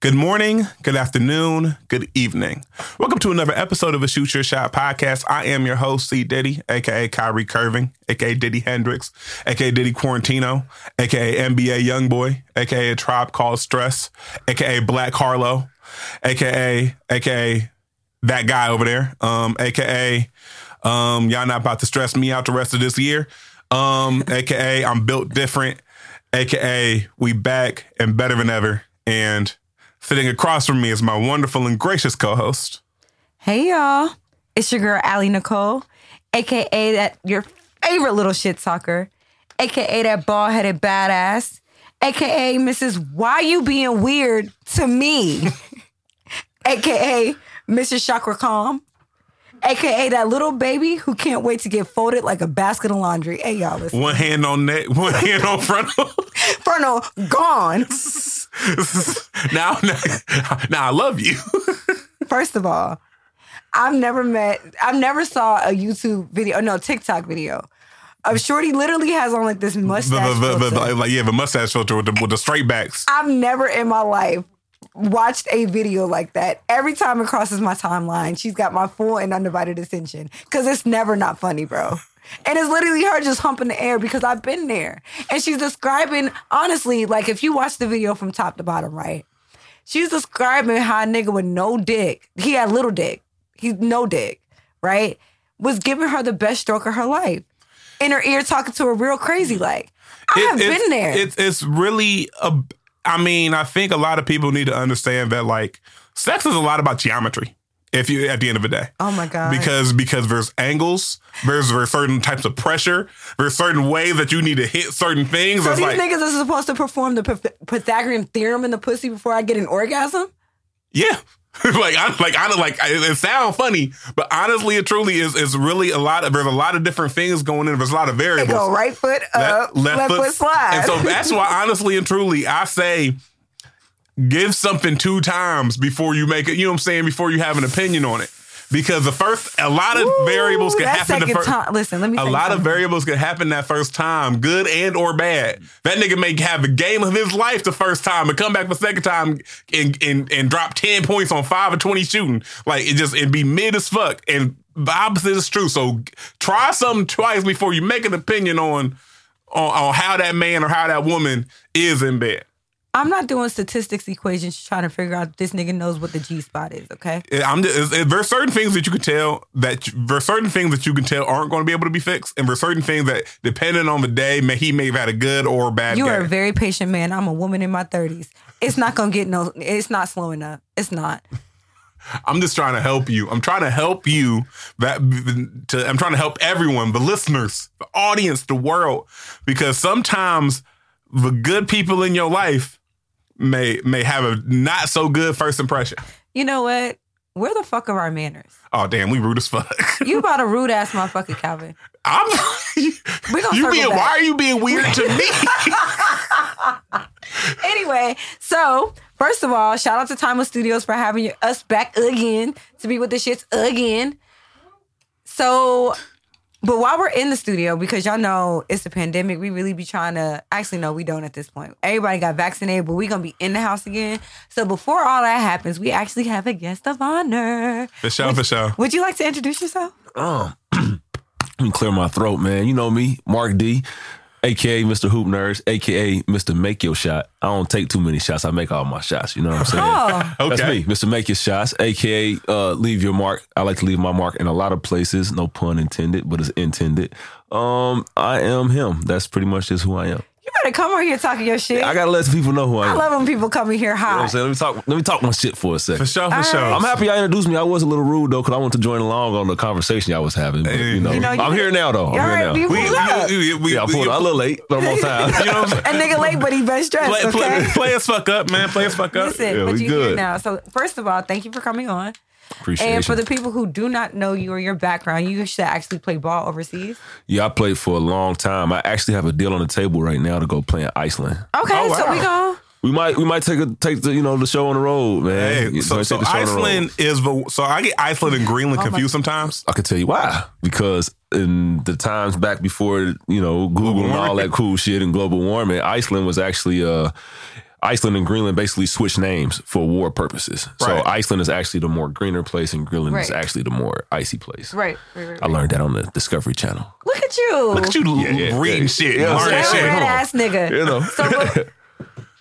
Good morning, good afternoon, good evening. Welcome to another episode of a Shoot Your Shot podcast. I am your host, C. Diddy, aka Kyrie Curving, aka Diddy Hendrix, aka Diddy Quarantino, aka NBA Youngboy, aka Tribe Called Stress, aka Black Harlow, aka aka that guy over there, um, aka um, y'all not about to stress me out the rest of this year, um, aka I'm built different, aka we back and better than ever, and Sitting across from me is my wonderful and gracious co-host. Hey y'all, it's your girl Allie Nicole, aka that your favorite little shit talker, aka that bald headed badass, aka Mrs. Why You Being Weird to Me, aka Mrs. Chakra Calm, aka that little baby who can't wait to get folded like a basket of laundry. Hey y'all, listen. One hand on neck, one hand on frontal. frontal gone. now, now, now I love you. First of all, I've never met, I've never saw a YouTube video, no TikTok video. Of Shorty literally has on like this mustache. The, the, the, like yeah, the mustache filter with the, with the straight backs. I've never in my life watched a video like that. Every time it crosses my timeline, she's got my full and undivided attention because it's never not funny, bro. And it's literally her just humping the air because I've been there. And she's describing, honestly, like if you watch the video from top to bottom, right? She's describing how a nigga with no dick, he had little dick, he's no dick, right? Was giving her the best stroke of her life. In her ear, talking to her real crazy like. I it, have been there. It's it's really a. I mean, I think a lot of people need to understand that like sex is a lot about geometry if you at the end of the day. Oh my god! Because because there's angles, there's there's certain types of pressure, there's certain ways that you need to hit certain things. So it's these like, niggas are supposed to perform the Pythagorean theorem in the pussy before I get an orgasm. Yeah. like I like I like it, it sounds funny, but honestly, it truly is is really a lot of there's a lot of different things going in. There's a lot of variables. They go right foot up, left, left, left foot, foot slide, and so that's why honestly and truly I say give something two times before you make it. You know what I'm saying? Before you have an opinion on it. Because the first, a lot of Ooh, variables can happen. The first, time. Listen, let me. A lot of variables can happen that first time, good and or bad. That nigga may have a game of his life the first time and come back the second time and and, and drop ten points on five or twenty shooting. Like it just and be mid as fuck. And the opposite is true. So try something twice before you make an opinion on on, on how that man or how that woman is in bed. I'm not doing statistics equations trying to figure out if this nigga knows what the G spot is. Okay. I'm just, there's certain things that you can tell that there's certain things that you can tell aren't going to be able to be fixed, and there's certain things that, depending on the day, may he may have had a good or bad. You game. are a very patient man. I'm a woman in my 30s. It's not gonna get no. It's not slowing up. It's not. I'm just trying to help you. I'm trying to help you. That to, I'm trying to help everyone, the listeners, the audience, the world, because sometimes the good people in your life may may have a not so good first impression. You know what? Where the fuck are our manners? Oh damn, we rude as fuck. you about a rude ass motherfucker, Calvin. I'm. we gonna you being? Back. Why are you being weird to me? anyway, so first of all, shout out to Timeless Studios for having us back again to be with the shits again. So but while we're in the studio, because y'all know it's a pandemic, we really be trying to. Actually, no, we don't at this point. Everybody got vaccinated, but we gonna be in the house again. So before all that happens, we actually have a guest of honor. For sure, would, for sure. Would you like to introduce yourself? Oh, let me clear my throat, man. You know me, Mark D aka Mr. Hoop Nerds, aka Mr. Make Your Shot. I don't take too many shots. I make all my shots. You know what I'm saying? Oh. okay. That's me, Mr. Make Your Shots, aka uh, Leave Your Mark. I like to leave my mark in a lot of places. No pun intended, but it's intended. Um, I am him. That's pretty much just who I am. You better come over here talking your shit. I gotta let people know who I am. I love when people come in here hot. You know I'm saying? Let me talk. Let me talk my shit for a second. For sure, for All sure. Right. I'm happy I introduced me. I was a little rude though, because I wanted to join along on the conversation y'all was having. But, you know, you know I'm here now though. I'm here right, now. We, we, we, yeah, I pulled a little late, but I'm on time. you know, what I'm a nigga late, but he best dressed. Play, okay? play, play us fuck up, man. Play us fuck up. Listen, yeah, but you good. here now. So first of all, thank you for coming on. Appreciate and for the people who do not know you or your background, you should actually play ball overseas. Yeah, I played for a long time. I actually have a deal on the table right now to go play in Iceland. Okay, oh, wow. so we go. We might we might take a take the you know the show on the road, man. Hey, so, so Iceland is the so I get Iceland and Greenland oh confused sometimes. I can tell you why because in the times back before you know Google and all that cool shit and global warming, Iceland was actually uh Iceland and Greenland basically switch names for war purposes. So Iceland is actually the more greener place, and Greenland is actually the more icy place. Right. right, right, I learned that on the Discovery Channel. Look at you. Look at you yeah, reading yeah. shit, Yeah, learning shit. red ass nigga. You know. So what-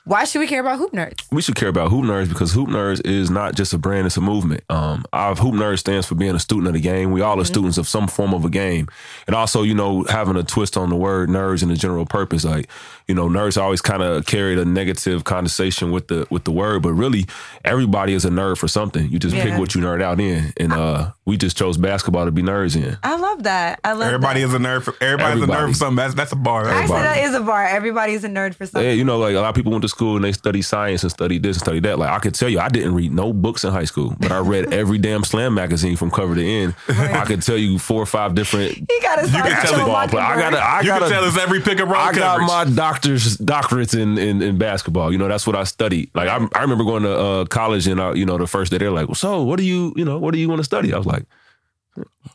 why should we care about hoop nerds? we should care about Hoop Nerds because Hoop Nerds is not just a brand, it's a movement. Um, our Hoop Nerds stands for being a student of the game. We all are students of some form of a game. And also, you know, having a twist on the word nerds and the general purpose. Like, you know, nerds always kind of carried a negative conversation with the with the word, but really everybody is a nerd for something. You just Yeah. pick what you nerd out in. And uh, we just chose basketball to be nerds in. I love that. I love Everybody that. is a nerd. For, everybody's a nerd for something. That's that's a bar. Actually, everybody. that is a bar. Everybody's a nerd for something. Yeah, you know, like a lot of people went to school and they study science and study this and study that. Like I could tell you, I didn't read no books in high school, but I read every damn slam magazine from cover to end. I could tell you four or five different He got his can tell basketball players. I got I you got can tell us every pick and roll I got coverage. my doctor's doctorates in, in, in basketball. You know, that's what I studied. Like I, I remember going to uh, college and uh, you know the first day they're like, well, so what do you you know what do you want to study? I was like.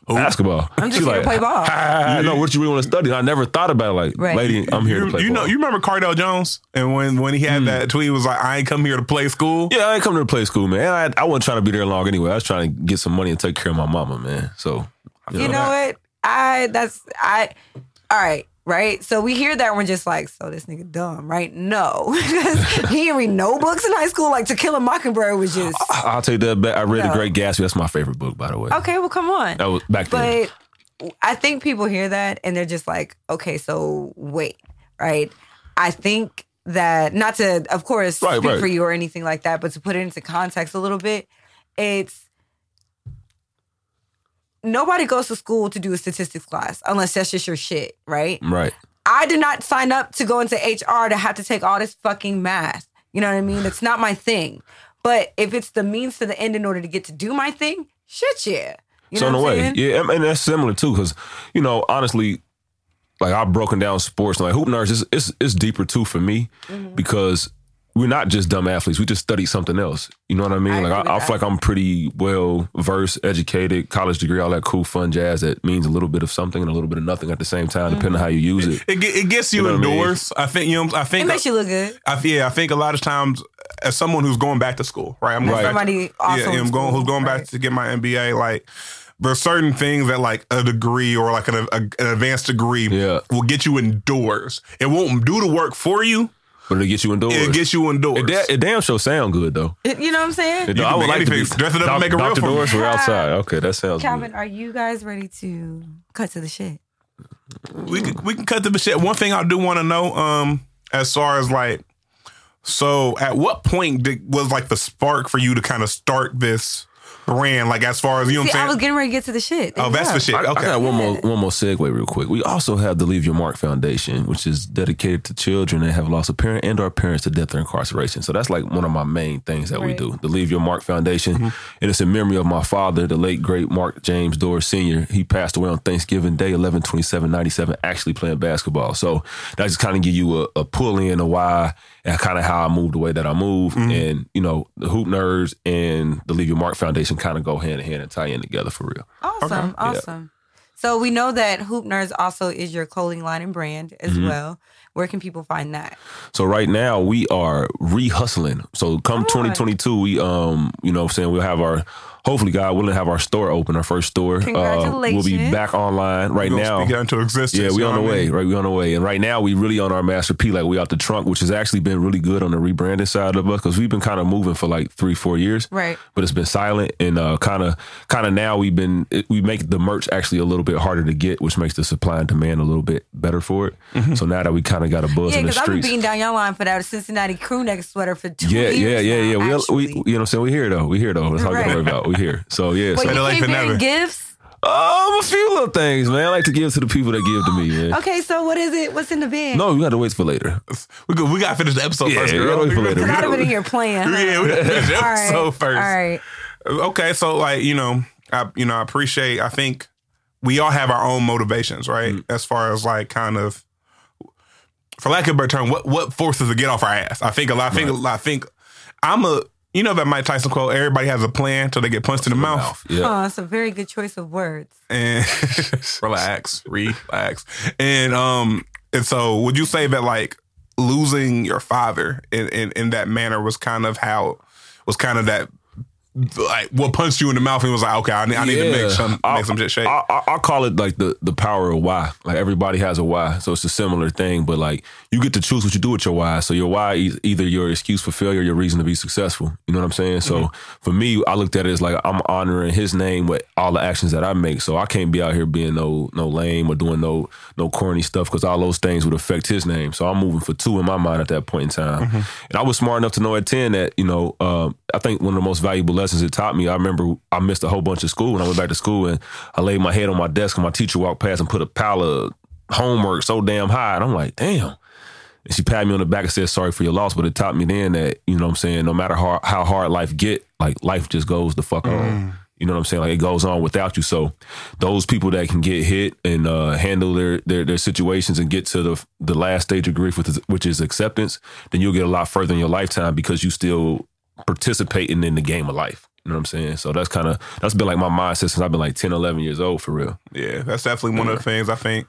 Basketball. I'm just She's here to play ball. I know what you really want to study. I never thought about it. Like, Right. lady, I'm here to play you know, you remember Cardale Jones, and when when he had that tweet, he was like, "I ain't come here to play school." Yeah, I ain't coming to play school, man. I, I wasn't trying to be there long anyway. I was trying to get some money and take care of my mama, man. So, You know what? I that's I. All right, right. So we hear that and we're just like, so this nigga dumb, right? No, he didn't read no books in high school. Like To Kill a Mockingbird was just I'll take that back. I read No. The Great Gatsby. That's my favorite book, by the way. okay. Well, come on. That was back then. But I think people hear that and they're just like, okay, so wait, right? I think that not to, of course, Right, speak right. for you or anything like that, but to put it into context a little bit, it's nobody goes to school to do a statistics class unless that's just your shit, right? right. I did not sign up to go into HR to have to take all this fucking math. You know what I mean? It's not my thing. But if it's the means to the end in order to get to do my thing, shit, yeah. You so in a way, saying? yeah, and- and that's similar too, because you know, honestly, like I've broken down sports and like hoop nerds, it's, it's it's deeper too for me Mm-hmm. because we're not just dumb athletes. We just study something else. You know what I mean? I like I, I feel that. like I'm pretty well versed, educated, college degree, all that cool, fun jazz that means a little bit of something and a little bit of nothing at the same time, depending on how you mm-hmm. use it. It, it gets you, You know what I mean? indoors. I, think you know. I think It think makes you look good. I, yeah, I think a lot of times, as someone who's going back to school, right? I'm going Right. Somebody to, also yeah, I'm going who's going back to get my MBA. Like, there's certain things that like a degree or like an, a, an advanced degree Yeah. will get you indoors. It won't do the work for you. But it gets you indoors. It gets you indoors. It, da- it damn sure sound good though. It- you know what I'm saying? It- You I would make like to be anything. Dress it up and make it real Dr. for. Doors, we're outside. Okay, that sounds Calvin, good. are you guys ready to cut to the shit? we can, we can cut to the shit. One thing I do want to know, um, as far as like, so at what point did, was like the spark for you to kind of start this brand? Like as far as you know, See, what I I'm was getting ready to get to the shit. Oh, that's the shit. I, I Okay. got one more one more segue real quick. We also have the Leave Your Mark Foundation, which is dedicated to children that have lost a parent and or parents to death or incarceration. So that's like one of my main things that we do. The Leave Your Mark Foundation. Mm-hmm. And it's in memory of my father, the late great Mark James Dorr Sr. He passed away on Thanksgiving Day, 11 27 97, actually playing basketball. So that just kind of give you a, a pull in of why and kind of how I moved the way that I move. Mm-hmm. And, you know, the Hoop Nerds and the Leave Your Mark Foundation kind of go hand in hand and tie in together for real. Awesome, awesome. So we know that Hoop Nerds also is your clothing line and brand as Mm-hmm. well. Where can people find that? So right now we are re-hustling. So come Come on. 2022, we um, you know, what I'm saying we'll have our hopefully God willing have our store open, our first store. Uh, we'll be back online right now. speak into existence. Yeah, we you on the way, mean? right? We on the way, and right now we really on our master P, like we out the trunk, which has actually been really good on the rebranding side of us because we've been kind of moving for like three, four years, Right. But it's been silent, and uh, kind of, kind of now we've been it, we make the merch actually a little bit harder to get, which makes the supply and demand a little bit better for it. Mm-hmm. So now that we kind of got a buzz Yeah, in the because I've been streets, beating down your line for that Cincinnati crew neck sweater for two yeah, years. yeah, yeah, yeah. now, We, we, you know what I'm saying? We here though. We here though. That's all you gotta worry about. We here. So yeah. Wait, so, you Better late keep than getting never. gifts? um, a few little things, man. I like to give to the people that give to me, man. Okay, so what is it? What's in the bag? No, we got to wait for later. We go, we gotta finish the episode Yeah, first, we gotta wait for later. Because I'd have in here playing. Huh? Yeah, we gotta finish the All right. episode first. All right. Okay, so like you know, I you know I appreciate. I think we all have our own motivations, right? Mm. As far as like kind of, for lack of a better term, what what forces to get off our ass. I think a lot. I think a lot. I think I'm a. You know that Mike Tyson quote: "Everybody has a plan till they get punched in the mouth." Yeah. Oh, it's a very good choice of words. And relax, relax, and um, and so would you say that like losing your father in, in, in that manner was kind of how was kind of that like what punched you in the mouth and was like, okay, I need, I need to make some I- make some shit shake. I, I, I call it like the the power of why. Like everybody has a why, so it's a similar thing. But like you get to choose what you do with your why. So your why is either your excuse for failure, your reason to be successful. You know what I'm saying? So for me, I looked at it as like I'm honoring His name with all the actions that I make. So I can't be out here being no no lame or doing no no corny stuff because all those things would affect His name. So I'm moving for two in my mind at that point in time. And I was smart enough to know at ten that you know um, I think one of the most valuable lessons it taught me. I remember I missed a whole bunch of school when I went back to school and I laid my head on my desk and my teacher walked past and put a pile of homework so damn high. And I'm like, damn. And she patted me on the back and said, sorry for your loss. But it taught me then that, you know what I'm saying, no matter how, how hard life get, like life just goes the fuck on. You know what I'm saying? Like it goes on without you. So those people that can get hit and uh, handle their, their their situations and get to the the last stage of grief, which is, which is acceptance, then you'll get a lot further in your lifetime because you still participating in the game of life. You know what I'm saying? So that's kind of that's been like my mindset since I've been like 10, 11 years old for real. Yeah, that's definitely one of the things I think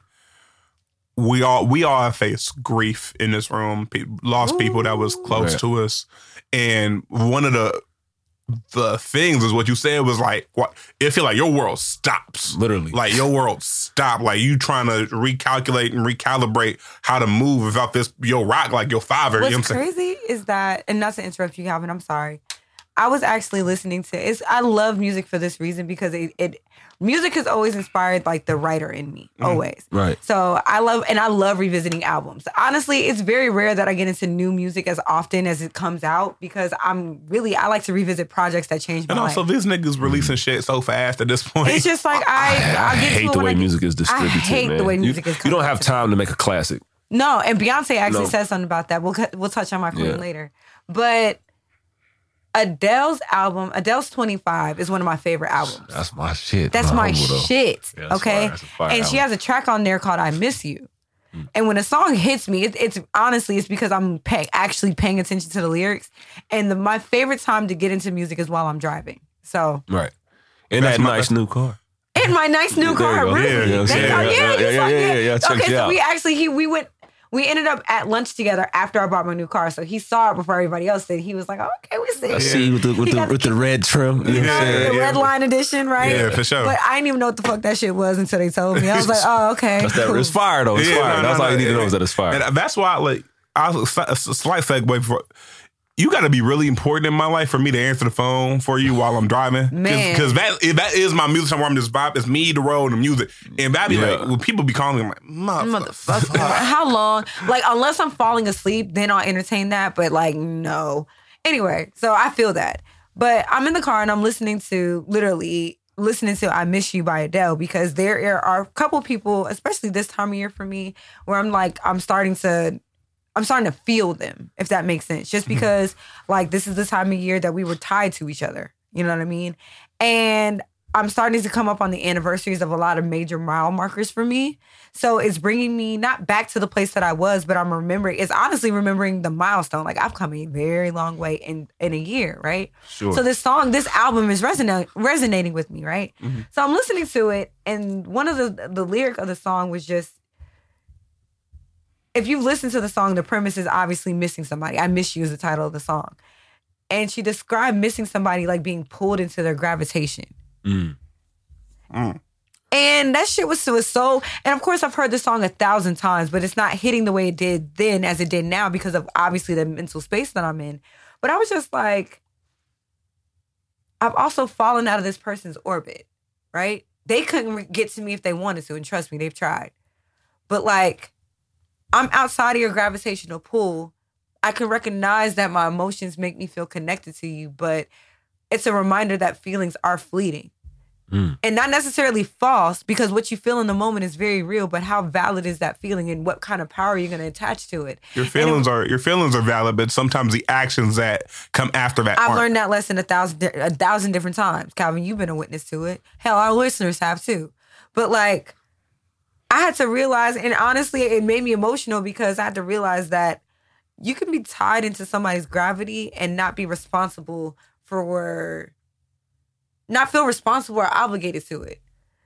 we all we all have faced grief in this room. Pe- lost people that was close Right. to us, and one of the the things is what you said was like what it feel like your world stops. Literally. Like your world stop. Like you trying to recalculate and recalibrate how to move without this your rock like your father. What's you know what I'm saying? crazy is that, and not to interrupt you, Calvin, I'm sorry. I was actually listening to it's I love music for this reason because it, it music has always inspired like the writer in me. Mm-hmm. Always. Right. So I love and I love revisiting albums. Honestly, it's very rare that I get into new music as often as it comes out because I'm really I like to revisit projects that change my And also, life. these niggas mm-hmm. releasing shit so fast at this point. It's just like I I, I get to hate the way I music is distributed. I hate man. the way You- music is. You don't have time to make a classic. No, and Beyonce actually No. said something about that. We'll we'll touch on my queen Yeah. later. But Adele's album, Adele's 25 is one of my favorite albums. That's my shit. That's bro. my shit. Yeah, that's okay. fire. That's fire and she has a track on there called I Miss You. Mm. And when a song hits me, it, it's honestly it's because I'm pay, actually paying attention to the lyrics. And the, my favorite time to get into music is while I'm driving. So Right. In that my- nice new car. in my nice new There you car, go. really. Yeah, you know what I'm Thank saying? God. Yeah, Yeah, yeah, he's yeah, like, yeah, yeah, yeah. Check Okay, you so out. we actually he we went we ended up at lunch together after I bought my new car. So he saw it before everybody else did. He was like, okay, we see. I it. see with the with the with the red trim. You know what I'm Yeah, saying? the yeah. red line edition, right? Yeah, for sure. But I didn't even know what the fuck that shit was until they told me. I was like, oh, okay. That's that. cool. It's fire though. It's Yeah, fire. no, That's no, all you no. need to know is that it's fire. And that's why, like, I was a slight segue for. You got to be really important in my life for me to answer the phone for you while I'm driving, Man. Because that that is my music. Somewhere I'm just vibe. It's me, the road, the music. And that be Yeah. like when people be calling me, I'm like, motherfucker. Motherfucker. How long? Like, unless I'm falling asleep, then I'll entertain that. But like, no. Anyway, so I feel that. But I'm in the car and I'm listening to literally listening to I Miss You by Adele because there are a couple people, especially this time of year for me, where I'm like, I'm starting to I'm starting to feel them, if that makes sense. Just mm-hmm. because like this is the time of year that we were tied to each other. You know what I mean? And I'm starting to come up on the anniversaries of a lot of major mile markers for me. So it's bringing me not back to the place that I was, but I'm remembering. It's honestly remembering the milestone. Like I've come a very long way in in a year, right? Sure. So this song, this album is resonating resonating with me, right? Mm-hmm. So I'm listening to it, and one of the the lyric of the song was just. If you've listened to the song, the premise is obviously missing somebody. I miss you is the title of the song, and she described missing somebody like being pulled into their gravitation. Mm. And that shit was, was so. And of course, I've heard the song a thousand times, but it's not hitting the way it did then as it did now because of obviously the mental space that I'm in. But I was just like, I've also fallen out of this person's orbit, right? They couldn't re- get to me if they wanted to, and trust me, they've tried. But like, I'm outside of your gravitational pull. I can recognize that my emotions make me feel connected to you, but it's a reminder that feelings are fleeting Mm. and not necessarily false because what you feel in the moment is very real but how valid is that feeling and what kind of power are you're going to attach to it Your feelings are your feelings are valid, but sometimes the actions that come after that i've aren't. learned that lesson a thousand a thousand different times calvin you've been a witness to it hell our listeners have too but like i had to realize and honestly it made me emotional because i had to realize that you can be tied into somebody's gravity and not be responsible for not feel responsible or obligated to it.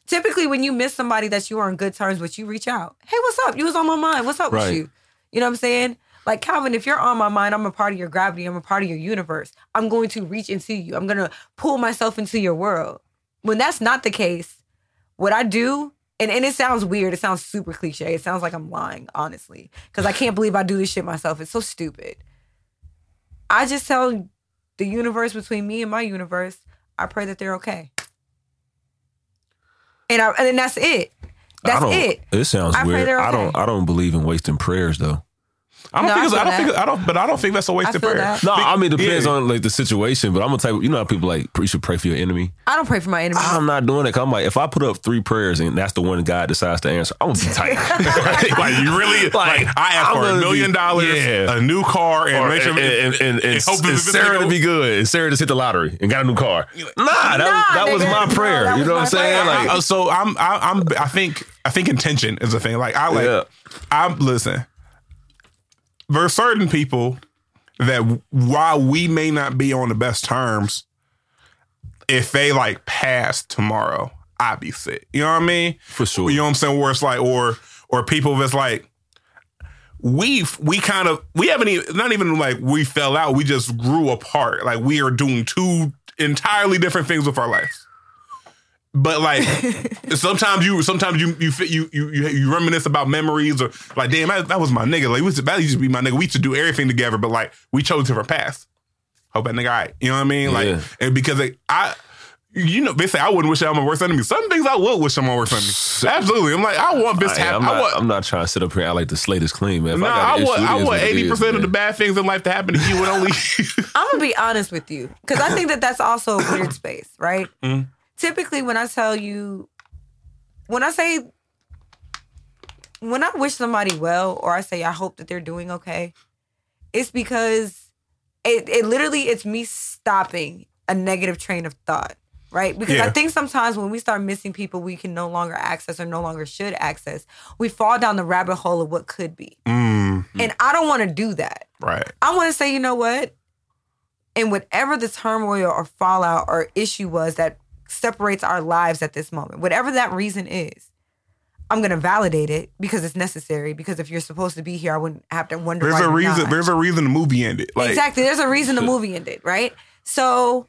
Typically, when you miss somebody that you are on good terms with, you reach out. Hey, what's up? You was on my mind. What's up Right. with you? You know what I'm saying? Like Calvin, if you're on my mind, I'm a part of your gravity. I'm a part of your universe. I'm going to reach into you. I'm gonna pull myself into your world. When that's not the case, what I do, and, and it sounds weird. It sounds super cliche. It sounds like I'm lying, honestly, because I can't believe I do this shit myself. It's so stupid. I just tell the universe between me and my universe, I pray that they're okay. And I, and that's it. That's it. It sounds I weird. they're I don't. I don't believe in wasting prayers though. I don't No, think I it's, I don't think. I don't but I don't think that's a wasted feel prayer. that. No, I mean it depends Yeah. on like the situation. But I'm gonna type. You know how people like you should pray for your enemy. I don't pray for my enemies. I'm not doing it. 'cause I'm like, if I put up three prayers and that's the one God decides to answer, I'm gonna be tight. like you really like, I asked I'm for a gonna be- million dollars, yeah. a new car, and Or- make sure and, and, and, and, and hope and Sarah to be good. And Sarah just hit the lottery and got a new car. Nah, that, Nah, that was my prayer. that you know what I'm saying? Like, so I'm I, I'm I think I think intention is a thing. Like I like I'm listen. There's certain people that while we may not be on the best terms, if they like pass tomorrow, I'd be sick. You know what I mean? For sure. You know what I'm saying? Where it's like, or or people that's like, we've we kind of we haven't even not even like we fell out. We just grew apart. Like we are doing two entirely different things with our lives. But like sometimes you sometimes you you fit you you you you reminisce about memories or like damn that, that was my nigga like we used to, that used to be my nigga we used to do everything together but like we chose different paths. Hope that nigga all right. You know what I mean? Like Yeah. and because like, I you know they say I wouldn't wish I'm my worst enemy. Some things I would wish I'm my worst enemy. Absolutely. I'm like I want this to I, happen. am I want, I'm not trying to sit up here and act like the slate is clean, man. If no, got I want I want what it eighty is, percent of the bad things in life to happen to you and only I'm gonna be honest with you because I think that that's also a weird space, right? Mhm. Typically, when I tell you, when I say, when I wish somebody well, or I say I hope that they're doing okay, it's because it, it literally it's me stopping a negative train of thought, right? Because I think sometimes when we start missing people we can no longer access or no longer should access, we fall down the rabbit hole of what could be, mm, and I don't want to do that. right. I want to say, you know what? And whatever the turmoil or fallout or issue was that separates our lives at this moment, whatever that reason is, I'm going to validate it because it's necessary. Because if you're supposed to be here, I wouldn't have to wonder. There's why a you're reason. not. There's a reason the movie ended. Like exactly. There's a reason the movie ended, right? So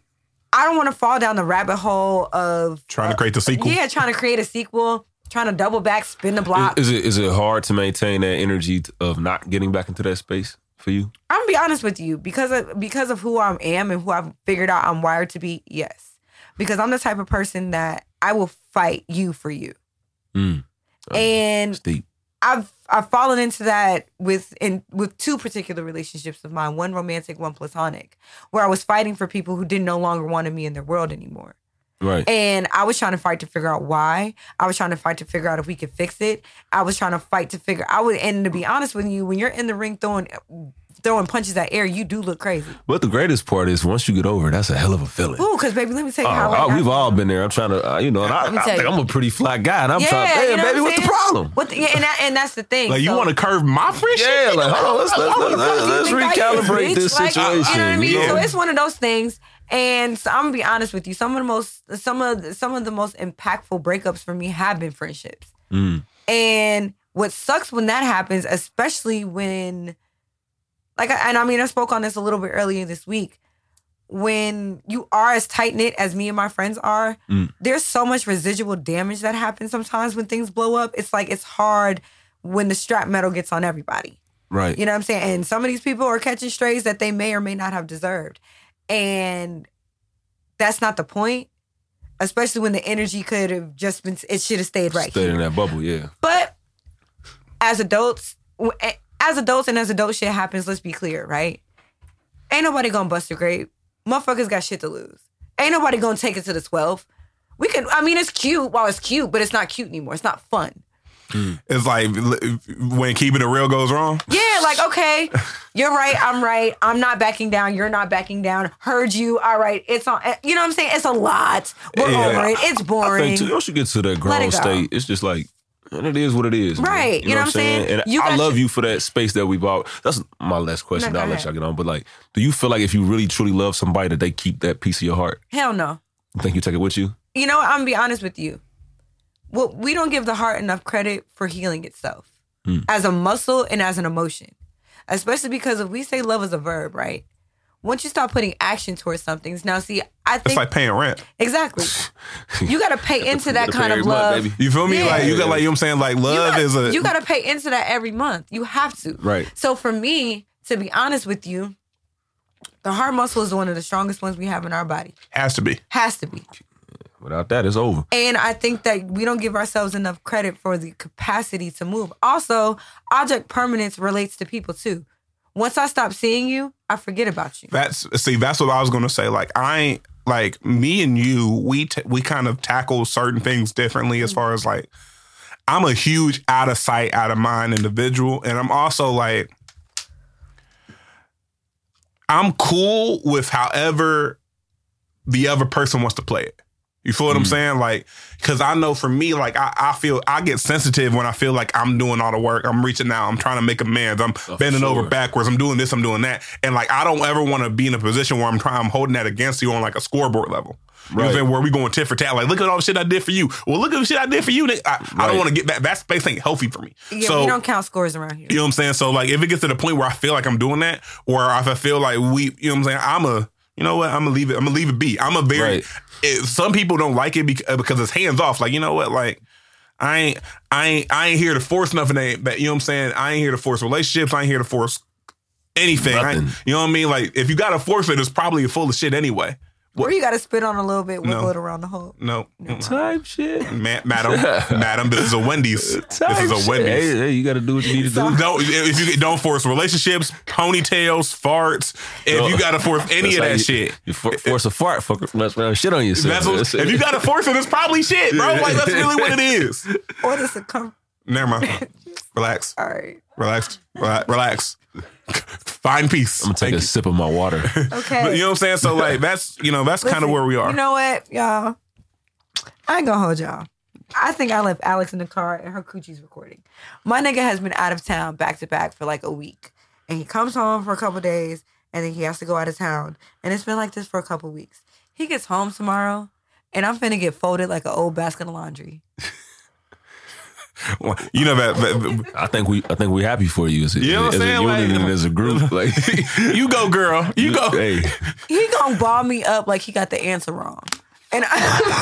I don't want to fall down the rabbit hole of trying to uh, create the sequel. yeah, trying to create a sequel, trying to double back, spin the block. Is, is it is it hard to maintain that energy of not getting back into that space for you? I'm gonna be honest with you because of because of who I am and who I've figured out I'm wired to be. Yes, because I'm the type of person that I will fight you for you, Mm, and it's. I've I've fallen into that with in with two particular relationships of mine, one romantic, one platonic, where I was fighting for people who didn't no longer wanted me in their world anymore. Right. And I was trying to fight to figure out why. I was trying to fight to figure out if we could fix it. I was trying to fight to figure. I would, and to be honest with you, when you're in the ring throwing throwing punches at air, you do look crazy. But the greatest part is once you get over, it, that's a hell of a feeling. Ooh, because baby, let me tell you Oh, how. oh, we've I- all been there. I'm trying to, uh, you know, and I, I think you. I'm a pretty flat guy, and I'm Yeah, trying. Hey, you know baby, what what's the problem? What the, yeah, and that, and that's the thing. Like you want to curve my friendship? Yeah, like hold on, let's let's, let's, fuck do you let's is, recalibrate this Like, situation. you know what I mean? So it's one of those things. And so I'm gonna be honest with you. Some of the most, some of the, some of the most impactful breakups for me have been friendships. Mm. And what sucks when that happens, especially when, like, and I mean, I spoke on this a little bit earlier this week. When you are as tight knit as me and my friends are, Mm. there's so much residual damage that happens sometimes when things blow up. It's like it's hard when the strap metal gets on everybody. Right. You know what I'm saying? And some of these people are catching strays that they may or may not have deserved. And that's not the point, especially when the energy could have just been, it should have stayed right Stay here. in that bubble, yeah. But as adults, as adults and as adult shit happens, let's be clear, right? Ain't nobody gonna bust a grape. Motherfuckers got shit to lose. Ain't nobody gonna take it to the 12. We can, I mean, it's cute while it's cute, but it's not cute anymore. It's not fun. Mm. It's like when keeping it real goes wrong. Yeah, like, okay, you're right, I'm right. I'm not backing down. You're not backing down. Heard you. All right. It's on. Eh, you know what I'm saying? It's a lot. We're Yeah. over it. It's I boring. think too, once you get to that Let grown it state, it's just like, and it is what it is. man. Right. You know what I'm saying? And You I love you for that space that we've all. That's my last question. No, I'll let y'all get on. But like, do you feel like if you really truly love somebody, that they keep that piece of your heart? Hell no. You think you take it with you? You know what? I'm gonna be honest with you. Well, we don't give the heart enough credit for healing itself Hmm. as a muscle and as an emotion. especially because if we say love is a verb, right? Once you start putting action towards something, now see, I think It's like paying rent. exactly. You got to pay into that kind of month, love. You feel me? Yeah. Like you got like you know what I'm saying? Like love gotta- is a you got to pay into that every month. You have to. Right. So for me, to be honest with you, the heart muscle is one of the strongest ones we have in our body. has to be. Has to be. Without that, it's over. And I think that we don't give ourselves enough credit for the capacity to move. Also, object permanence relates to people too. Once I stop seeing you, I forget about you. That's see, that's what I was gonna say. Like I like me and you. We t- we kind of tackle certain things differently as far as like I'm a huge out of sight, out of mind individual, and I'm also like I'm cool with however the other person wants to play it. You feel what I'm mm. saying? Like, cause I know for me, like I, I feel I get sensitive when I feel like I'm doing all the work. I'm reaching out. I'm trying to make amends. I'm oh, bending over backwards. I'm doing this. I'm doing that. And like I don't ever want to be in a position where I'm trying. I'm holding that against you on like a scoreboard level. You know what I'm Right. saying? Where we going tit for tat. Like, look at all the shit I did for you. Well, look at the shit I did for you. nigga. I, I don't want to get that. That space ain't healthy for me. Yeah, so we don't count scores around here. you know what I'm saying? So like if it gets to the point where I feel like I'm doing that, or if I feel like we, you know what I'm saying, I'm a, you know what, I'm gonna leave it, I'm gonna leave it be. I'm a very Right. it, some people don't like it because, because it's hands off. Like, you know what, like I ain't I ain't I ain't here to force nothing that, that you know what I'm saying? I ain't here to force relationships, I ain't here to force anything. I you know what I mean? Like if you gotta force it, it's probably full of shit anyway. Or you got to spit on a little bit, wiggle No. it around the hole. No. Type shit. Ma- madam, madam, this is a Wendy's. This is a Wendy's. Hey, hey, you got to do what you need to do. Don't if you don't force relationships, ponytails, farts. If you gotta force any That's of how that you, shit, You for, force a fart, fuck, let's run shit on yourself. that's what, if you gotta force it, it's probably shit, bro. Like that's really what it is. Or the circum. Never mind. Relax, All right. relax, relax. relax. Find peace. I'm gonna take Thank a you. sip of my water. Okay. But you know what I'm saying? So like that's you know that's kind of Listen, where we are. You know what, y'all? I ain't gonna hold y'all. I think I left Alex in the car and her coochie's recording. My nigga has been out of town back to back for like a week. And he comes home for a couple days and then he has to go out of town. And it's been like this for a couple weeks. He gets home tomorrow and I'm finna get folded like an old basket of laundry. you know that, that- I think we, I think we happy for you as a, You know what as I'm a unit Like- and as a group. Like, you go, girl. You go. Hey, He gonna ball me up like he got the answer wrong. And I,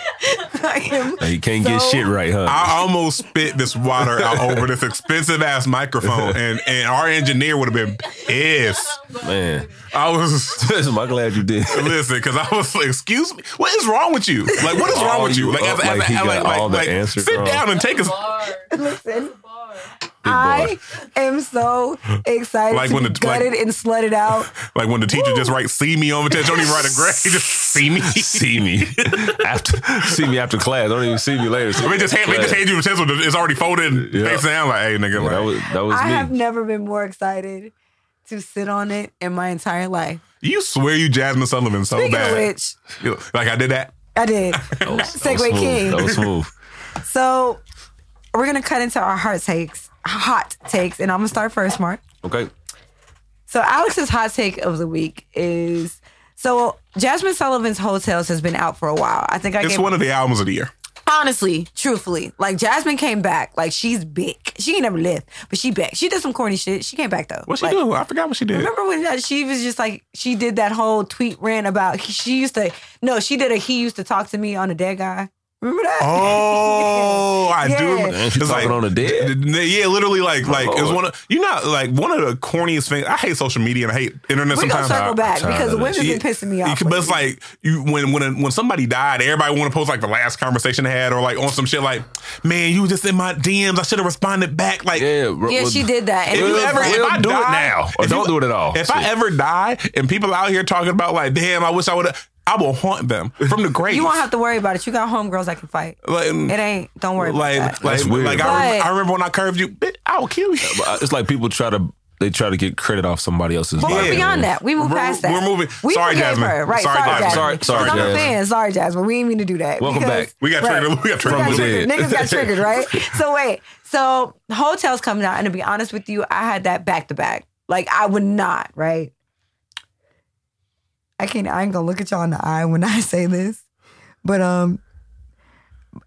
I am he can't get so- shit right, huh? I almost spit this water out over this expensive ass microphone, and and our engineer would have been pissed. Man, I was I'm glad you did. listen because I was like, "Excuse me, what is wrong with you? Like, what is wrong with you? you Like, up as, like as, he as, got like, like, all the like, answers sit wrong. down and take a listen. Big boy. I am so excited Like to when the- gutted like- and slutted out. like when the teacher just writes "see me" on the test. Don't even write a grade. Just see me. see me after see me after class. Don't even see me later. See They me just hand, they just hand you the test. with the- It's already folded and Yeah. face down. Like, hey, nigga, Yeah, like, that was that was I me. have never been more excited to sit on it in my entire life. you swear you Jazmine Sullivan so Speaking bad. of which, like I did that. I did. That was, that was segue smooth. King. That was smooth. So we're gonna cut into our hot takes, hot takes, and I'm gonna start first, Mark. Okay. So Alex's hot take of the week is so Jazmine Sullivan's Heaux Tales has been out for a while. I think I It's gave one of the albums of the year. honestly, truthfully, like Jasmine came back, like she's big. She ain't never lived, but she back. She did some corny shit. She came back though. What she Like, do? I forgot what she did. Remember when that she was just like she did that whole tweet rant about she used to no she did a he used to talk to me on a dead guy. Remember that? Oh, I Yeah. do. remember. Man, she It's talking on the dead? Yeah, literally, like, like it's Lord. one of you know, like one of the corniest things. I hate social media and I hate internet. we gonna sometimes circle I- back because of women's this. been pissing me off. But it's like you when when when somebody died, everybody want to post like the last conversation they had, or like on some shit like, "Man, you just in my DMs. I should have responded back." Like, Yeah. bro, yeah, well, she did that. And If you was ever, if I do it now, or don't you- do it at all. If I ever die, and people out here talking about like, "Damn, I wish I would have," I will haunt them from the grave. you won't have to worry about it. You got homegirls that can fight. like, mm, It ain't. Don't worry like, about that. like, That's weird. like I, remember, I remember when I curved you, bitch, I will kill you. But uh, It's like people try to they try to get credit off somebody else's. But life. we're beyond that. We move past that. we're moving- We sorry, forgave Jazmine. her. Right. Sorry, Sorry, Jazmine. Jazmine. Sorry- sorry, 'Cause I'm a Jazmine. fan. Sorry, Jazmine. We didn't mean to do that. Welcome because- back. We got triggered. We got We got triggered. From triggered. the Niggas got triggered, right? So wait. So Heaux Tales coming out, and to be honest with you, I had that back to back. Like I would not, right? I can't. I ain't gonna look at y'all in the eye when I say this, but um,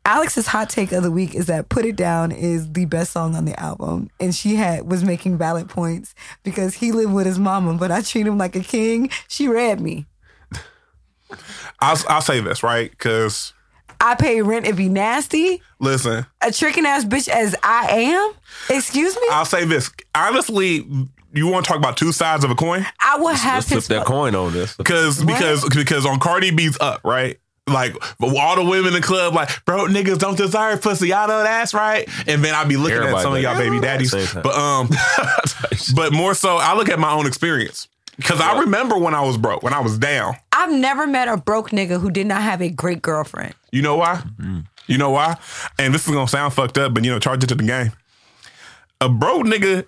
Alex's hot take of the week is that "Put It Down" is the best song on the album, and she had was making valid points because he lived with his mama, but I treat him like a king. She read me. I'll, I'll say this right because I pay rent if he nasty. listen, A tricking ass bitch as I am. Excuse me. I'll say this honestly. You want to talk about two sides of a coin? I will have Let's flip that coin on this. Because because because on Cardi B's up right. Like all the women in the club, like, bro, niggas don't deserve pussy. Y'all know that's right. And then I'd be looking at Everybody some of y'all baby daddies. But um, but more so, I look at my own experience because I remember when I was broke, when I was down. I've never met a broke nigga who did not have a great girlfriend. You know why? You know why? And this is gonna sound fucked up, but you know, charge it to the game. A broke nigga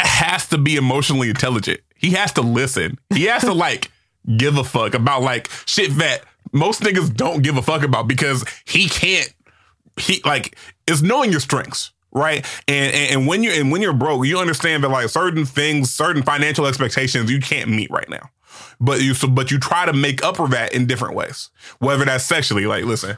has to be emotionally intelligent. He has to listen. He has to like give a fuck about like shit that most niggas don't give a fuck about because he can't. He like it's knowing your strengths. Right. And, and and when you're and when you're broke, you understand that like certain things, certain financial expectations you can't meet right now. But you so but you try to make up for that in different ways. Whether that's sexually, like listen,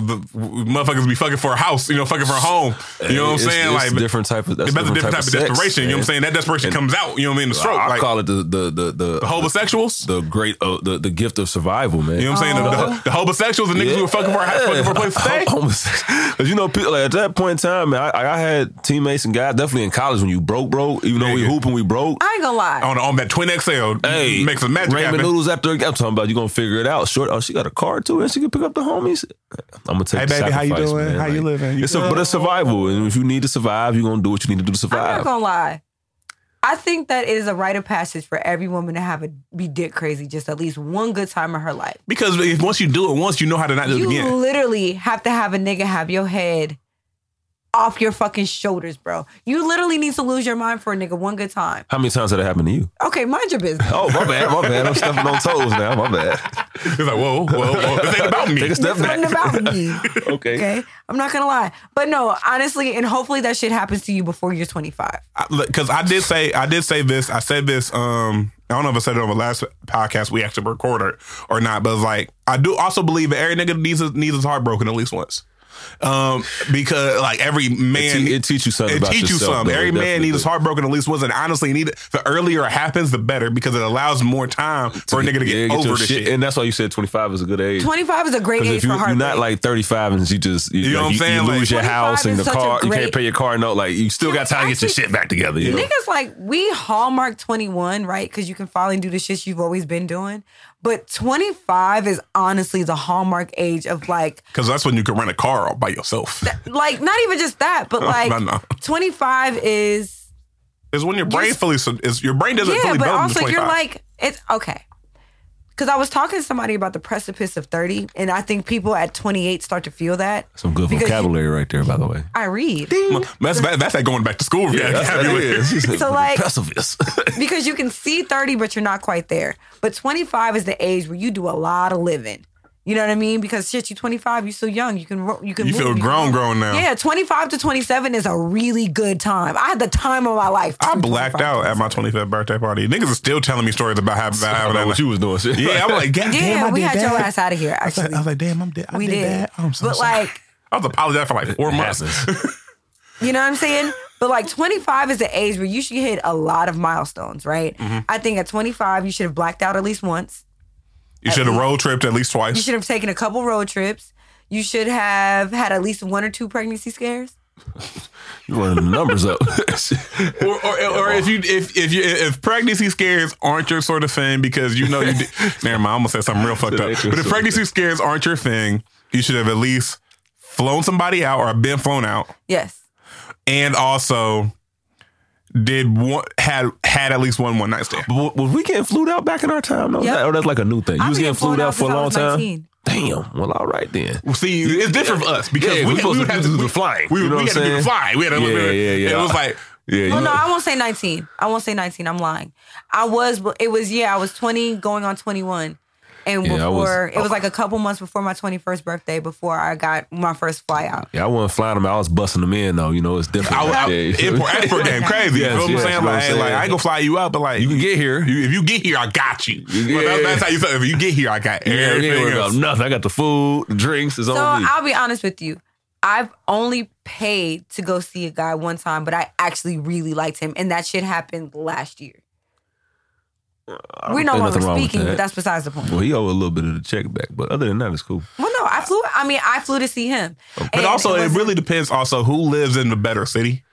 the motherfuckers be fucking for a house, you know, fucking for a home. You know what I'm It's- saying? it's like different type of that's that's a different type of sex, desperation. you know what I'm saying? That desperation comes out, you know what I mean? The stroke. I like call it the the the the, the homosexuals. the great uh, the the gift of survival, man. you know what I'm saying? The, the, the homosexuals, the niggas who were fucking for a, house, fucking for a place to stay. Because you know, people, like at that point in time, man, I, I had teammates and guys definitely in college when you broke, broke. Even though we Yeah. hooping, we broke. I ain't gonna lie. On, on that twin XL, Hey, make some magic ramen happen. noodles after I'm talking about you gonna figure it out. Short, oh, she got a car too, and she can pick up the homies. I'm gonna take. Hey, the baby, how you doing? man. How you living? You it's a, but it's survival, and if you need to survive, you're gonna do what you need to do to survive. I'm not gonna lie. I think that it is a rite of passage for every woman to have a be dick crazy just at least one good time in her life. Because if once you do it once, you know how to not do it again. You again. literally have to have a nigga have your head off your fucking shoulders, bro. You literally need to lose your mind for a nigga one good time. How many times did that happen to you? Okay, mind your business. Oh, my bad, my bad. I'm stepping on toes now. My bad. It's like, whoa, whoa, whoa. This ain't about me. Take a step This wasn't back. about me. Okay. Okay, I'm not gonna lie, but no, honestly, and hopefully that shit happens to you before you're 25. because I did say I did say this. I said this. Um, I don't know if I said it on the last podcast we actually recorded or not, but it's like I do also believe that every nigga needs his, needs his heart broken at least once. Um, because like every man, te- it teach you something It about teach you yourself, something. Every man needs his do. heart broken at least once, and honestly, need it. The earlier it happens, the better because it allows more time for a nigga to get Yeah, over your this shit. And that's why you said 25 is a good age. 25 is a great age if you, for you're not like 35 and you just you, You know like, what I'm you- saying? you Like, lose your house and the such a car, you can't pay your car note. Like you still got time to get your shit back together. You know? Niggas like we hallmark 21, right? Because you can finally do the shit you've always been doing. But 25 is honestly the hallmark age of like, Because that's when you can rent a car all by yourself. like not even just that, but like No, no. 25 is Is when your brain fully is your brain doesn't yeah, fully but also you're like it's okay. Because I was talking to somebody about the precipice of 30, and I think people at 28 start to feel that. Some good Because you- vocabulary right there, by the way. I read. that's that, that's that going back to school. Yeah, that is. So, like- Precipice. because you can see 30, but you're not quite there. But 25 is the age where you do a lot of living. You know what I mean? Because shit, you 25, you still young. You can you can You move, feel can grown, roll. grown now. Yeah, 25 to 27 is a really good time. I had the time of my life. I blacked out at my 25th birthday party. Niggas are still telling me stories about having, about I having don't know that. what you was doing. Shit. yeah, I'm like, God, Yeah, damn, I we did had that. your ass out of here. I was, like, I was like, damn, I'm dead. I we did, did. that. I'm so but sorry. like, I was apologizing for like four months. You know what I'm saying? But like 25 is the age where you should hit a lot of milestones, right? Mm-hmm. I think at 25 you should have blacked out at least once. You should have road tripped at least twice. You should have taken a couple road trips. You should have had at least one or two pregnancy scares. You running the numbers up. Or, or, or if you if if you if pregnancy scares aren't your sort of thing because you know you did, never mind, I'm gonna say something real fucked up. But if pregnancy scares aren't your thing, you should have at least flown somebody out or been flown out, Yes. and also did one had had at least one one night stand. But was we getting flued out back in our time? No, Yep. that, or that's like a new thing. You I've was been getting flued out out for a long time. 19. Damn. Well, all right then. See, it's different for us because Yeah, we, we had, we supposed would to have do the we- flying, We, you know we what had I'm to do the saying? fly. We had to, Yeah, yeah, yeah. It was like Yeah, Well, you, no, I won't say 19. I won't say 19. I'm lying. I was, it was, yeah, I was 20 going on 21. And Yeah, I was- before it was like a couple months before my 21st birthday, before I got my first fly out. Yeah, I wasn't flying them. I was busting them in though. You know, it's different. I, I, yeah, import, export game crazy. Yes, you know what I'm saying? you know what Like, I'm saying? like, I ain't gonna fly you out, but like, you can get here. you- if you get here, I got you. Yeah. Well, that- that's how you say. If you get here, I got everything yeah, worry else. about nothing. I got the food, the drinks. It's So on me. I'll be honest with you. I've only paid to go see a guy one time, but I actually really liked him, and that shit happened last year. Don't We're no think longer nothing wrong with speaking, that. but that's besides the point. well, he owe a little bit of the check back, but other than that, it's cool. Well, no, I flew. I mean, I flew to see him. But also, it, wasn't- really depends. Also, who lives in the better city?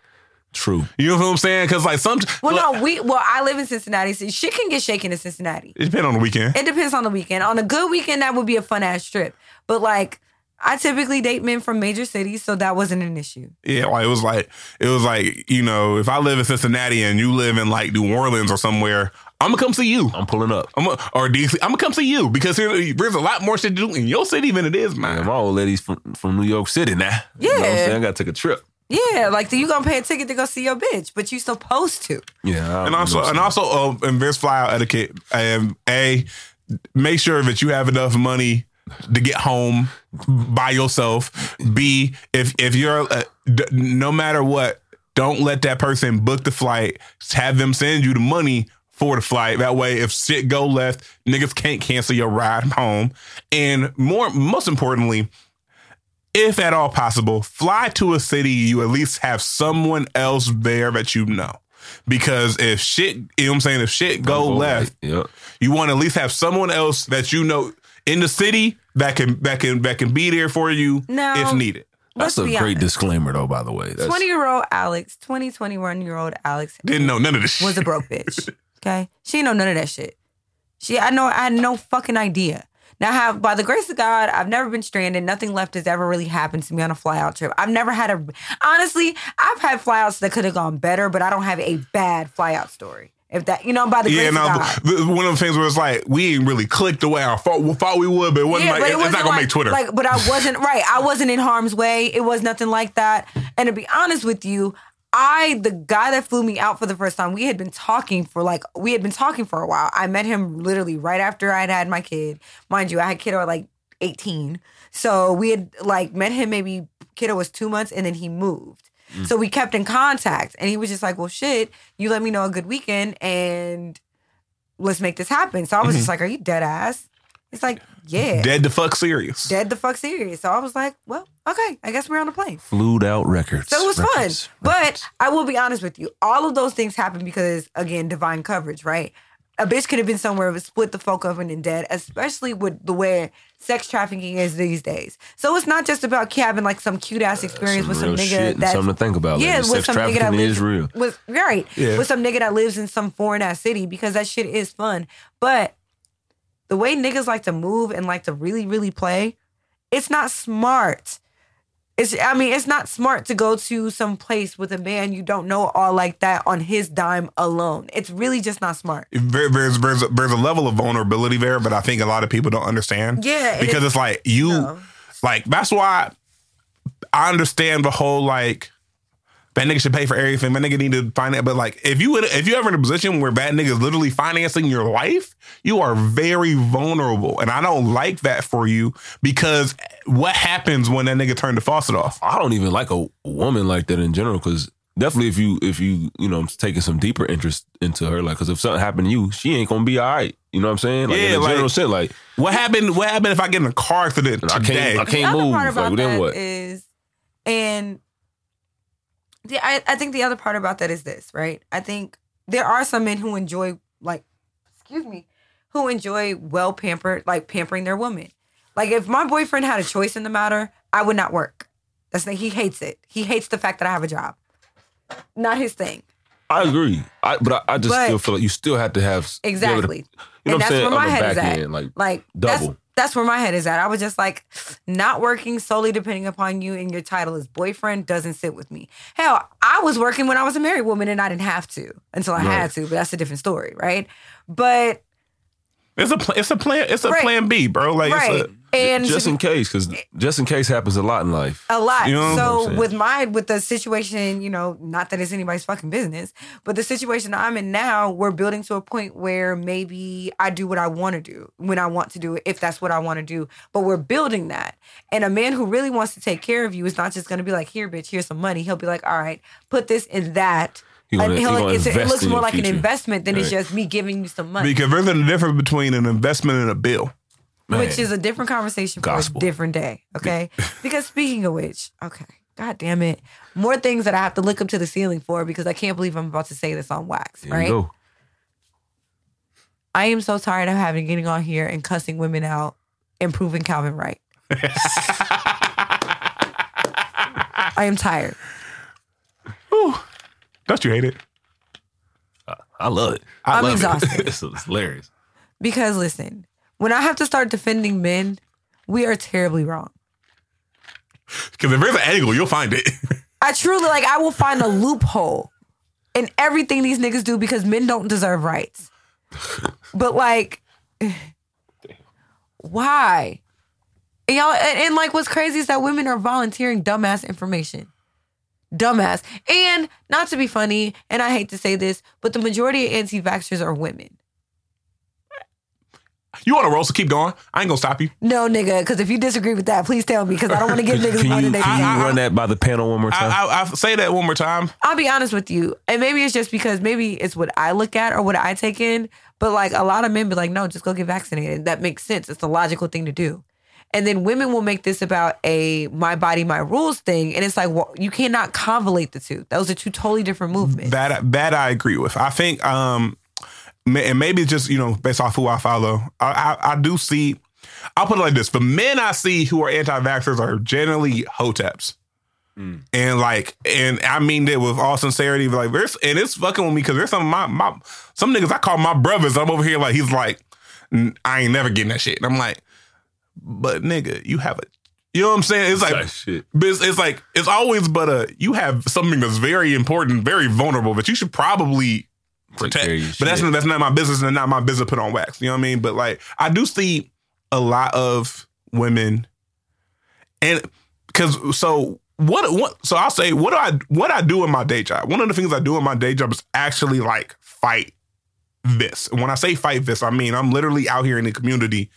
True. You know what I'm saying? Because like some, Well, no, we. Well, I live in Cincinnati, so shit can get shaken in Cincinnati. it depends on the weekend. It depends on the weekend. On a good weekend, that would be a fun ass trip. But like, I typically date men from major cities, so that wasn't an issue. Yeah, like it was like it was like you know, if I live in Cincinnati and you live in like New Orleans or somewhere, I'm gonna come see you. I'm pulling up. I'm gonna, or DC. I'm gonna come see you because here, there's a lot more shit to do in your city than it is Man, mine. my old lady's from, from New York City now. You know what I'm Yeah. saying? I gotta take a trip. Yeah, like you gonna pay a ticket to go see your bitch, but you supposed to. Yeah. And also, and also, uh, in this fly out etiquette, um, a make sure that you have enough money to get home by yourself. B, if if you're uh, d- no matter what, don't let that person book the flight. Have them send you the money for the flight. That way, if shit go left, niggas can't cancel your ride home. And more, most importantly. If at all possible, fly to a city you at least have someone else there that you know. Because if shit, you know what I'm saying, if shit go left, Yep. you want to at least have someone else that you know in the city that can that can that can be there for you No. if needed. That's a great honest. disclaimer, though. By the way, 20 year old Alex, 20, 21 year old Alex Didn't know none of this. was a broke bitch. Okay. She didn't know none of that shit. She I know I had no fucking idea. Now have by the grace of God, I've never been stranded. Nothing left has ever really happened to me on a fly out trip. I've never had a honestly, I've had flyouts that could have gone better, but I don't have a bad flyout story. If that you know, by the Yeah, grace no, of God. one of the things where it's like we ain't really clicked the way I thought, we thought we would, but it wasn't like but it's not gonna like, make Twitter. Like, but I wasn't right. I wasn't in harm's way. It was nothing like that. And to be honest with you, I the guy that flew me out for the first time, we had been talking for like we had been talking for a while. I met him literally right after I had had my kid. Mind you, I had kiddo at like 18. So we had like met him maybe kiddo was two months and then he moved. Mm. So we kept in contact and he was just like, Well shit, you let me know a good weekend and let's make this happen. So I was just mm-hmm. like, Are you dead ass? It's like, Yeah Dead the fuck serious. dead the fuck serious. So I was like, well, okay, I guess we're on a plane. flued out records. So it was Records. fun. But I will be honest with you, all of those things happened because, again, divine coverage, right? A bitch could have been somewhere split the fuck open and dead, especially with the way sex trafficking is these days. So it's not just about having like some cute ass uh, experience with some real nigga shit that's something to think about. yeah, ladies. with Sex some nigga that trafficking lives is real. with right Yeah. with some nigga that lives in some foreign ass city because that shit is fun. But the way niggas like to move and like to really really play, it's not smart. It's I mean it's not smart to go to some place with a man you don't know all like that on his dime alone. It's really just not smart. There- there's there's a, there's a level of vulnerability there, but I think a lot of people don't understand. Yeah, because is- it's like you, No. like that's why I understand the whole like bad nigga should pay for everything. Bad nigga need to finance, but like if you would, if you ever in a position where bad is literally financing your life, you are very vulnerable, and I don't like that for you because what happens when that nigga turn the faucet off? I don't even like a woman like that in general because definitely if you if you you know I'm taking some deeper interest into her like because if something happened to you she ain't gonna be all right you know what I'm saying like Yeah, in a like- general sense like What happened? What happened if I get in a car accident I can't I can't other move part about like then that what is, and the, I, I think the other part about that is this, right? I think there are some men who enjoy, like, excuse me, who enjoy well pampered, like pampering their woman. Like, if my boyfriend had a choice in the matter, I would not work. That's the, he hates it. He hates the fact that I have a job. Not his thing. I agree I, but I, I just But- still feel like you still have to have be able to- Exactly. you know and what I'm that's saying where my on the head back is at. end like like double. That's, that's where my head is at. I was just like, not working solely depending upon you and your title as boyfriend doesn't sit with me. Hell, I was working when I was a married woman and I didn't have to until I Right. had to, but that's a different story, right? But It's a pl- it's a plan it's a Right. plan B, bro. Like right, it's a, And just in case, because eh, just in case happens a lot in life. a lot. You know what I'm so with my with the situation, you know, not that it's anybody's fucking business, but the situation I'm in now, we're building to a point where maybe I do what I want to do when I want to do it, if that's what I want to do. But we're building that. And a man who really wants to take care of you is not just gonna be like, here, bitch, here's some money. He'll be like, all right, put this in that. Gonna- And he he'll- it's- it looks more your like an investment than it's just me giving you some money. Because there's a difference between an investment and a bill. Which is a different conversation for Gospel. a different day. Okay. because speaking of which, okay, god damn it, more things that I have to look up to the ceiling for because I can't believe I'm about to say this on wax. There right. you go. I am so tired of having getting on here and cussing women out and proving Calvin right. I am tired. Don't you hate it? I love it. I I'm love exhausted. it's, it's hilarious. Because listen, when I have to start defending men, we are terribly wrong. Because if there's an angle, you'll find it. I truly like I will find a loophole in everything these niggas do because men don't deserve rights. But like why? And y'all and, and like what's crazy is that women are volunteering dumbass information. Dumbass. And not to be funny, and I hate to say this, but the majority of anti-vaxxers are women. You want to roll, so keep going. I ain't gonna stop you. No, nigga, because if you disagree with that, please tell me because I don't want to give niggas Can more you, than they can can. you run that by the panel one more time? I, I, I say that one more time. I'll be honest with you, and maybe it's just because maybe it's what I look at or what I take in. But like a lot of men be like, no, just go get vaccinated. That makes sense. It's the logical thing to do. And then women will make this about a my body, my rules thing, and it's like, well, you cannot convolate the two. Those are two totally different movements. That that I agree with. I think, um, ma- and maybe it's just you know based off who I follow. I, I, I do see. I'll put it like this: the men I see who are anti-vaxxers are generally hoteps. Mm. And like, and I mean that with all sincerity. Like, there's and it's fucking with me because there's some my my some niggas I call my brothers. I'm over here like he's like, "N- I ain't never getting that shit. And I'm like, but nigga, you have a, you know what I'm saying? It's like, Like shit. but it's, it's like it's always but a you have something that's very important, very vulnerable, but you should probably protect. But that's that's not my business and not my business to put on wax. You know what I mean? But like I do see a lot of women, and because so what what so I'll say what do I what I do in my day job. One of the things I do in my day job is actually like fight this. And when I say fight this, I mean I'm literally out here in the community,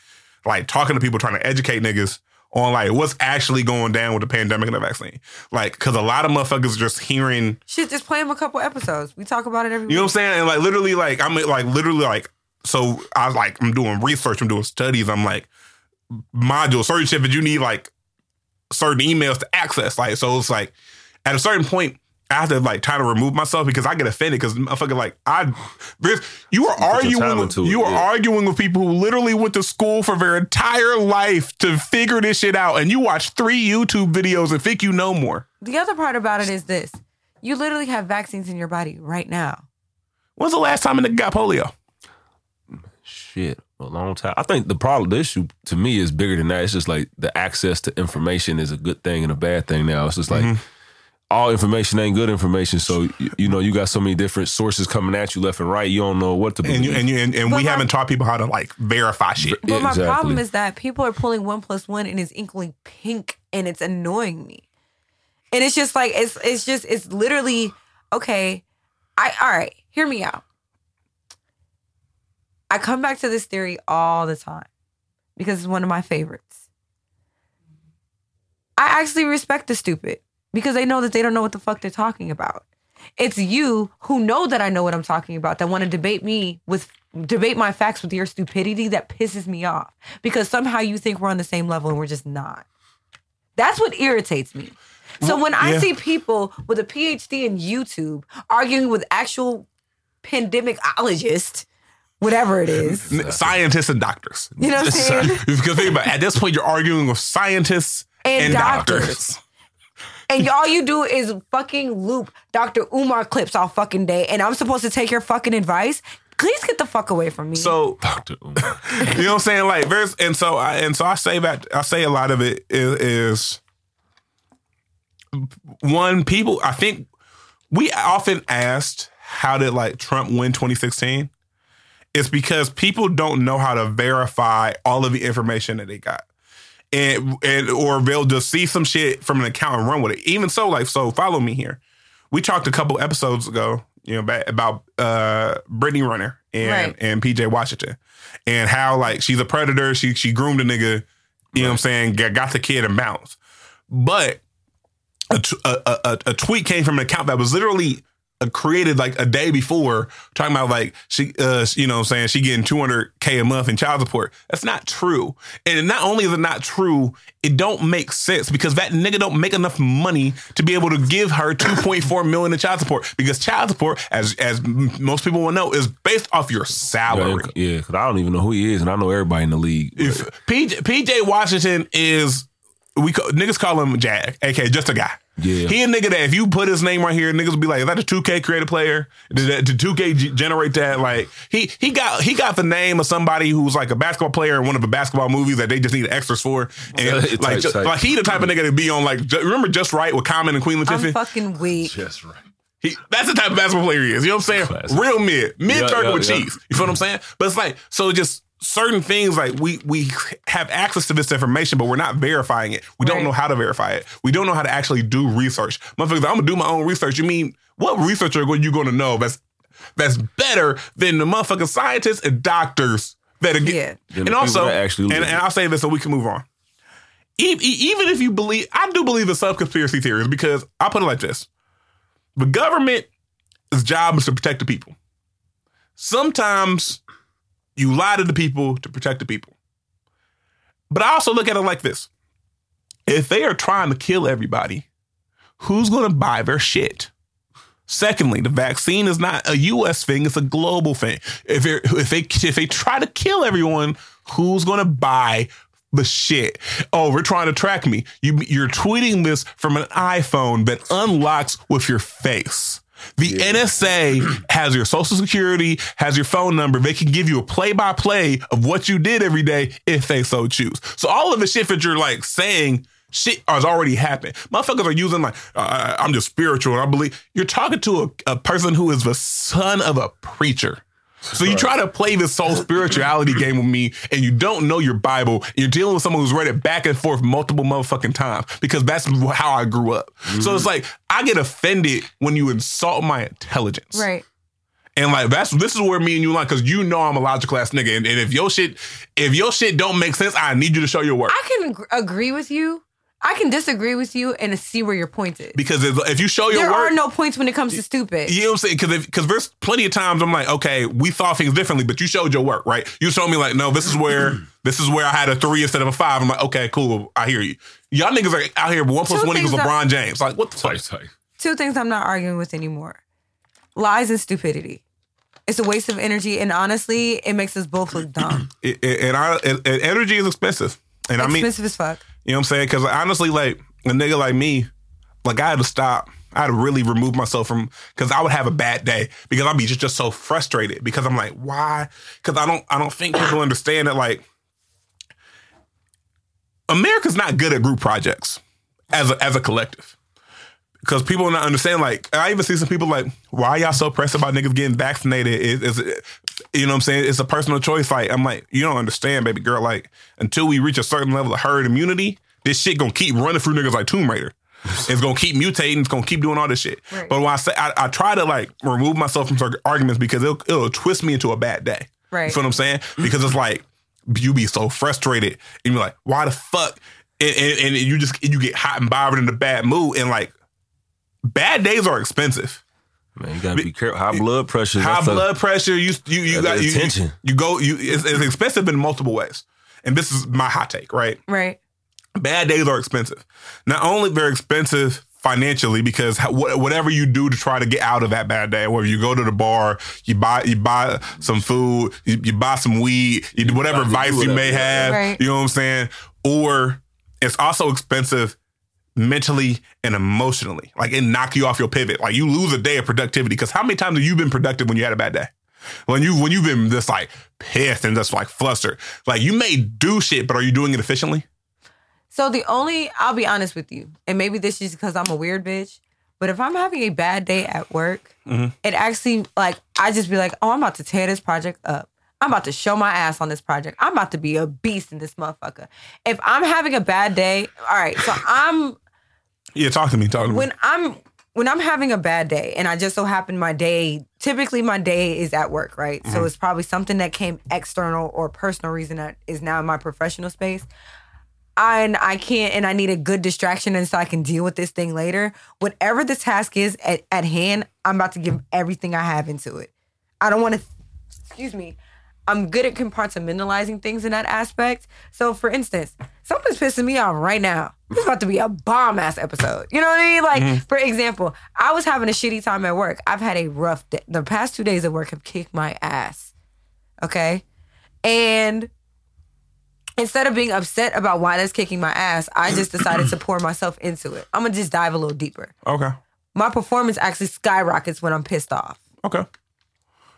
like talking to people, trying to educate niggas on like what's actually going down with the pandemic and the vaccine. Like, because a lot of motherfuckers are just hearing Shit, just play them a couple episodes. We talk about it every you know what. I'm saying? And like literally, like I'm like literally like so I was like I'm doing research, I'm doing studies, I'm like module certain shit that you need like certain emails to access. Like so it's like at a certain point I have to like try to remove myself because I get offended because motherfucker like I there's you are put your arguing with, you are yeah. arguing with people who literally went to school for their entire life to figure this shit out and you watch three YouTube videos and think you know more. The other part about it is this: you literally have vaccines in your body right now. When's the last time a nigga got polio? Shit, a long time. I think the problem, the issue to me is bigger than that. It's just like the access to information is a good thing and a bad thing now. It's just like Mm-hmm. All information ain't good information. So you, you know, you got so many different sources coming at you left and right. You don't know what to believe. And you and you and, and we my- haven't taught people how to like verify shit. But my Exactly. problem is that people are pulling one plus one and it's equaling pink and it's annoying me. And it's just like it's it's just it's literally okay. I all right, hear me out. I come back to this theory all the time because it's one of my favorites. I actually respect the stupid because they know that they don't know what the fuck they're talking about. It's you who know that I know what I'm talking about that want to debate me with debate my facts with your stupidity that pisses me off because somehow you think we're on the same level and we're just not. That's what irritates me. So when I yeah. see people with a PhD in YouTube arguing with actual pandemicologists, whatever it is, Scientists and doctors. You know what I'm saying? because think about it, at this point you're arguing with scientists and, And doctors. doctors. And all you do is fucking loop Dr. Umar clips all fucking day, and I'm supposed to take your fucking advice? Please get the fuck away from me. So Dr. Umar. you know what I'm saying? Like there's and so I and so I say that I say a lot of it is, is one people I think we often asked how did like Trump win 2016? It's because people don't know how to verify all of the information that they got. And and or they'll just see some shit from an account and run with it. Even so, like so, follow me here. We talked a couple episodes ago, you know, about uh Brittany Renner and Right. and PJ Washington and how like she's a predator. She she groomed a nigga. You know what I'm saying? Got, got the kid and bounced. But a, t- a, a, a- a tweet came from an account that was literally created like a day before talking about like she uh you know what I'm saying she getting 200k a month in child support that's not true and not only is it not true it don't make sense because that nigga don't make enough money to be able to give her 2.4 million in child support because child support as as most people will know is based off your salary Yeah, because I don't even know who he is, and I know everybody in the league. if PJ, PJ Washington is we call, niggas call him Jag, aka just a guy. Yeah. he a nigga that if you put his name right here, niggas will be like, "Is that a two K creative player? Did that did two K generate that?" Like he he got he got the name of somebody who's like a basketball player in one of the basketball movies that they just need extras for, and Type, like type. like he the type of nigga to be on like ju- remember Just Wright with Common and Queen I'm Latifah. fucking weak. That's right. He, that's the type of basketball player he is. You know what I'm saying? Classic. Real mid, mid Yeah, turtle yeah, with yeah. cheese. You feel what I'm saying? But it's like so just certain things like we we have access to this information, but we're not verifying it. We don't know how to verify it. We don't know how to actually do research. Motherfuckers, I'm gonna do my own research. You mean what research are you going to know that's that's better than the motherfucking scientists and doctors that are get, Yeah. Than and also actually and, and. I'll say this so we can move on. Even if you believe, I do believe in some conspiracy theories because I'll put it like this: the government's job is to protect the people. Sometimes you lie to the people to protect the people. But I also look at it like this: if they are trying to kill everybody, who's going to buy their shit? Secondly, the vaccine is not a U.S. thing; it's a global thing. If if they if they try to kill everyone, who's going to buy the shit? Oh, we're trying to track me. You you're tweeting this from an iPhone that unlocks with your face. The NSA has your social security, has your phone number. They can give you a play by play of what you did every day if they so choose. So all of the shit that you're like saying shit has already happened. Motherfuckers are using like uh, I'm just spiritual and I believe you're talking to a, a person who is the son of a preacher. So you try to play this whole spirituality game with me, and you don't know your Bible. You're dealing with someone who's read it back and forth multiple motherfucking times because that's how I grew up. So it's mm-hmm. like I get offended when you insult my intelligence, Right. and like that's this is where me and you like because you know I'm a logical ass nigga, and, and if your shit if your shit don't make sense, I need you to show your work. I can agree with you. I can disagree with you and see where your point is. Because if, if you show your There work, are no points when it comes to stupid. You know what I'm saying? Because because there's plenty of times I'm like, okay, we thought things differently, but you showed your work, right? You showed me like, no, this is where this is where I had a three instead of a five. I'm like, okay, cool, I hear you. Y'all niggas are out here, one plus Two one equals things that- LeBron James. Like, what the fuck? Tight, tight. Two things I'm not arguing with anymore lies and stupidity. It's a waste of energy. And honestly, it makes us both look dumb. It- it- and I and, and energy is expensive, and I mean, Expensive as fuck. You know what I'm saying? Because honestly, like a nigga like me, like I had to stop. I had to really remove myself from because I would have a bad day because I'd be just, just so frustrated because I'm like, why? Because I don't I don't think people understand that like America's not good at group projects as a, as a collective. Because people don't understand, like, I even see some people like, why y'all so pressed about niggas getting vaccinated? Is is you know what I'm saying? It's a personal choice. Like, I'm like, you don't understand, baby girl. Like, until we reach a certain level of herd immunity, this shit gonna keep running through niggas like Tomb Raider. It's gonna keep mutating. It's gonna keep doing all this shit. Right. But when I say I, I try to like remove myself from certain arguments because it'll, it'll twist me into a bad day. Right. You feel what I'm saying? Because it's like you be so frustrated and you're like, why the fuck? And, and, and you just you get hot and bothered in a bad mood and like bad days are expensive. Man, you gotta be careful. High blood pressure. High that's a- blood pressure. You you you got you, attention. you go you it's, it's expensive in multiple ways. And this is my hot take, right? Right. Bad days are expensive. Not only they're expensive financially because whatever you do to try to get out of that bad day, whether you go to the bar, you buy you buy some food, you, you buy some weed, you, do whatever buy- you do vice you may have, Right. you know what I'm saying? Or it's also expensive mentally and emotionally. Like it knock you off your pivot. Like you lose a day of productivity. Because how many times have you been productive when you had a bad day? When you when you've been just like pissed and just like flustered. Like you may do shit, but are you doing it efficiently? So the only, I'll be honest with you, and maybe this is because I'm a weird bitch, but if I'm having a bad day at work, Mm-hmm. it actually, like, I just be like, oh, I'm about to tear this project up. I'm about to show my ass on this project. I'm about to be a beast in this motherfucker. If I'm having a bad day, all right, so I'm Yeah, talk to me. Talk to me. when I'm when I'm having a bad day and I just so happen my day typically my day is at work, right? Mm-hmm. So it's probably something that came external or personal reason that is now in my professional space. I, and I can't and I need a good distraction and so I can deal with this thing later. Whatever the task is at, at hand, I'm about to give everything I have into it. I don't want to excuse me. I'm good at compartmentalizing things in that aspect. So, for instance, something's pissing me off right now. It's about to be a bomb ass episode. You know what I mean? Like, mm-hmm. for example, I was having a shitty time at work. I've had a rough day. The past two days at work have kicked my ass. Okay. And instead of being upset about why that's kicking my ass, I just decided to pour myself into it. I'm going to just dive a little deeper. okay. My performance actually skyrockets when I'm pissed off. Okay.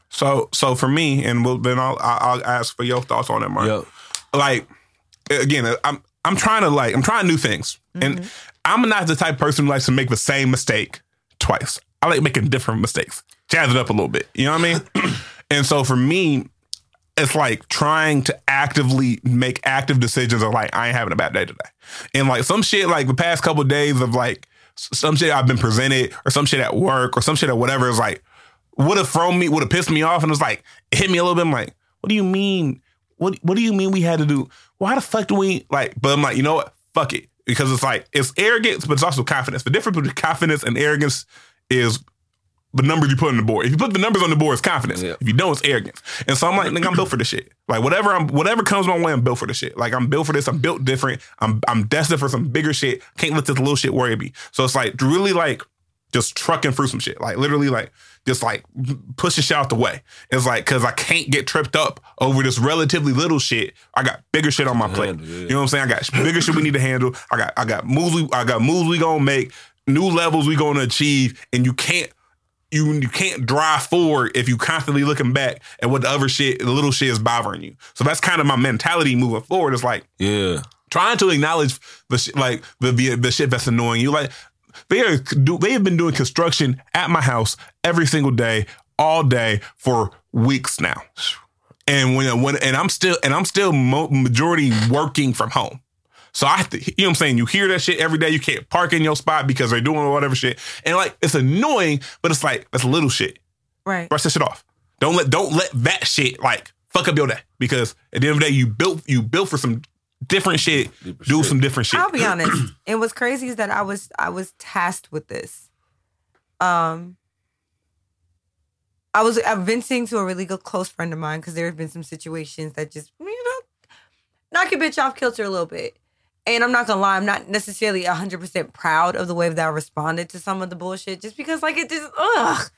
So so for me, and we'll, then I'll I'll I'll ask for your thoughts on it, Mark. Yep. Like again, I'm I'm trying to like I'm trying new things, and mm-hmm. I'm not the type of person who likes to make the same mistake twice. I like making different mistakes, jazz it up a little bit. You know what I mean? and so for me, it's like trying to actively make active decisions of like I ain't having a bad day today, and like some shit like the past couple of days of like some shit I've been presented or some shit at work or some shit at whatever is like would have thrown me, would have pissed me off, and it was like hit me a little bit. I'm like, what do you mean? What What do you mean we had to do? Why the fuck do we like? But I'm like, you know what? Fuck it, because it's like it's arrogance, but it's also confidence. The difference between confidence and arrogance is the numbers you put on the board. If you put the numbers on the board, it's confidence. Yeah. If you don't, it's arrogance. And so I'm like, nigga, I'm built for this shit. Like whatever I'm, whatever comes my way, I'm built for this shit. Like I'm built for this. I'm built different. I'm, I'm destined for some bigger shit. Can't let this little shit worry me. So it's like really like just trucking through some shit. Like literally like just like pushing shit out the way. It's like cause I can't get tripped up over this relatively little shit. I got bigger shit on my plate. handle, yeah. You know what I'm saying? I got bigger shit we need to handle. I got I got moves we I got moves we gonna make, new levels we gonna achieve, and you can't you you can't drive forward if you constantly looking back at what the other shit, the little shit is bothering you. So that's kind of my mentality moving forward. It's like Yeah. trying to acknowledge the sh- like the, the the shit that's annoying you. Like they are do they have been doing construction at my house every single day, all day for weeks now. And when when and I'm still and I'm still mo- majority working from home. So I have to, you know what I'm saying? You hear that shit every day. You can't park in your spot because they're doing whatever shit. And like it's annoying, but it's like that's little shit. Right. Brush that shit off. Don't let don't let that shit like fuck up your day. Because at the end of the day, you built you built for some different shit. Deeper do shit. some different shit. I'll be honest. and what's crazy is that I was I was tasked with this. Um I was venting to a really good close friend of mine because there have been some situations that just you know knock your bitch off kilter a little bit. And I'm not gonna lie, I'm not necessarily 100% proud of the way that I responded to some of the bullshit just because, like, it just, ugh.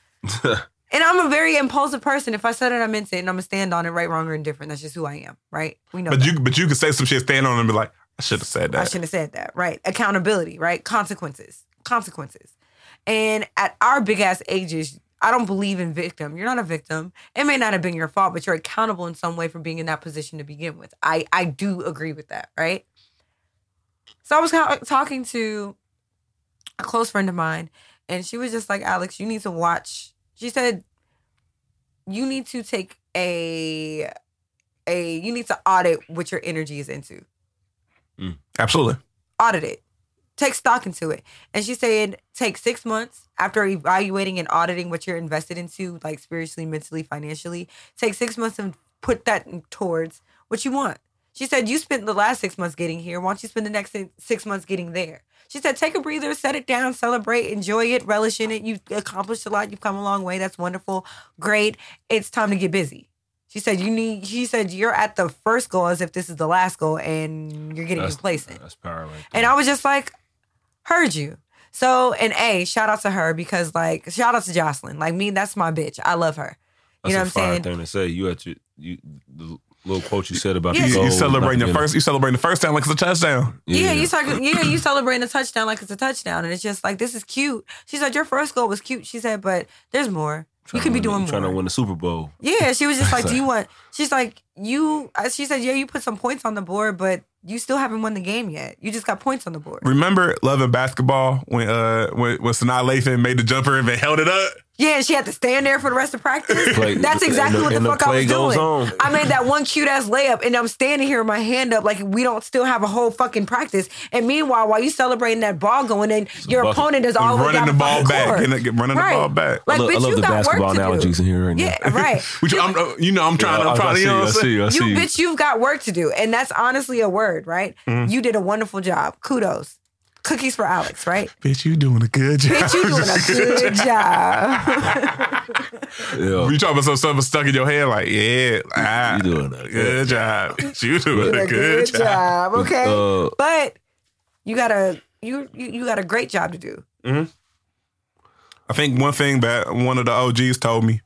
and I'm a very impulsive person. If I said it, I meant it, and I'm gonna stand on it, right, wrong, or indifferent. That's just who I am, right? We know But that. you but you can say some shit, stand on it and be like, I should have said that. I shouldn't have said that. Right. Accountability, right? Consequences. Consequences. And at our big ass ages, I don't believe in victim. You're not a victim. It may not have been your fault, but you're accountable in some way for being in that position to begin with. I I do agree with that, right? So I was talking to a close friend of mine, and she was just like, "Alex, you need to watch." She said, "You need to take a a you need to audit what your energy is into." Mm, absolutely. audit it. Take stock into it. And she said, take six months after evaluating and auditing what you're invested into, like spiritually, mentally, financially. Take six months and put that towards what you want. She said, you spent the last six months getting here. Why don't you spend the next six months getting there? She said, take a breather, set it down, celebrate, enjoy it, relish in it. You've accomplished a lot. You've come a long way. That's wonderful. Great. It's time to get busy. She said, you need, she said, you're at the first goal as if this is the last goal and you're getting That's, complacent. that's power right. And I was just like, heard you. So, and A, shout out to her because, like, shout out to Jocelyn. Like, me, that's my bitch. I love her. That's You know what I'm saying? thing to say. You at your you the little quote you said about Yeah. the You, goal, you celebrating the first you celebrating the first down like it's a touchdown. Yeah, you talk, yeah, you celebrating a touchdown like it's a touchdown. And it's just like, this is cute. She said, your first goal was cute. She said, but there's more. You Trying could to be win- doing trying to win the Super Bowl. Yeah, she was just like, do you want, she's like, you, uh, she said, yeah, you put some points on the board, but you still haven't won the game yet. You just got points on the board. Remember Love and Basketball when uh when when Sanaa Lathan made the jumper and they held it up? Yeah, and she had to stand there for the rest of practice. Play- That's exactly and what the- the, and the fuck I was goes doing. on. I made that one cute ass layup, and I'm standing here with my hand up like we don't still have a whole fucking practice. And meanwhile, while you celebrating that ball going in, your bucket. opponent is all running the ball back, and get- running the ball back. Like, I, lo- bitch, I love you the got work basketball to do. analogies in here right now. Yeah, right. Which I'm, uh, you know, I'm trying. Yeah, I'm trying I to. You know see, what I I'm see, saying? I see. You bitch, you've got work to do, and that's honestly a word, right? Mm-hmm. You did a wonderful job. Kudos. Cookies for Alex, right? Bitch, you doing a good job. Bitch, you doing a good job. Yeah. You talking about some stuff stuck in your head, like, yeah, ah, You doing a good job. Bitch, You doing a a good job. Okay, Uh, but you got a you, you you got a great job to do. I think one thing that one of the OGs told me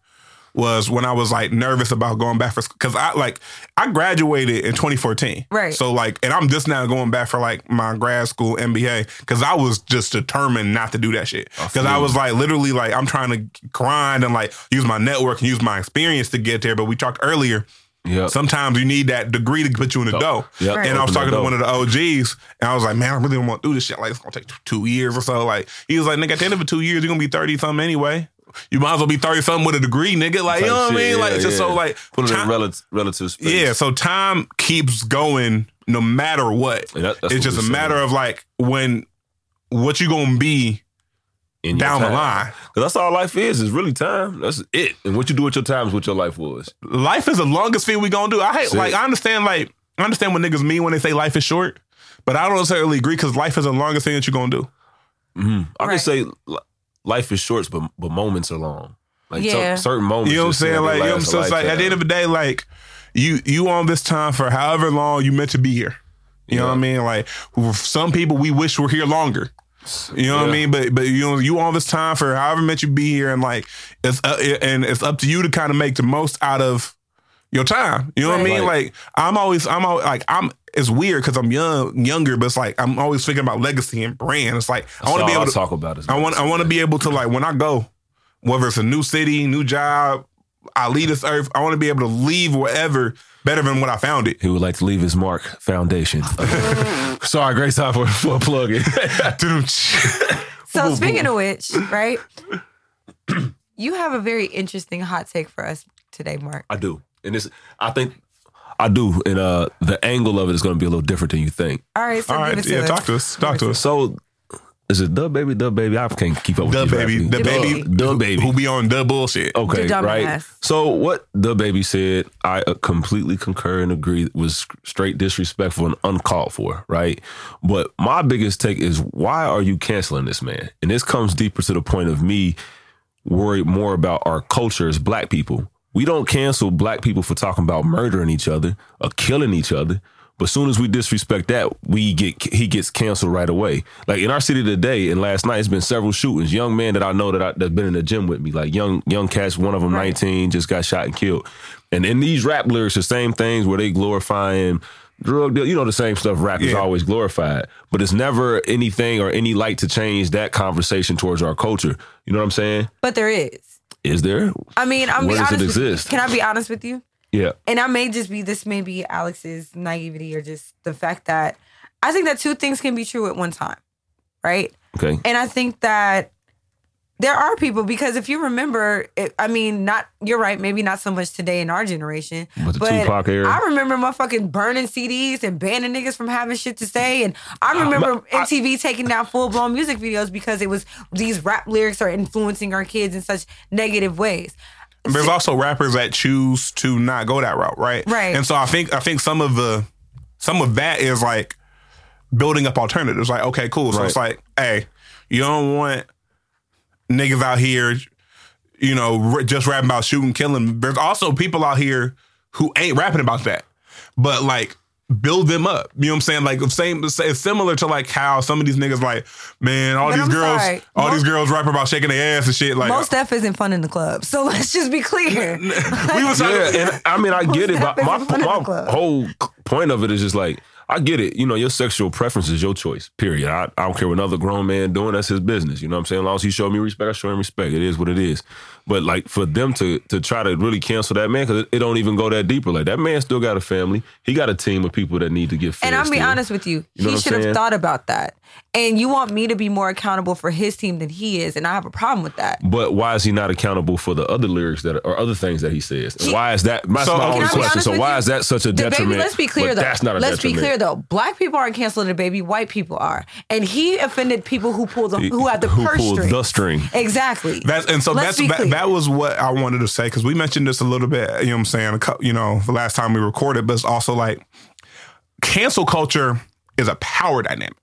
was when I was like nervous about going back for because I like I graduated in 2014, Right. So like, and I'm just now going back for like my grad school MBA because I was just determined not to do that shit because I was like literally like I'm trying to grind and like use my network and use my experience to get there. But we talked earlier. yeah. Sometimes you need that degree to put you in the dough. Yep. Right. And I was talking to one of the OGs, and I was like, man, I really don't want to do this shit. Like, it's gonna take two years or so. Like, he was like, nigga, at the end of the two years, you're gonna be 30 something anyway. You might as well be 30 something with a degree, nigga. Like, you know what I mean? shit, like, yeah, it's just so like, Put it in relative, relative space. yeah, so time keeps going no matter what. Yeah, that- it's what just a we're matter of like when what you gonna be In down the line. line. 'Cause that's all life is, is really time. That's it. And what you do with your time is what your life was. Life is the longest thing we gonna do. I hate That's like it. I understand like I understand what niggas mean when they say life is short, but I don't necessarily agree because life is the longest thing that you're gonna do. Mm-hmm. I Right. can say li- life is short, but but moments are long. Like cer- Yeah. certain moments. You know what I'm saying? Like, you know what I'm saying? It's like at the end of the day, like you you on this time for however long you meant to be here. You know what I mean? Like for some people we wish were here longer. You know what I mean? But but you know you on this time for however meant you be here, and like it's uh, and it's up to you to kind of make the most out of your time. You know what I mean? Right. Like I'm always I'm always like I'm. It's weird because I'm young, younger, but it's like I'm always thinking about legacy and brand. It's like I want to be able I to talk about is I want I want to be able to like when I go, whether it's a new city, new job, I leave this earth. I want to be able to leave wherever better than what I found it. He would like to leave his mark foundation. Sorry, great time for, for a plug in. So speaking of which, right? You have a very interesting hot take for us today, Mark. I do. And this I think I do. And uh the angle of it is gonna be a little different than you think. All right, so All give to yeah, talk to us. Talk to us. So is it DaBaby, the baby? I can't keep up with DaBaby, rappers. the DaBaby, baby. DaBaby. who be on the bullshit. Okay, The dumbass. right. So what DaBaby said, I uh, completely concur and agree was straight disrespectful and uncalled for, right? But my biggest take is why are you canceling this man? And this comes deeper to the point of me worried more about our culture as black people. We don't cancel black people for talking about murdering each other or killing each other. But soon as we disrespect that, we get he gets canceled right away. Like in our city today and last night, it's been several shootings. Young man that I know that I, that's been in the gym with me, like young young cats. One of them, Right. nineteen, just got shot and killed. And in these rap lyrics, the same things where they glorifying drug deal, you know, the same stuff Rap Yeah. always glorified. But it's never anything or any light to change that conversation towards our culture. You know what I'm saying? But there is. Is there? I mean, I'm Where be does it exist? Can I be honest with you? Yeah. and I may just be this may be Alex's naivety or just the fact that I think that two things can be true at one time, right? Okay. And I think that there are people because if you remember, it, I mean, not you're right, maybe not so much today in our generation, But the Tupac era? I remember motherfucking burning CDs and banning niggas from having shit to say, and I remember MTV taking down full blown music videos because it was these rap lyrics are influencing our kids in such negative ways. There's also rappers that choose to not go that route, right? Right. And so I think I think some of the some of that is like building up alternatives. Like, okay, cool. So it's like, hey, you don't want niggas out here, you know, r- just rapping about shooting, killing. There's also people out here who ain't rapping about that, but like build them up. You know what I'm saying? Like same, it's similar to like how some of these niggas like, man, all But these I'm girls, sorry. all these girls rapping about shaking their ass and shit. Like, Most stuff isn't fun in the club, so let's just be clear. we was talking. Yeah, and I mean, I get it, but Step my, is in front of the my whole point of it is just like I get it. You know, your sexual preference is your choice. Period. I, I don't care what another grown man doing. That's his business. You know what I'm saying? As long as he show me respect, I show him respect. It is what it is. But like for them to to try to really cancel that man, because it, it don't even go that deeper. Like that man still got a family. He got a team of people that need to get fed. And I'll be still. honest with you, You know he should have thought about that. And you want me to be more accountable for his team than he is, and I have a problem with that. But why is he not accountable for the other lyrics that or other things that he says? And why is that? That's So- my only question. So why you? is that such a detriment? baby, let's be clear though. That's not a let's detriment. be clear though. Black people aren't canceling DaBaby. White people are, and he offended people who pulled the who had the Who purse pulled strings. the string? Exactly. That's and so Let's that's that, that was what I wanted to say because we mentioned this a little bit. You know what I'm saying? A cou- You know, the last time we recorded, but it's also like cancel culture is a power dynamic.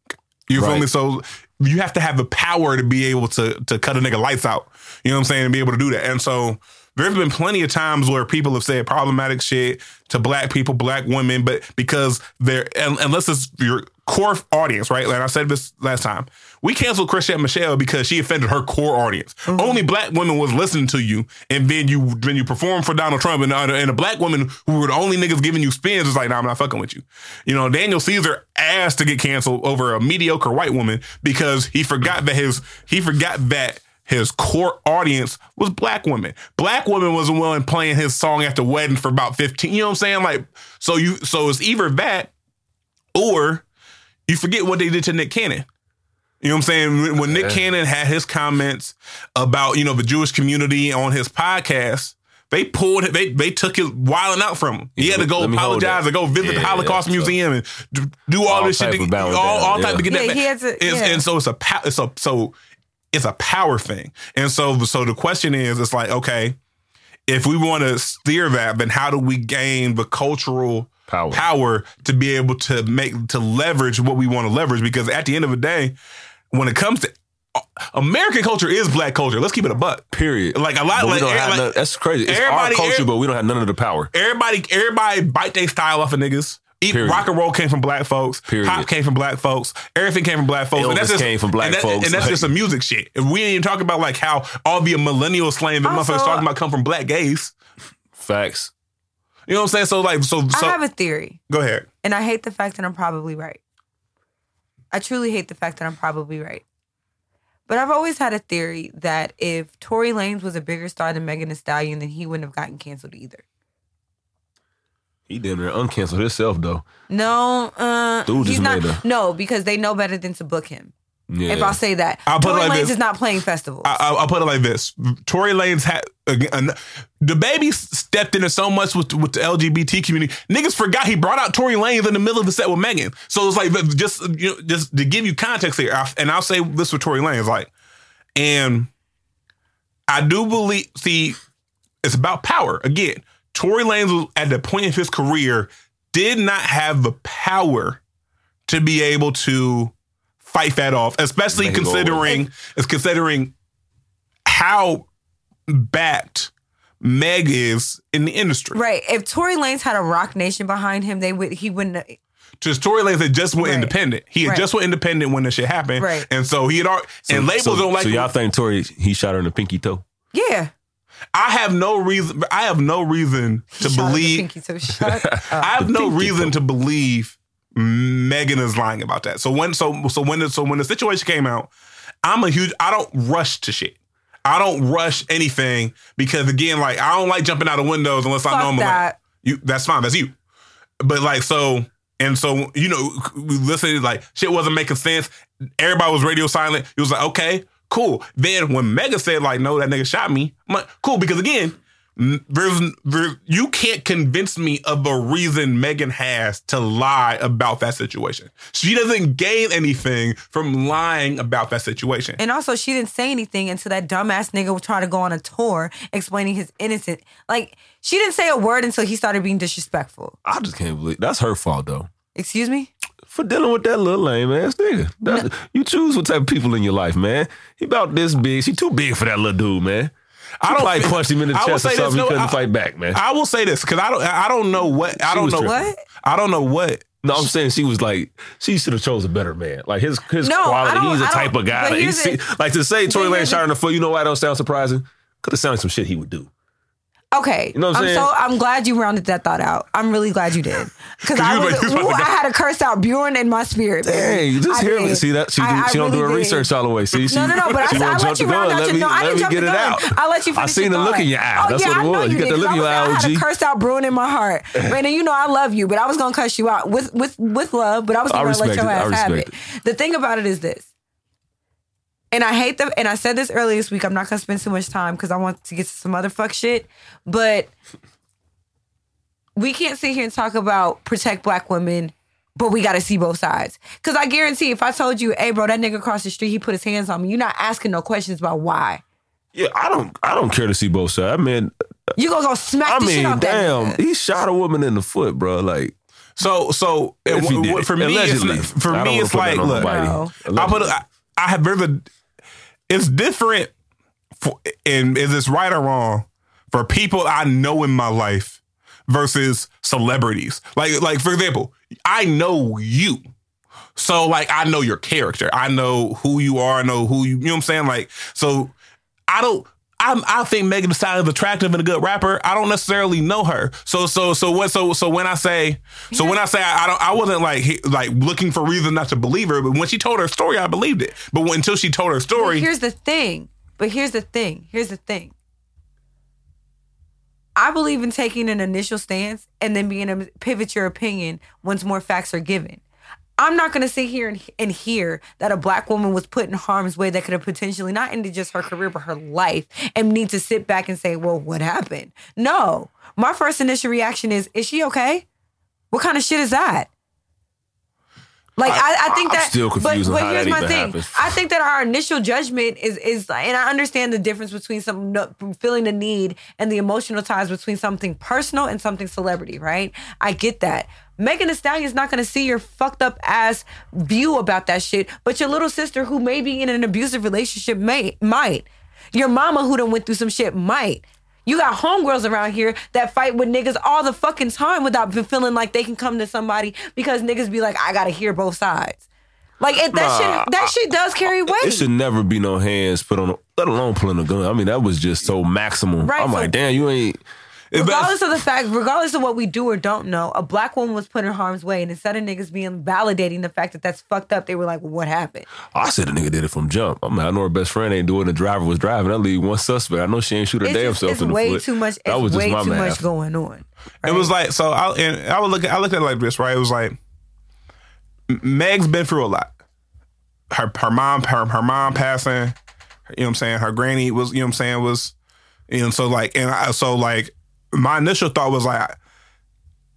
You feel Right. me? So you have to have the power to be able to to cut a nigga lights out. You know what I'm saying? And be able to do that. And so there's been plenty of times where people have said problematic shit to black people, black women, but because they're and, unless it's your core audience, right? Like I said this last time, we canceled Chrisette Michele because she offended her core audience. Mm-hmm. Only black women was listening to you, and then you then you performed for Donald Trump, and, and a black woman who were the only niggas giving you spins was like, nah, I'm not fucking with you. You know, Daniel Caesar asked to get canceled over a mediocre white woman because he forgot that his he forgot that his core audience was black women. Black women was the one playing his song at the wedding for about 15. You know what I'm saying? Like, so you so it's either that or you forget what they did to Nick Cannon. You know what I'm saying? When, when Nick Cannon had his comments about, you know, the Jewish community on his podcast, they pulled it, they they took his Wild 'N Out from him. He had to go Let me hold apologize and go visit the Holocaust yeah, so- Museum and do all, All this shit, type to, of bowing all, down, all type to get that. Yeah, back. he had to- It's- yeah. And so it's a pow- it's a so it's a power thing. And so so the question is, it's like okay, if we want to steer that, then how do we gain the cultural Power. power to be able to make to leverage what we want to leverage? Because at the end of the day, when it comes to uh, American culture is black culture. Let's keep it a buck. Period. Like a lot, But like, like, that's crazy. It's our culture, but we don't have none of the power. everybody, everybody bite their style off of niggas. Eat, Period. rock and roll came from black folks. Period. Pop came from black folks. Everything came from black folks. Elvis came from black and that- folks, And that's like- just a music shit. And we ain't even talking about like how all the millennial slang that Also- motherfuckers talking about come from black gays. Facts. You know what I'm saying? So like, so so I have a theory, go ahead. and I hate the fact that I'm probably right. I truly hate the fact that I'm probably right. But I've always had a theory that if Tory Lanez was a bigger star than Megan Thee Stallion, then he wouldn't have gotten canceled either. He didn't uncancel himself though. No, uh, Dude he's not. made No, because they know better than to book him. Yeah. If I'll say that, I'll put it Tory like Lanez this. is not playing festivals. I, I, I'll put it like this: Tory Lanez had again, DaBaby stepped into so much with with the LGBT community. Niggas forgot he brought out Tory Lanez in the middle of the set with Megan. So it's like just you know, just to give you context here, I, and I'll say this with Tory Lanez, like, and I do believe. See, it's about power again. Tory Lanez was at the point of his career did not have the power to be able to fight that off, especially Make it go away. considering is considering how backed Meg is in the industry. right. If Tory Lanez had a Roc Nation behind him, they would. He wouldn't. Just Tory Lanez had just went Right. independent. He had Right. just went independent when this shit happened, Right. and so he had already. and labels so, don't like. So y'all think Tory he shot her in the pinky toe? Yeah. I have no reason. I have no reason to Shot him in the believe. pinky toe. Shut up. I have no reason toe. to believe Megan is lying about that. So when so so when the, so when the situation came out, I'm a huge. I don't rush to shit. I don't rush anything because again, like I don't like jumping out of windows unless I know I'm that. like you. That's fine. That's you. But like so. And so, you know, we listened, like, shit wasn't making sense. Everybody was radio silent. He was like, okay, cool. Then when Mega said, like, no, that nigga shot me, I'm like, cool. Because again, n- there's, there, you can't convince me of a reason Megan has to lie about that situation. She doesn't gain anything from lying about that situation. And also, she didn't say anything until that dumbass nigga was trying to go on a tour explaining his innocence. Like, she didn't say a word until he started being disrespectful. I just can't believe that's her fault though. Excuse me? For dealing with that little lame ass nigga. That- You choose what type of people in your life, man. He about this big. She too big for that little dude, man. I I don't like punched him in the I chest or say this, no, he couldn't I- fight back, man. I will say this because I don't, I don't know what, I She don't know tripping. What? I don't know what no, I'm saying she was like she should have chose a better man. Like his his No, quality. He's I type of guy. Like, like to say Tory Lane shot in the foot. You know why? That don't sound surprising. Could have sounded some shit he would do. Okay, You know what I'm I'm saying? so I'm glad you rounded that thought out. I'm really glad you did because I was like, you was about ooh, I had to curse out Bjorn in my spirit. Hey, you just hear me. See that she, I- I she don't do her did. research all the way. See, she, No, no, no. But I, I let you round out your me, no. I let didn't me jump get the it gun. out. I let you. I seen the look in your eye. That's oh, what it was. You got the look in your eye, I had to curse out Bruin in my heart, man. And you know I love you, but I was gonna cuss you out with with with love. But I was gonna let your ass have it. The thing about it is this. And I hate the and I said this earlier this week. I'm not gonna spend too much time because I want to get to some other fuck shit. But we can't sit here and talk about protect black women, but we got to see both sides. Because I guarantee, if I told you, "Hey, bro, that nigga across the street, he put his hands on me," you're not asking no questions about why. Yeah, I don't. I don't care to see both sides. I mean, You gonna go smack I the shit mean, out that damn, nigga. he shot a woman in the foot, bro. Like, So so If w- w- it. for me, it's, Allegedly. not- for I don't me, it's like that look. No. I put Allegedly. I, I have there's a it's different for, and is this right or wrong for people I know in my life versus celebrities. Like like for example, I know you. So like I know your character. I know who you are, I know who you you know what I'm saying? Like so I don't I, I think Megan Thee Stallion is attractive and a good rapper. I don't necessarily know her. So so so what so so when I say so when I say I, I don't I wasn't like like looking for reason not to believe her, but when she told her story, I believed it. But when, until she told her But story, here's the thing. But here's the thing. Here's the thing. I believe in taking an initial stance and then being able to pivot your opinion once more facts are given. I'm not going to sit here and, and hear that a black woman was put in harm's way that could have potentially not ended just her career, but her life, and need to sit back and say, well, what happened? No. My first initial reaction is, is she okay? What kind of shit is that? Like I, I think I'm that, still confused but, but here's my thing. happens. I think that our initial judgment is is, and I understand the difference between some no- feeling the need and the emotional ties between something personal and something celebrity, right? I get that. Megan Thee Stallion is not going to see your fucked up ass view about that shit, but your little sister who may be in an abusive relationship may might. Your mama who done went through some shit might. You got homegirls around here that fight with niggas all the fucking time without feeling like they can come to somebody because niggas be like, I gotta hear both sides. Like if that Nah, shit, that shit does carry weight. it should never be no hands put on, let alone pulling a gun. I mean, that was just so maximum. Right, I'm so- like, damn, you ain't. If that's- regardless of the fact, regardless of what we do or don't know, a black woman was put in harm's way, and instead of niggas being validating the fact that that's fucked up, they were like, well, "What happened?" I said the nigga did it from jump. I mean, I know her best friend ain't doing. The driver was driving. I leave one suspect. I know she ain't shoot her It's, damn just, self it's in the way foot. too much. That It's was just way my too math. much going on. It was like so. I and I would look. I looked at it like this, right? It was like Meg's been through a lot. Her her mom her her mom passing. You know what I'm saying? Her granny was. You know what I'm saying? Was you know so like and I, so like my initial thought was like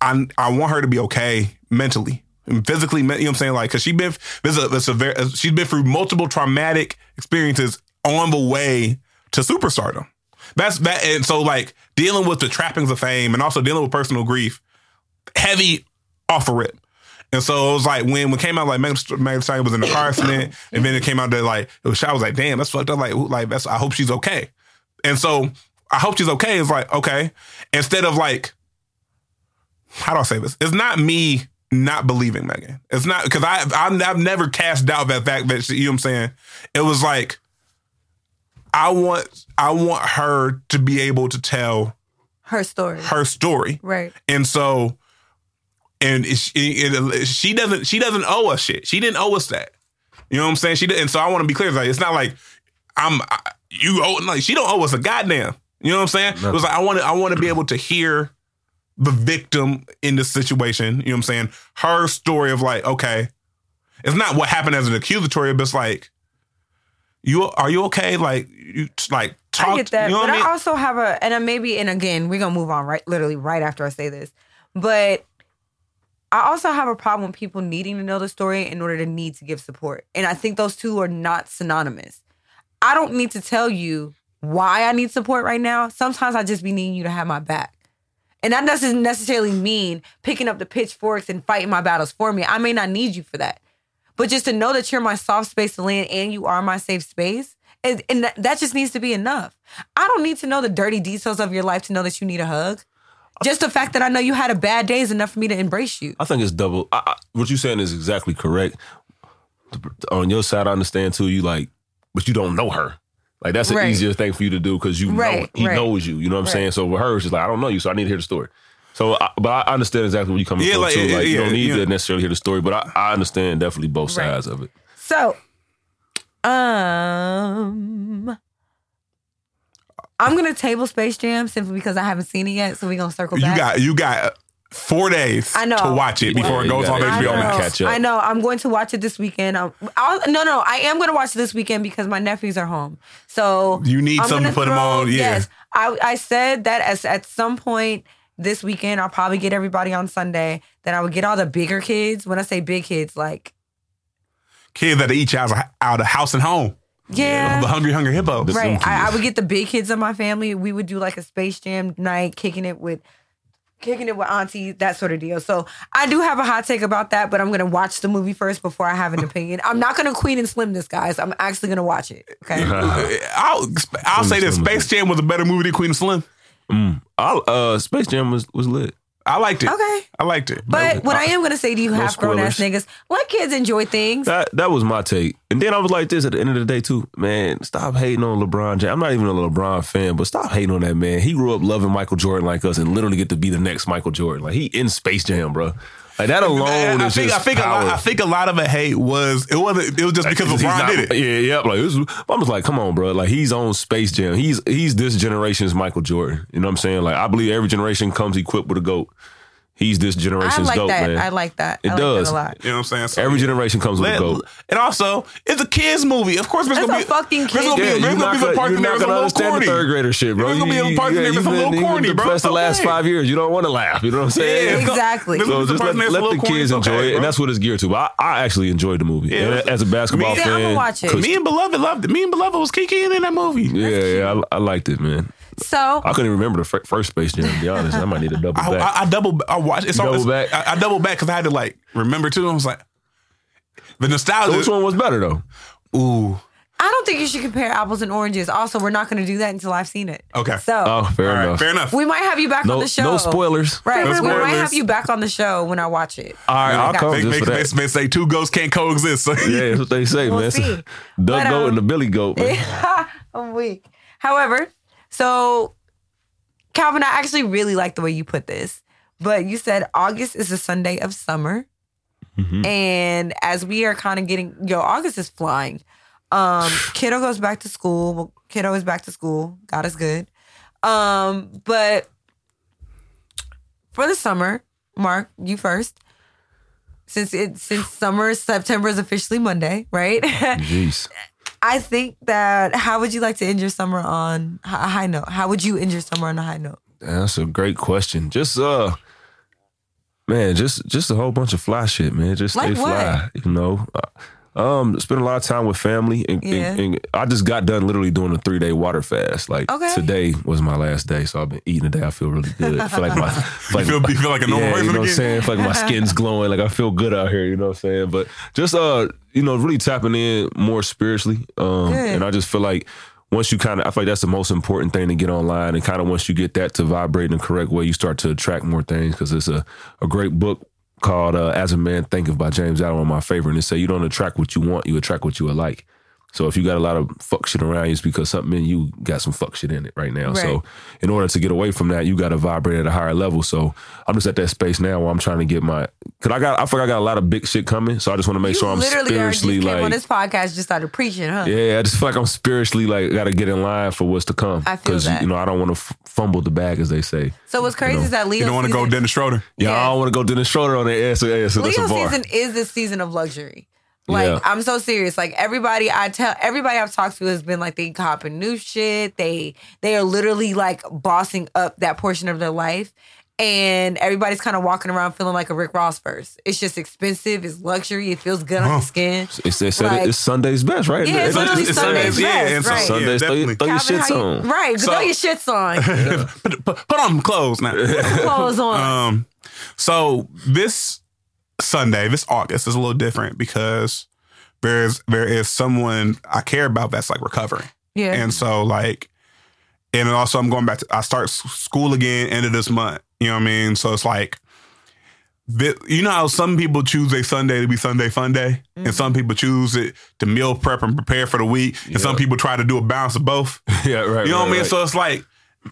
I I want her to be okay mentally. And physically, you know what I'm saying? Like, cause she been, this is a, this a very, she's been through multiple traumatic experiences on the way to superstardom. That's that, and so like dealing with the trappings of fame and also dealing with personal grief, heavy off a rip. And so it was like when when came out like Megan Stallion was in the car accident, and then it came out that like it was. I was like, damn, that's fucked up. Like, like that's. I hope she's okay. And so I hope she's okay. It's like okay, instead of like, how do I say this? It's not me not believing Megan. It's not because I I've, I've never cast doubt that fact that she, you know what I'm saying. It was like I want I want her to be able to tell Her story, her story. right? And so, and it, it, it- she doesn't she doesn't owe us shit. She didn't owe us that. You know what I'm saying? She did, and so I want to be clear. It's like it's not like I'm I, you owe like she don't owe us a goddamn. You know what I'm saying? It was like I want to I want to be able to hear the victim in this situation. You know what I'm saying? Her story of like okay, it's not what happened as an accusatory, but it's like you are you okay? Like you like talk. I get that, You know but what I I, also have a, and I maybe, and again, we're gonna move on right, literally right after I say this, but I also have a problem with people needing to know the story in order to need to give support, and I think those two are not synonymous. I don't need to tell you why I need support right now. Sometimes I just be needing you to have my back. And that doesn't necessarily mean picking up the pitchforks and fighting my battles for me. I may not need you for that. But just to know that you're my soft space to land and you are my safe space, and, and that, that just needs to be enough. I don't need to know the dirty details of your life to know that you need a hug. Just the fact that I know you had a bad day is enough for me to embrace you. I think it's double. I, I, what you're saying is exactly correct. On your side, I understand too. You like, but you don't know her. Like that's an Right. easier thing for you to do because you know he right. knows you. You know what I'm Right. saying? So with her, it's just like I don't know you, so I need to hear the story. So, I, but I understand exactly where you're coming Yeah, from like, too. yeah, you don't need yeah. to necessarily hear the story, but I, I understand definitely both Right. sides of it. So, um, I'm gonna table Space Jam simply because I haven't seen it yet. So we're gonna circle back. You got you got four days I know. to watch it before Yeah, it goes on gotta- I HBO know. Max. Catch up. I know. I'm going to watch it this weekend. Um, I'll, no, no, I am going to watch it this weekend because my nephews are home. So You need I'm something gonna to put 'em throw- on, yeah. Yes, I, I said that as at some point this weekend I'll probably get everybody on Sunday. Then I would get all the bigger kids. When I say big kids, like Kids that each out of, out of house and home. yeah, The hungry, hungry hippos. Right. I, I would get the big kids of my family. We would do like a Space Jam night, kicking it with. Kicking it with auntie, that sort of deal. So I do have a hot take about that, but I'm gonna watch the movie first before I have an opinion. I'm not gonna Queen and Slim this, guys. I'm actually gonna watch it. Okay. I'll I'll say this: Space Jam was a better movie than Queen and Slim. I, uh, Space Jam was was lit. I liked it. Okay. I liked it. But what I am gonna say to you, No half grown ass niggas, let kids enjoy things. That that was my take. And then I was like this at the end of the day too. Man, stop hating on LeBron James. I'm not even a LeBron fan, but stop hating on that man. He grew up loving Michael Jordan like us and literally get to be the next Michael Jordan. Like he in Space Jam, bro. Like that alone I is think I just think a lot, I think a lot of the hate was it wasn't it was just because LeBron not- did it. Yeah, yeah. Like it was, I'm just like, come on, bro. Like he's on Space Jam. He's he's this generation's Michael Jordan. You know what I'm saying? Like I believe every generation comes equipped with a goat. He's this I generation's like goat, that. man. I like that. It I like does. that a lot. You know what I'm saying? So, Every generation comes with a Let- goat. and also, it's a kids movie. Of course, there's It's gonna a be fucking kids gonna be, Yeah, there's you're gonna not be some gonna, parts you're in there that's a gonna little understand corny. third grader shit, bro. There's gonna be You- some parts in there that's a little been- you've corny, bro. depressed the last five years. You don't want to laugh. You know what I'm saying? Yeah, Exactly. So gonna be some just let, in there that's a let the kids enjoy it, and that's what it's geared to. But I, I actually enjoyed the movie. As a basketball Me- See, I'ma fan, watch it. 'cause- Me and Beloved loved it. Me and Beloved was kicking in that movie. yeah, yeah, I, I liked it, man. So I couldn't even remember the fir- first Space Jam. To be honest, I might need a double I, back. I, I double. I watched. It's Double always, back? I, I double back because I had to like remember too. I was like, the nostalgia. Which one was better though? Ooh. I don't think you should compare apples and oranges. Also, we're not gonna do that until I've seen it. Okay. So Oh, fair All right. enough. Fair enough. we might have you back no, on the show. no spoilers. Right. No we might have you back on the show when I watch it. All right, I'll got come you. They, just they, for that. say two ghosts can't coexist. So Yeah, that's what they say, We'll man. It's a see. Doug But, goat um, and the Billy goat. Man. I'm weak. However, so Calvin, I actually really like the way you put this. But you said August is the Sunday of summer. Mm-hmm. And as we are kind of getting yo, August is flying. Um, kiddo goes back to school. Well, Kiddo is back to school. God is good. Um, but for the summer, Mark, you first. Since it since summer, September is officially Monday, right? Jeez. I think that how would you like to end your summer on a high note? How would you end your summer on a high note? That's a great question. Just uh man, just just a whole bunch of fly shit, man. Just stay Like what? fly. You know. Uh, um, spend a lot of time with family, and, and- Yeah. and I just got done literally doing a three day water fast. Like Okay. today was my last day, so I've been eating today. I feel really good. I feel like my, feel like You feel- you feel like a normal yeah, person you know what I'm saying? I feel like my skin's glowing. Like I feel good out here. You know what I'm saying? But just uh, you know, really tapping in more spiritually. Um, Good. and I just feel like once you kind of, I feel like that's the most important thing to get online. And kind of once you get that to vibrate in the correct way, you start to attract more things. Because it's a a great book called uh, "As a Man Thinketh" by James Allen, my favorite. And it say you don't attract what you want, you attract what you are like. So if you got a lot of fuck shit around you, it's because something in you got some fuck shit in it right now. Right. So in order to get away from that, you got to vibrate at a higher level. So I'm just at that space now where I'm trying to get my, cause I got, I feel like I got a lot of big shit coming. So I just want to make you sure I'm literally are, just spiritually came on this podcast, just started preaching, huh? yeah, I just feel like I'm spiritually like got to get in line for what's to come. I feel that. you know I don't want to f- fumble the bag as they say. So what's crazy know, is that Leo you don't want to go season, Dennis Schroeder. Yeah, Yes. I don't want to go Dennis Schroeder on their ass. So, yeah, so that's a bar. season is the season of luxury. Like Yeah. I'm so serious. Like everybody I tell everybody I've talked to has been like they copping new shit. They they are literally like bossing up that portion of their life. And everybody's kind of walking around feeling like a Rick Ross first. It's just expensive, it's luxury, it feels good on your skin. It's, said Like- it's Sunday's best, right? Yeah, it's It's- literally it's Sunday's yeah, best, right. Sundays, Yeah, throw, your- definitely. throw your shits you- on. Right, So- throw your shits on. put, put, put on clothes now. Clothes on. Um, so this Sunday, this August is a little different because there's there is someone I care about that's like recovering, yeah. and so like, and also I'm going back to I start school again end of this month. You know what I mean? So it's like you know how some people choose a Sunday to be Sunday fun day, and mm-hmm. some people choose it to meal prep and prepare for the week, and some people try to do a balance of both. yeah, right. You know right, what I mean? right. So it's like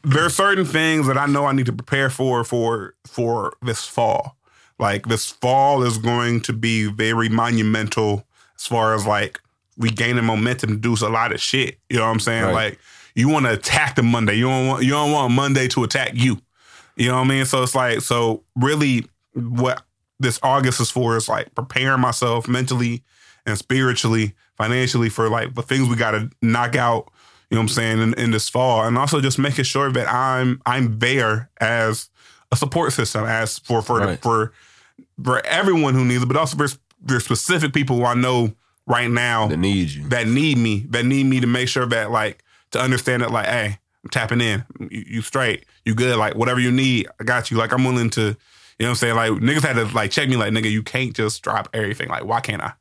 there are certain things that I know I need to prepare for for for this fall. Like this fall is going to be very monumental as far as like we gaining momentum to do a lot of shit. You know what I'm saying? Right. Like you want to attack the Monday. You don't want you don't want Monday to attack you. You know what I mean? So it's like so really what this August is for is like preparing myself mentally and spiritually, financially for like the things we got to knock out. You know what I'm saying in, in this fall, and also just making sure that I'm I'm there as a support system, as for for Right. for for everyone who needs it, but also for there's specific people who I know right now that needs you. that need me, that need me to make sure that like to understand that like, hey, I'm tapping in, you, you straight, you good, like whatever you need, I got you. Like I'm willing to, you know what I'm saying? Like niggas had to like check me, like nigga, you can't just drop everything. Like why can't I?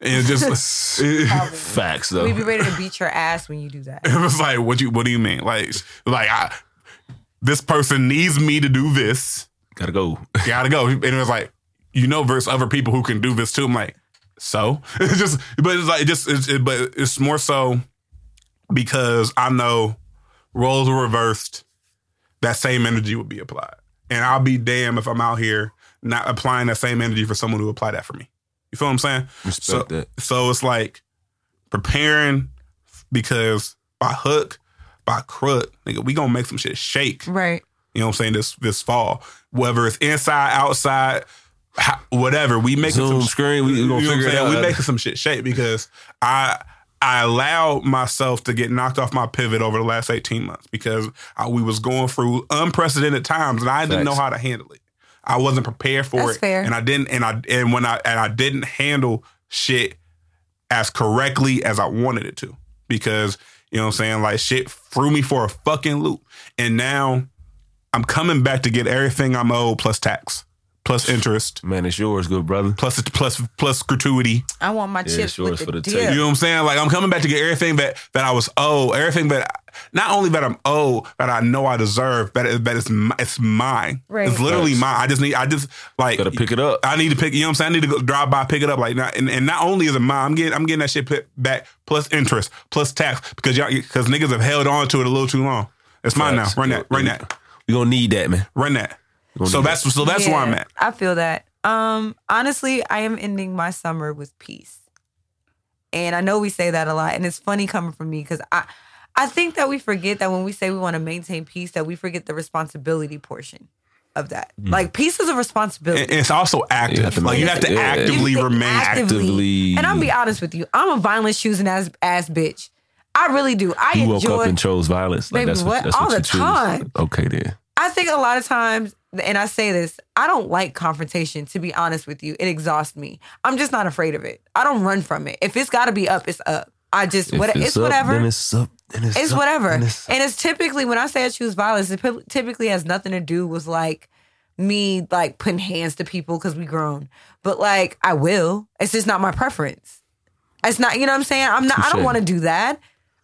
And just Facts though. We be ready to beat your ass when you do that. It was like, what you what do you mean? Like like I, this person needs me to do this, Gotta go. gotta go. And it was like, you know, versus other people who can do this too. I'm like, so it's just, but it's like, it just, it's, it, but it's more so because I know roles were reversed, that same energy would be applied. And I'll be damned if I'm out here not applying that same energy for someone who apply that for me. You feel what I'm saying? Respect so, that. So it's like preparing because by hook, by crook, nigga, we gonna make some shit shake. Right. You know what I'm saying? This this fall, whether it's inside, outside, ho- whatever, we make Zoom some screen. We you know gonna what I'm figure it out. We making some shit shape because I I allowed myself to get knocked off my pivot over the last 18 months because I, we was going through unprecedented times and I didn't know how to handle it. I wasn't prepared for That's it, fair. and I didn't. And I and when I and I didn't handle shit as correctly as I wanted it to because you know what I'm saying like shit threw me for a fucking loop, and now I'm coming back to get everything I'm owed plus tax, plus interest, Man, it's yours, good brother. plus plus plus gratuity. I want my Yeah, chips it's yours with for the the dip. You know what I'm saying? Like I'm coming back to get everything that that I was owed, everything that not only that I'm owed, that I know I deserve, but it, that it's it's mine. Right. It's literally Facts. mine. I just need I just like Gotta pick it up. I need to pick. You know what I'm saying? I need to go drive by, pick it up. Like, not, and, and not only is it mine, I'm getting I'm getting that shit put back plus interest plus tax because y'all because niggas have held on to it a little too long. It's mine Facts. now. Run that. Run that. We gonna need that, man. Run that. Gonna So that's so that's where I'm at. I feel that. Um, honestly, I am ending my summer with peace. And I know we say that a lot, and it's funny coming from me because I I think that we forget that when we say we want to maintain peace, that we forget the responsibility portion of that. Like peace is a responsibility. And it's also active. You have to like you have to yeah. actively You have to remain active. actively- And I'll be honest with you, I'm a violence choosing ass ass bitch. I really do. I You woke up and chose violence. Like Baby, that's what? what, that's All what the choose. time. Okay, then. I think a lot of times, and I say this, I don't like confrontation, to be honest with you. It exhausts me. I'm just not afraid of it. I don't run from it. If it's got to be up, it's up. I just, If what, it's, up, whatever. Then it's up. Then it's, It's up, whatever. then And it's- it's typically, when I say I choose violence, it typically has nothing to do with like me like putting hands to people because we grown. But like, I will. It's just not my preference. It's not, you know what I'm saying? I'm not, I don't want to do that.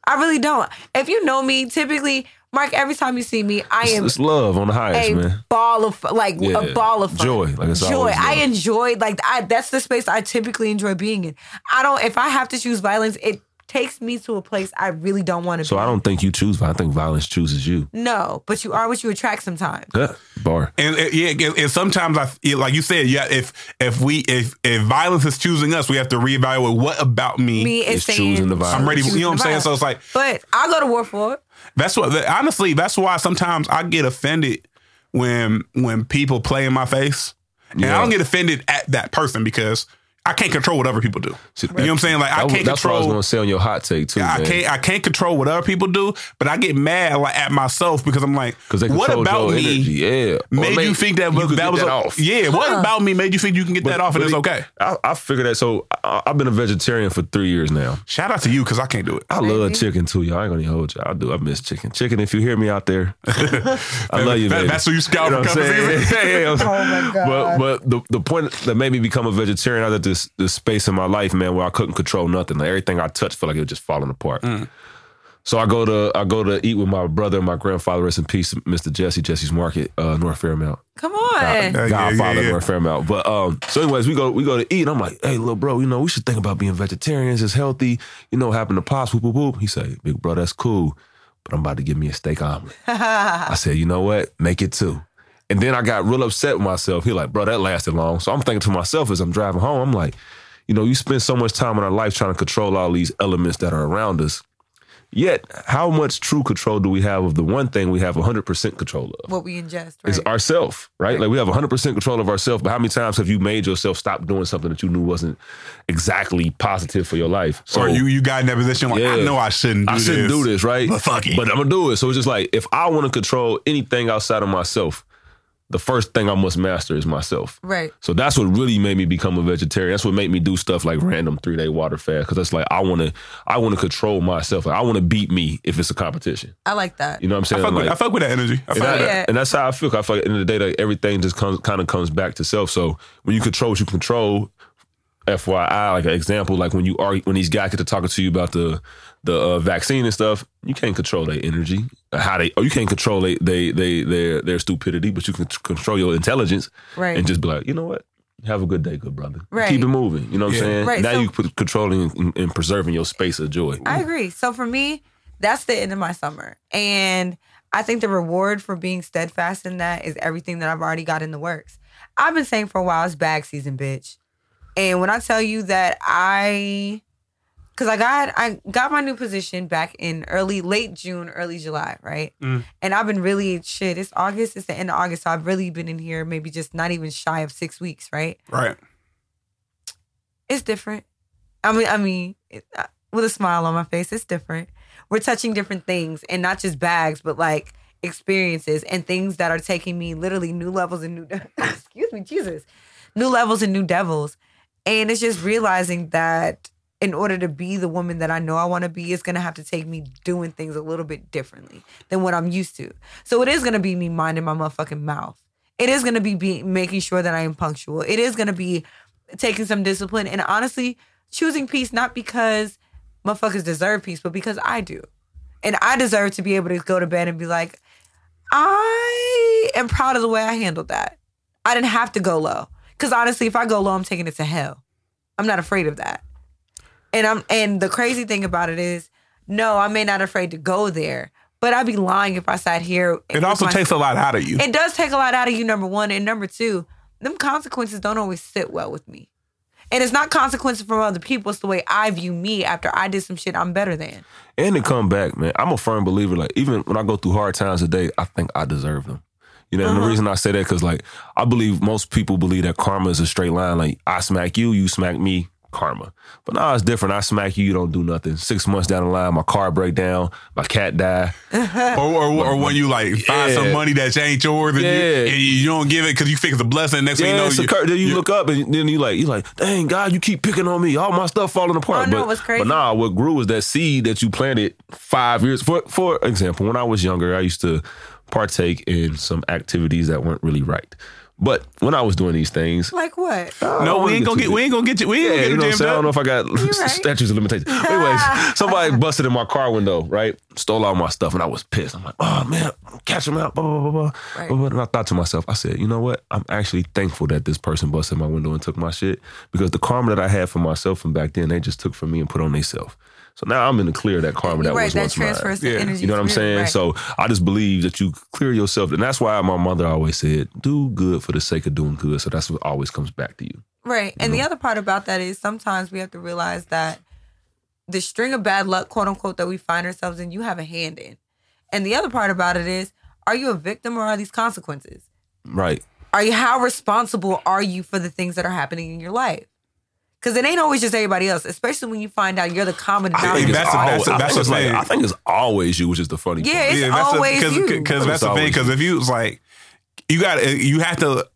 I really don't. If you know me, typically, Mark, every time you see me, I am it's love on the highest, a man. ball of like Yeah. a ball of fun. Joy, like it's joy. always I enjoy like I that's the space I typically enjoy being in. I don't if I have to choose violence, it takes me to a place I really don't want to So be. I don't think you choose. I think violence chooses you. no, but you are what you attract sometimes. Yeah. Bar. And uh, yeah, and- and sometimes I, like you said, yeah. If if we if if violence is choosing us, we have to reevaluate what about me. Me is It's saying choosing the violence. I'm ready. You know what I'm the saying? So it's like But I'll go to war for it. That's what. Honestly, that's why sometimes I get offended when when people play in my face, and I don't get offended at that person because I can't control what other people do. You know what I'm saying? Like I That was- can't control that's what I was going to say on your hot take too. I man. can't. I can't control what other people do, but I get mad like at myself because I'm like, Because they what control about me energy. Yeah. Or made maybe you think that was that was that a- off. Yeah, what about me made you think you can get that off and it's okay? I, I figured that. So I, I've been a vegetarian for three years now. Shout out to you because I can't do it. I love chicken too, y'all. I ain't gonna even hold you. I do. I miss chicken. Chicken, if you hear me out there, I love you, That- that's who you scout know for what I'm coming saying? Yeah, yeah, Oh my God. But but the the point that made me become a vegetarian I out of this this space in my life, man, where I couldn't control nothing. Like everything I touched felt like it was just falling apart. Mm. So I go to I go to eat with my brother and my grandfather. Rest in peace, Mr. Jesse, Jesse's Market, uh, North Fairmount. Come on. Yeah, yeah, Godfather yeah. North Fairmount. But um, so anyways, we go we go to eat. And I'm like, hey, little bro, you know, we should think about being vegetarians. It's healthy. You know, what happened to pops. Whoop whoop whoop. He say, big bro, that's cool, but I'm about to give me a steak omelet. I said, you know what? Make it two. And then I got real upset with myself. He like, bro, that lasted long. So I'm thinking to myself as I'm driving home, I'm like, you know, you spend so much time in our life trying to control all these elements that are around us. Yet, how much true control do we have of the one thing we have 100% control of? what we ingest, Is ourself, right? Like we have 100% control of ourselves, but how many times have you made yourself stop doing something that you knew wasn't exactly positive for your life? So or you you got in that position like I know I shouldn't. Do I shouldn't this. do this, right? But fuck it. But I'm gonna do it. So it's just like if I want to control anything outside of myself, the first thing I must master is myself. right. So that's what really made me become a vegetarian. That's what made me do stuff like random three day water fast because it's like I want to, I want to control myself. Like, I want to beat me if it's a competition. I like that. You know what I'm I saying? fuck, with, I fuck with that energy. I fuck and, with that- that. Yeah. and that's how I feel. I feel like at the end of the day, like everything just comes kind of comes back to self. So when you control what you control, FYI, like an example, like when you are when these guys get to talking to you about the the uh, vaccine and stuff, you can't control their energy, uh, how they, or you can't control they they they their their stupidity, but you can t- control your intelligence, Right. And just be like, you know what. Have a good day, good brother. Right. Keep it moving. You know what Yeah. I'm saying? Right, Now so- you put controlling and, and preserving your space of joy. I agree. So for me, that's the end of my summer. And I think the reward for being steadfast in that is everything that I've already got in the works. I've been saying for a while it's bag season, bitch. And when I tell you that I cause I got I got my new position back in early late June, early July, right? Mm. And I've been really shit, it's August, it's the end of August. So I've really been in here maybe just not even shy of six weeks, right? Right. it's different. I mean, I mean, it, uh, with a smile on my face, it's different. We're touching different things, and not just bags, but like experiences and things that are taking me literally new levels and new. excuse me, Jesus, new levels and new devils, and it's just realizing that in order to be the woman that I know I want to be, it's gonna have to take me doing things a little bit differently than what I'm used to. So it is gonna be me minding my motherfucking mouth. It is gonna be, be making sure that I am punctual. It is gonna be taking some discipline and honestly choosing peace not because motherfuckers deserve peace, but because I do. And I deserve to be able to go to bed and be like, I am proud of the way I handled that. I didn't have to go low. Cause honestly, if I go low, I'm taking it to hell. I'm not afraid of that. And I'm and the crazy thing about it is, no, I may not afraid to go there, but I'd be lying if I sat here. It also my- takes a lot out of you. it does take a lot out of you, number one. And number two, them consequences don't always sit well with me. And it's not consequences from other people. It's the way I view me after I did some shit I'm better than. and to come back, man. I'm a firm believer. Like even when I go through hard times today, I think I deserve them. You know, and Uh-huh. the reason I say that because like I believe most people believe that karma is a straight line. Like I smack you, you smack me, karma. But now it's different. I smack you, you don't do nothing. Six months down the line, my car break down, my cat die. or, or, or when you like find some money that ain't yours and, you, and you don't give it because you think it's a blessing. Next thing you know, you, cur- then you, look up and then you like you like, dang God, you keep picking on me. All my stuff falling apart. Oh, no, but, what's but nah, what grew is that seed that you planted five years. For for example, when I was younger, I used to partake in some activities that weren't really right. But when I was doing these things, Like what? no, we ain't gonna get, we ain't gonna get you. We ain't yeah, you gonna know get what I'm you saying? I don't know if I got right. statutes of limitations. Anyways, ah. somebody busted in my car window, right? Stole all my stuff, and I was pissed. I'm like, oh man, catch him out, blah, blah, blah, blah. Right. blah, blah. And I thought to myself, I said, you know what? I'm actually thankful that this person busted my window and took my shit because the karma that I had for myself from back then, they just took from me and put on themselves. So now I'm in the clear of that karma that right. was That once mine. transfers to Yeah. energy. You know what I'm is saying? right. So I just believe that you clear yourself, and that's why my mother always said, "Do good for the sake of doing good." So that's what always comes back to you. Right. And the other part about that is sometimes we have to realize that the string of bad luck, quote unquote, that we find ourselves in, you have a hand in. And the other part about it is, are you a victim or are these consequences? Right. Are you how responsible are you for the things that are happening in your life? Because it ain't always just everybody else, especially when you find out you're the common I think denominator. that's the- that's the- I that's think it's like- I think it's always you, which is the funny. Yeah, part. it's that's always cause, you. Because that's the thing. Because if you was like, you got you have to.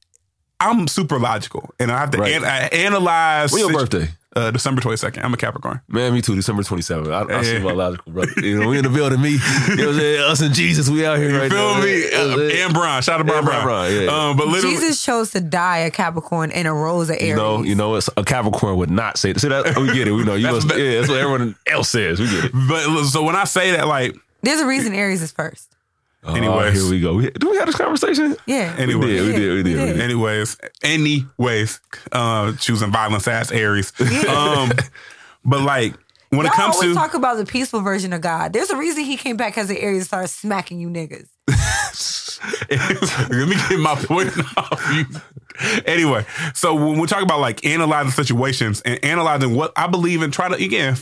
I'm super logical, and I have to Right. an- I analyze. When your situ- birthday? Uh, December 22nd. I'm a Capricorn. Man, me too. December 27th. I, I see my logical brother. You know, we in the building. Me, you know what I'm saying? Us and Jesus, we out here You right feel now. me? You know what I'm Uh, and Brian. Shout out to Brian Brian Brown. Brown, yeah. Um, but literally, Jesus chose to die a Capricorn and a rose of Aries. You know, you know, it's, a Capricorn would not say. See that? We get it. We know. You That's must, be- yeah, that's what everyone else says. We get it. but so when I say that, like, There's a reason Aries is first. Anyways. oh, here we go. We, do we have this conversation? Yeah. Anyway. we did. We did. We did. We did. anyways, anyways, uh, choosing violence as Aries. Um, but like when Y'all it comes always to talk about the peaceful version of God. There's a reason he came back as an Aries and started smacking you niggas. Let me get my point off you. Anyway, so when we talk about like analyzing situations and analyzing what I believe and try to again,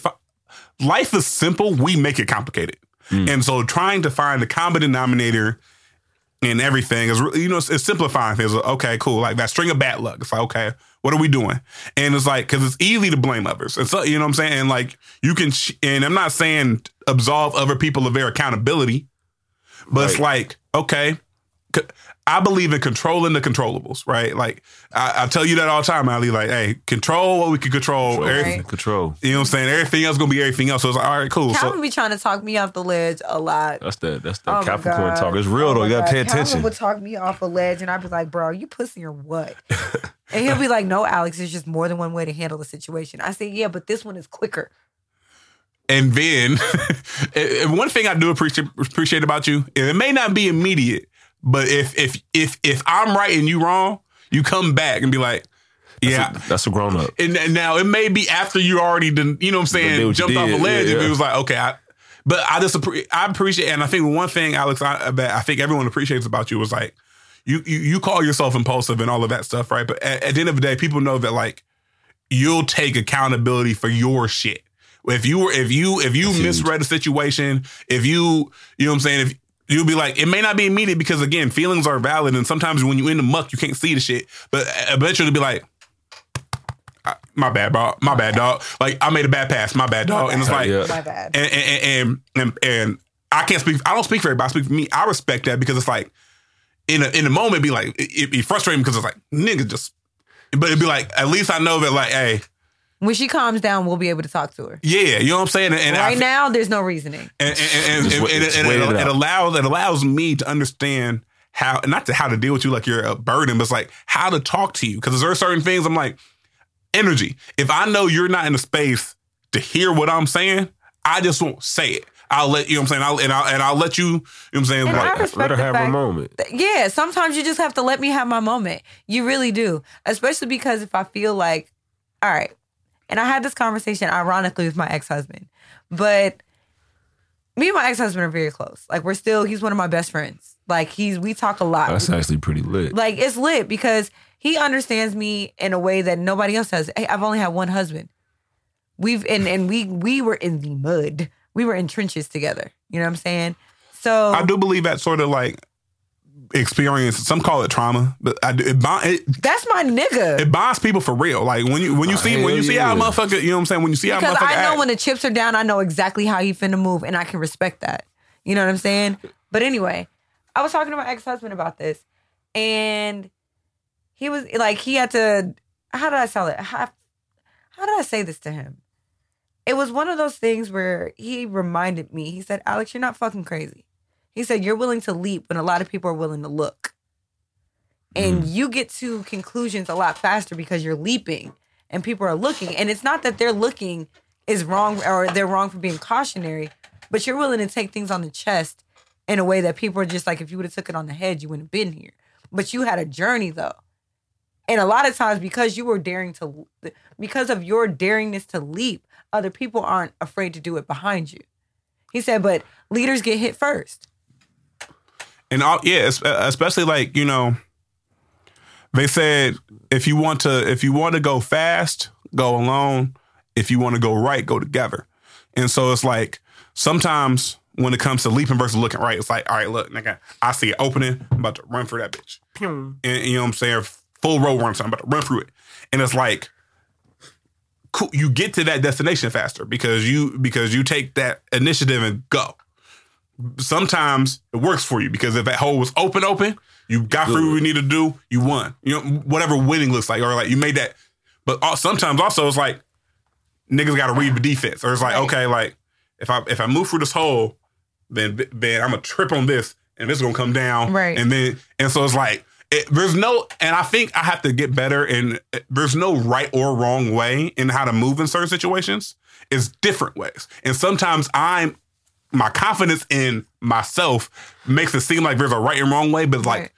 life is simple. We make it complicated, Mm. and so trying to find the common denominator in everything is you know it's, it's simplifying things. Okay, cool. Like that string of bad luck. It's like okay, what are we doing? And it's like because it's easy to blame others. And so you know what I'm saying. And like you can, sh- and I'm not saying absolve other people of their accountability, but it's like okay. C- I believe in controlling the controllables, right? Like I, I tell you that all the time, Ali. Like, hey, control what we can control. Control. Everything, Right. Control. You know what I'm saying? Everything else gonna be everything else. So it's like, all right, cool. Calvin So be trying to talk me off the ledge a lot. That's the that's the Oh Capricorn God. talk. It's real Oh though. You gotta God. pay Calvin attention. would talk me off a ledge, and I'd be like, "Bro, are you pussy or what?" and he'll be like, "No, Alex, there's just more than one way to handle the situation." I say, "Yeah, but this one is quicker." and then and- and one thing I do appreciate appreciate about you, and it may not be immediate, but if if if if I'm right and you wrong, you come back and be like, yeah. That's a grown up. and, and now it may be after you already done, you know what I'm saying, what jumped off a ledge, yeah, and yeah. it was like, okay, I, but I just I appreciate, and I think one thing, Alex, I, that I think everyone appreciates about you was like, you, you you call yourself impulsive and all of that stuff, right? But at, at the end of the day, people know that like you'll take accountability for your shit. If you were, if you, if you That's misread a situation, if you, you know what I'm saying, if you'll be like, it may not be immediate because again, feelings are valid, and sometimes when you're in the muck, you can't see the shit. But eventually, it'll be like, my bad, bro, my bad, dog. Like I made a bad pass, my bad, dog. And it's like, Yeah. My bad. and and, and and and I can't speak. I don't speak for everybody. I speak for me. I respect that because it's like in a in the moment, be like it, it be frustrating because it's like nigga just. But it'd be like at least I know that like hey When she calms down, we'll be able to talk to her. yeah you know what I'm saying and, and I, right now, there's no reasoning. and and, and, Just and, wait- and- and it, it it allows it allows me to understand how not to how to deal with you like you're a burden, but it's like how to talk to you because there are certain things I'm like energy. If I know you're not in a space to hear what I'm saying, I just won't say it. I'll let you know what I'm saying. I'll, and I'll and I'll let you. You know what I'm saying. And like, Let her have her fact- moment. Yeah, sometimes you just have to let me have my moment. You really do. Especially because if I feel like, all right, and I had this conversation ironically with my ex husband, but me and my ex husband are very close. Like, we're still, he's one of my best friends. Like, he's, we talk a lot. That's actually pretty lit. like, it's lit because he understands me in a way that nobody else does. Hey, I've only had one husband. We've, and, and we, we were in the mud. We were in trenches together. You know what I'm saying? So, I do believe that sort of like experience. Some call it trauma, but I it, bond- it, that's my nigga. it bonds people for real. Like when you when you Oh, see when hell you see how a motherfucker, you know what I'm saying. When you see how a Because motherfucker I know act, when the chips are down, I know exactly how he finna move, and I can respect that. You know what I'm saying? But anyway, I was talking to my ex husband about this, and he was like, he had to. How did I sell it? How, how did I say this to him? It was one of those things where he reminded me. He said, "Alex, you're not fucking crazy." He said, "You're willing to leap when a lot of people are willing to look." And mm. you get to conclusions a lot faster because you're leaping and people are looking. And it's not that they're looking is wrong or they're wrong for being cautionary, but you're willing to take things on the chest in a way that people are just like, if you would have took it on the head, you wouldn't have been here. But you had a journey though. And a lot of times because you were daring to because of your daringness to leap, other people aren't afraid to do it behind you. He said, but leaders get hit first. And all, yeah, especially like you know, they said if you want to if you want to go fast, go alone. If you want to go right, go together. And so it's like sometimes when it comes to leaping versus looking right, it's like all right, look, nigga, I see it opening, I'm about to run for that bitch. And you know what I'm saying? Full road run, so I'm about to run through it. And it's like cool, you get to that destination faster because you because you take that initiative and go sometimes it works for you because if that hole was open, open, you got through what you need to do, you won. You know, whatever winning looks like, or like you made that. But sometimes also it's like, niggas got to read the defense, or it's like okay, like if I if I move through this hole, then then I'm gonna trip on this, and this is gonna come down, Right. And then and so it's like it, there's no, and I think I have to get better, and eh, there's no right or wrong way in how to move in certain situations. It's different ways, and sometimes I'm my confidence in myself makes it seem like there's a right and wrong way, but like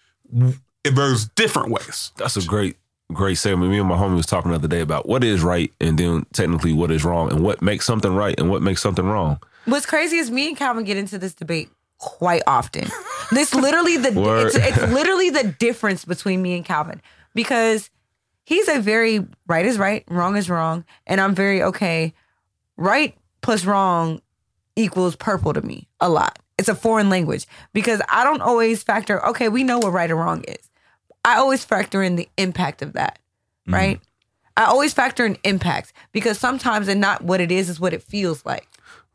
there's different ways. That's a great, great segment. Me and my homie was talking the other day about what is right and then technically what is wrong and what makes something right and what makes something wrong. What's crazy is me and Calvin get into this debate quite often. This literally the it's, it's literally the difference between me and Calvin because he's a very right is right, wrong is wrong, and I'm very okay. Right plus wrong equals purple to me a lot. It's a foreign language because I don't always factor. Okay, we know what right or wrong is. I always factor in the impact of that, mm-hmm. right? I always factor in impact because sometimes and not what it is is what it feels like.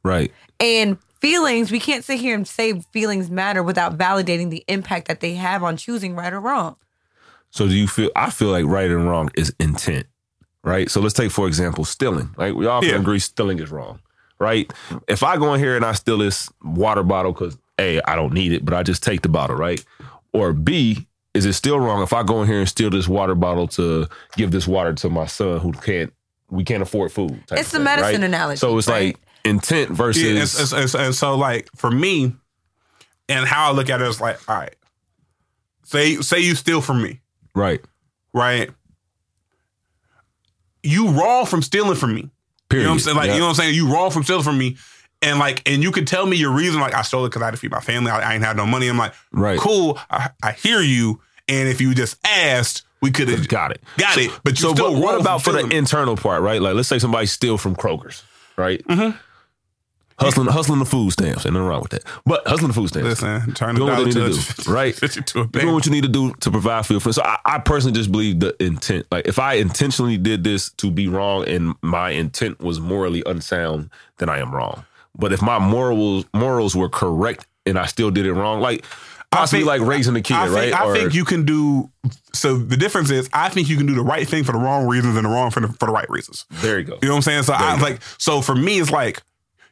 Right. And feelings, we can't sit here and say feelings matter without validating the impact that they have on choosing right or wrong. So do you feel? I feel like right and wrong is intent, right? So let's take for example stealing. Like we all can Yeah. agree stealing is wrong, right? If I go in here and I steal this water bottle because a I don't need it, but I just take the bottle, right? Or b is it still wrong if I go in here and steal this water bottle to give this water to my son who can't we can't afford food? It's the thing, medicine right? analogy, So it's right? like intent versus Yeah, and, and- and- and so like for me, and how I look at it is like, all right, say say you steal from me, right. right? You wrong from stealing from me. Period. You know what I'm saying? Like, Yeah. you know what I'm saying? You wrong from stealing from me. And like, and you could tell me your reason, like I stole it because I had to feed my family. I, I ain't had no money. I'm like, Right. cool. I, I hear you. And if you just asked, we could have Got it. got it. But you So, still but what about for the internal part, right? Like, let's say somebody steal from Kroger's, right? Mm-hmm. Hustling, hustling the food stamps. Ain't nothing wrong with that. But hustling the food stamps. Listen, turn the Doing what dollar they to, need to do, right? to doing what you need to do to provide for your friends. So I, I personally just believe the intent. Like if I intentionally did this to be wrong and my intent was morally unsound, then I am wrong. But if my morals morals were correct and I still did it wrong, like possibly like raising a kid, I think, right? I Or- think you can do. So the difference is, I think you can do the right thing for the wrong reasons and the wrong for the, for the right reasons. there you go. You know what I'm saying? So I you like. So for me, it's like,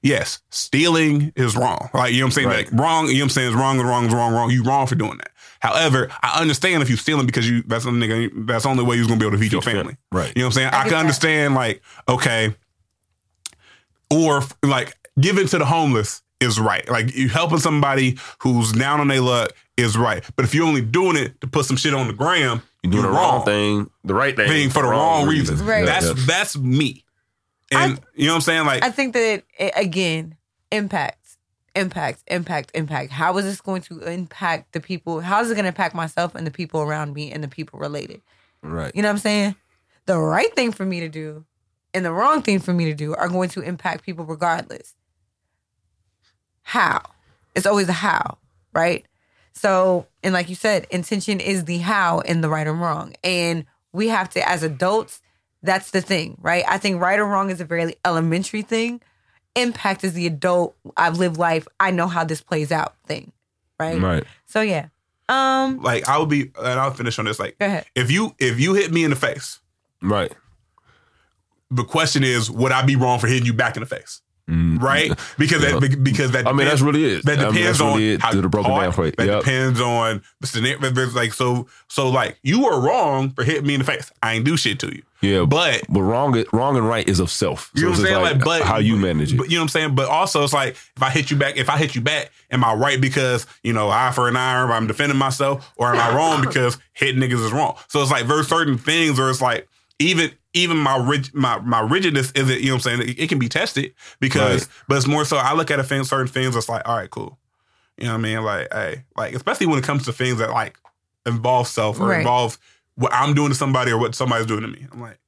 yes, stealing is wrong. Like you know what I'm saying? Right. Like wrong. You know what I'm saying? Is wrong. Is wrong. Is wrong. Wrong. You wrong for doing that. However, I understand if you stealing because you that's the nigga. That's the only way you're gonna be able to feed your your family. Right. You know what I'm saying? I, get can that. understand like okay, or like giving to the homeless is right. Like you helping somebody who's down on their luck is right. But if you're only doing it to put some shit on the gram, You're doing the wrong thing, the right thing, thing for the wrong, reasons. Right. That's Yeah. that's me. And you know what I'm saying? Like I think that it, it, again impacts, impact, impact, impact. How is this going to impact the people? How is it going to impact myself and the people around me and the people related? right. You know what I'm saying? The right thing for me to do and the wrong thing for me to do are going to impact people regardless. How? It's always a how, right? So, and like you said, intention is the how in the right and wrong. And we have to, as adults, that's the thing, right? I think right or wrong is a very elementary thing. Impact is the adult, I've lived life, I know how this plays out thing, right? Right. So, yeah. Um, like I would be and I'll finish on this. Like Go ahead. if you if you hit me in the face, Right. the question is, would I be wrong for hitting you back in the face? Right? Because that because that Mm. I mean, that's really it. That I mean, depends that's really on how to the broken down. That Yep. depends on the scenario. Like so so like you were wrong for hitting me in the face. I ain't do shit to you. Yeah. But but wrong, wrong and right is of self. You know what I'm saying? just Like, but how you manage it. But, you know what I'm saying? But also, it's like if I hit you back, if I hit you back, am I right because you know eye for an eye, or I'm defending myself, or am I wrong because hitting niggas is wrong? So it's like there's certain things where it's like even even my rig, my my rigidness isn't. You know what I'm saying? It, it can be tested because, Right. but it's more so. I look at a thing, certain things. It's like all right, cool. You know what I mean? Like, hey, like especially when it comes to things that like involve self or Right. involve what I'm doing to somebody or what somebody's doing to me. I'm like,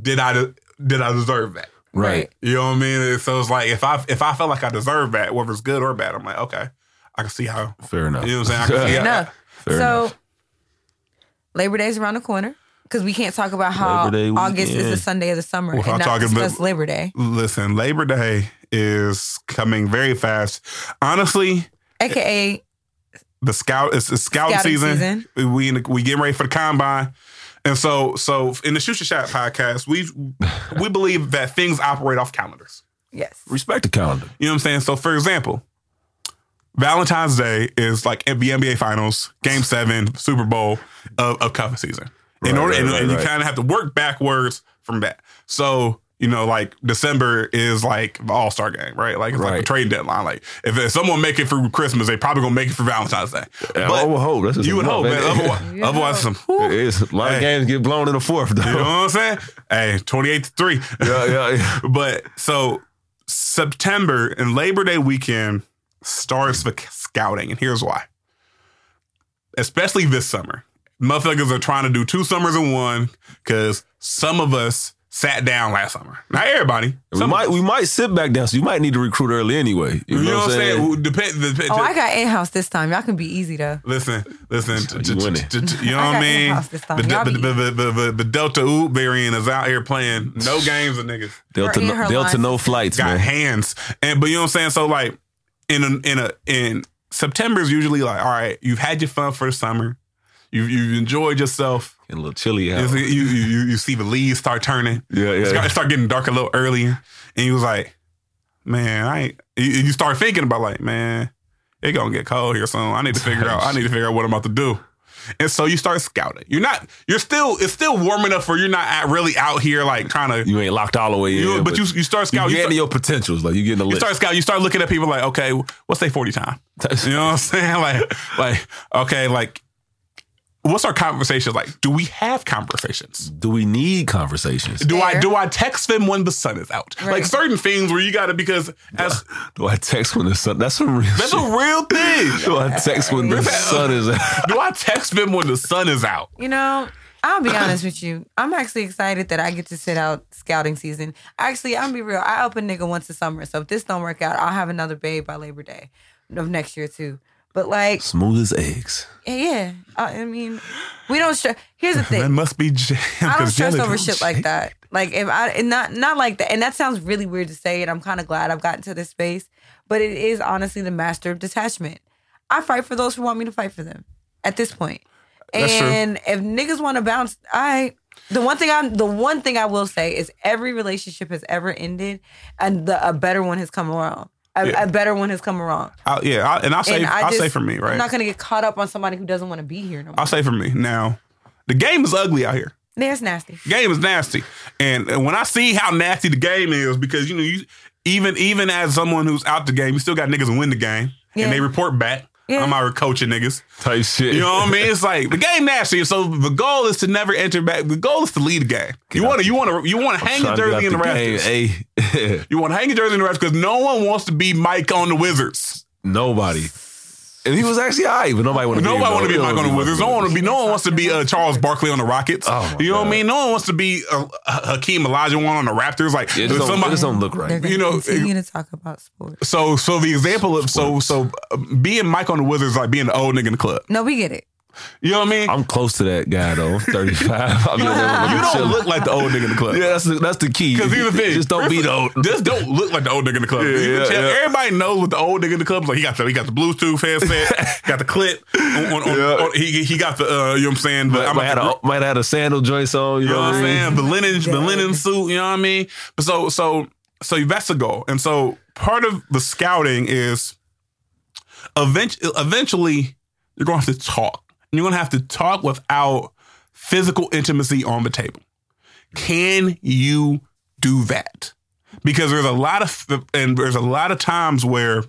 did I de- did I deserve that? right. You know what I mean? So it's like if I if I felt like I deserve that, whether it's good or bad, I'm like, okay, I can see how. Fair enough. You know what I'm saying? I can see how. enough. Fair so enough. Labor Day's around the corner because we can't talk about how August is the. Sunday of the summer Well, I'm and not talking discuss about- Labor Day, Listen, Labor Day is coming very fast. Honestly, aka the scout it's the scout Scouting season. We the, we getting ready for the combine. And so, so in the Shoot Your Shot podcast, we we believe that things operate off calendars. Yes. Respect the calendar. You know what I'm saying? So, for example, Valentine's Day is like the NBA Finals, Game Seven, Super Bowl of, of cuff season. In Right, order, right, and, right, and you right. kind of have to work backwards from that. So, you know, like December is like the All Star game, right? Like it's like a trade deadline. Like if, if someone make it through Christmas, they probably gonna make it for Valentine's Day. Yeah, But I would hope. That's you would enough, hope, man. ain't it? Otherwise, You otherwise some. It is. A lot Hey. of games get blown in the fourth, though. You know what I'm saying? Hey, 28 to 3. yeah, yeah, yeah. But so September and Labor Day weekend starts for scouting, and here's why. Especially this summer, motherfuckers are trying to do two summers in one because some of us sat down last summer. Not everybody. We might we might sit back down, so you might need to recruit early anyway. You, You know, know what I'm saying? saying? Depend, depend, Oh, I got in house this time. Y'all can be easy though. Listen, listen. You t- t- t- t- You know what I mean? in-house this time. The, the, the, the, the, the, the Delta Oop variant is out here playing no games of niggas. Delta, Her no, her Delta no flights, got man. hands. And but you know what I'm saying? So like in a, in a in September is usually like, all right, you've had your fun for the summer. You you've enjoyed yourself. Getting a little chilly You, out. you, you, you see the leaves start turning. Yeah, It yeah. start, it start getting dark a little earlier. And you was like, man, I ain't you, you start thinking about like, man, it gonna get cold here soon. I need to figure out, I need to figure out what I'm about to do. And so you start scouting. You're not, you're still, it's still warm enough where you're not at, really out here like trying to, You ain't locked all the way in. you, but you you start scouting. You getting start, your potentials. Like you getting a you start scouting. You start looking at people like, okay, what's their 40 time? You know what I'm saying? Like, like, okay, like, what's our conversations like? Do we have conversations? do we need conversations? Do I do I text them when the sun is out? Like certain things where you got to because as Do I text when the sun? That's a real that's shit. a real thing. Do I text when the sun is out? Do I text them when the sun is out? You know, I'll be honest with you. I'm actually excited that I get to sit out scouting season. Actually, I'm be real. I open nigga once a summer. So if this don't work out, I'll have another babe by Labor Day of next year too. But like, Smooth as eggs. yeah, I, I mean, we don't stress. Here's the thing. That must be jam. I don't stress over shit like that. Like if I and not not like that, and that sounds really weird to say, and I'm kind of glad I've gotten to this space. But it is honestly the master of detachment. I fight for those who want me to fight for them. At this point, That's true. and if niggas want to bounce, I the one thing I'm the one thing I will say is every relationship has ever ended, and the a better one has come around. A, Yeah. a better one has come around. I'll, yeah, I'll, and I'll say And I I'll say for me, right? I'm not gonna get caught up on somebody who doesn't want to be here no more. I'll say for me. Now, the game is ugly out here. It's nasty. game is nasty. And, and when I see how nasty the game is, because you know, you even even as someone who's out the game, you still got niggas who win the game Yeah. and they report back. Yeah. I'm out here coaching niggas. Type shit. You know what I mean? It's like the game nasty. So the goal is to never enter back. The goal is to lead the game. You want to you want to you want to hang your Trying jersey in the out game. Hey, You want to hang your jersey in the rafters because no one wants to be Mike on the Wizards. nobody. And he was actually all right, but nobody want to be Nobody want to be no, Mike on the Wizards. No one want to be. No one wants to be uh, Charles Barkley on the Rockets. Oh, my you know what I mean? No one wants to be uh, Hakeem Olajuwon on the Raptors. Like It just, somebody- just don't look They're right. gonna You know, continue to talk about sports. So, so the example of so so uh, being Mike on the Wizards is like being the old nigga in the club. No, we get it. You know what I mean? I'm close to that guy though. I'm 35. I'm you don't chilling. look like the old nigga in the club. Yeah, that's the, that's the key. Because here's the thing. Just don't be the old. Just don't look like the old nigga in the club. Yeah, yeah, yeah. Everybody knows what the old nigga in the club is like. He got the he got the Bluetooth headset, got the clip. On, on, on, Yeah. on- he he got the uh, you know what I'm saying. But Might, I'm might, had a, might have had a sandal joints on. You You know what I'm saying? The linen, the linen suit. You know what I mean? But so, so, so that's the goal. And so part of the scouting is eventually, eventually you're going to have to talk. And you're going to have to talk without physical intimacy on the table. Can you do that? Because there's a lot of, and there's a lot of times where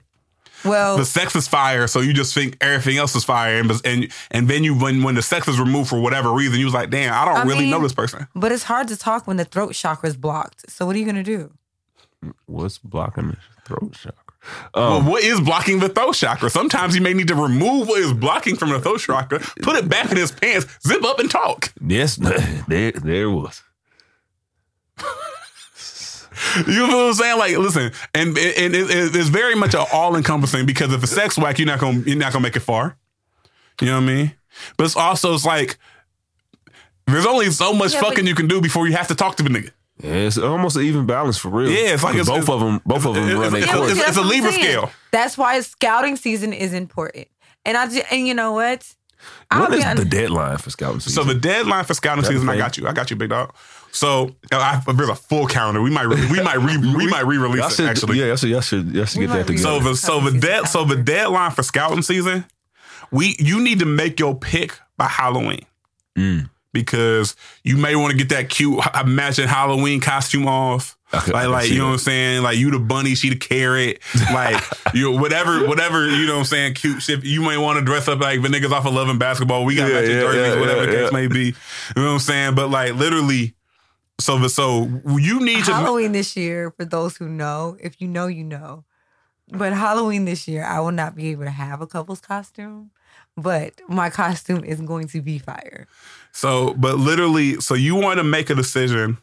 Well, the sex is fire, so you just think everything else is fire, and and and then you when when the sex is removed for whatever reason, you was like, damn, I don't I really mean- know this person. but it's hard to talk when the throat chakra is blocked. So what are you gonna do? What's blocking the throat chakra? Well, Um, what is blocking the throat chakra? Sometimes you may need to remove what is blocking from the throat chakra, put it back in his pants, zip up and talk. yes, there, there was. You know what I'm saying? Like, listen, and, and it, it- it's very much an all encompassing because if it's sex whack, you're not gonna you're not gonna make it far. You know what I mean? But it's also it's like there's only so much Yeah, fucking you can do before you have to talk to the nigga. Yeah, it's almost an even balance for real. Yeah, it's like 'Cause it's- both of them, both of them it's- run their it's- course. it's- that's what a I'm Libra scale. That's why scouting season is important. And I ju- and you know what? I'll is the deadline for scouting season? So the deadline for scouting season, I got you. I got you, big dog. So I, there's a full calendar. We might re, we might re, we might re-release it should, actually. yeah, y'all should, y'all should, y'all should get that might together. So the so the Season dead so the deadline for scouting season, we you need to make your pick by Halloween. Mm. Because you may want to get that cute imagine Halloween costume off. I could- I like like you know that. what I'm saying? Like you the bunny, she the carrot. Like you whatever, whatever, you know what I'm saying, cute shit. You may want to dress up like the niggas off of Love and Basketball. We got Yeah, matching yeah, jerseys, yeah, whatever the yeah, case yeah. may be. You know what I'm saying? But like literally, so so you need to Halloween this year, for those who know, if you know, you know. But Halloween this year, I will not be able to have a couple's costume, but my costume is going to be fire. So, but literally, so you want to make a decision.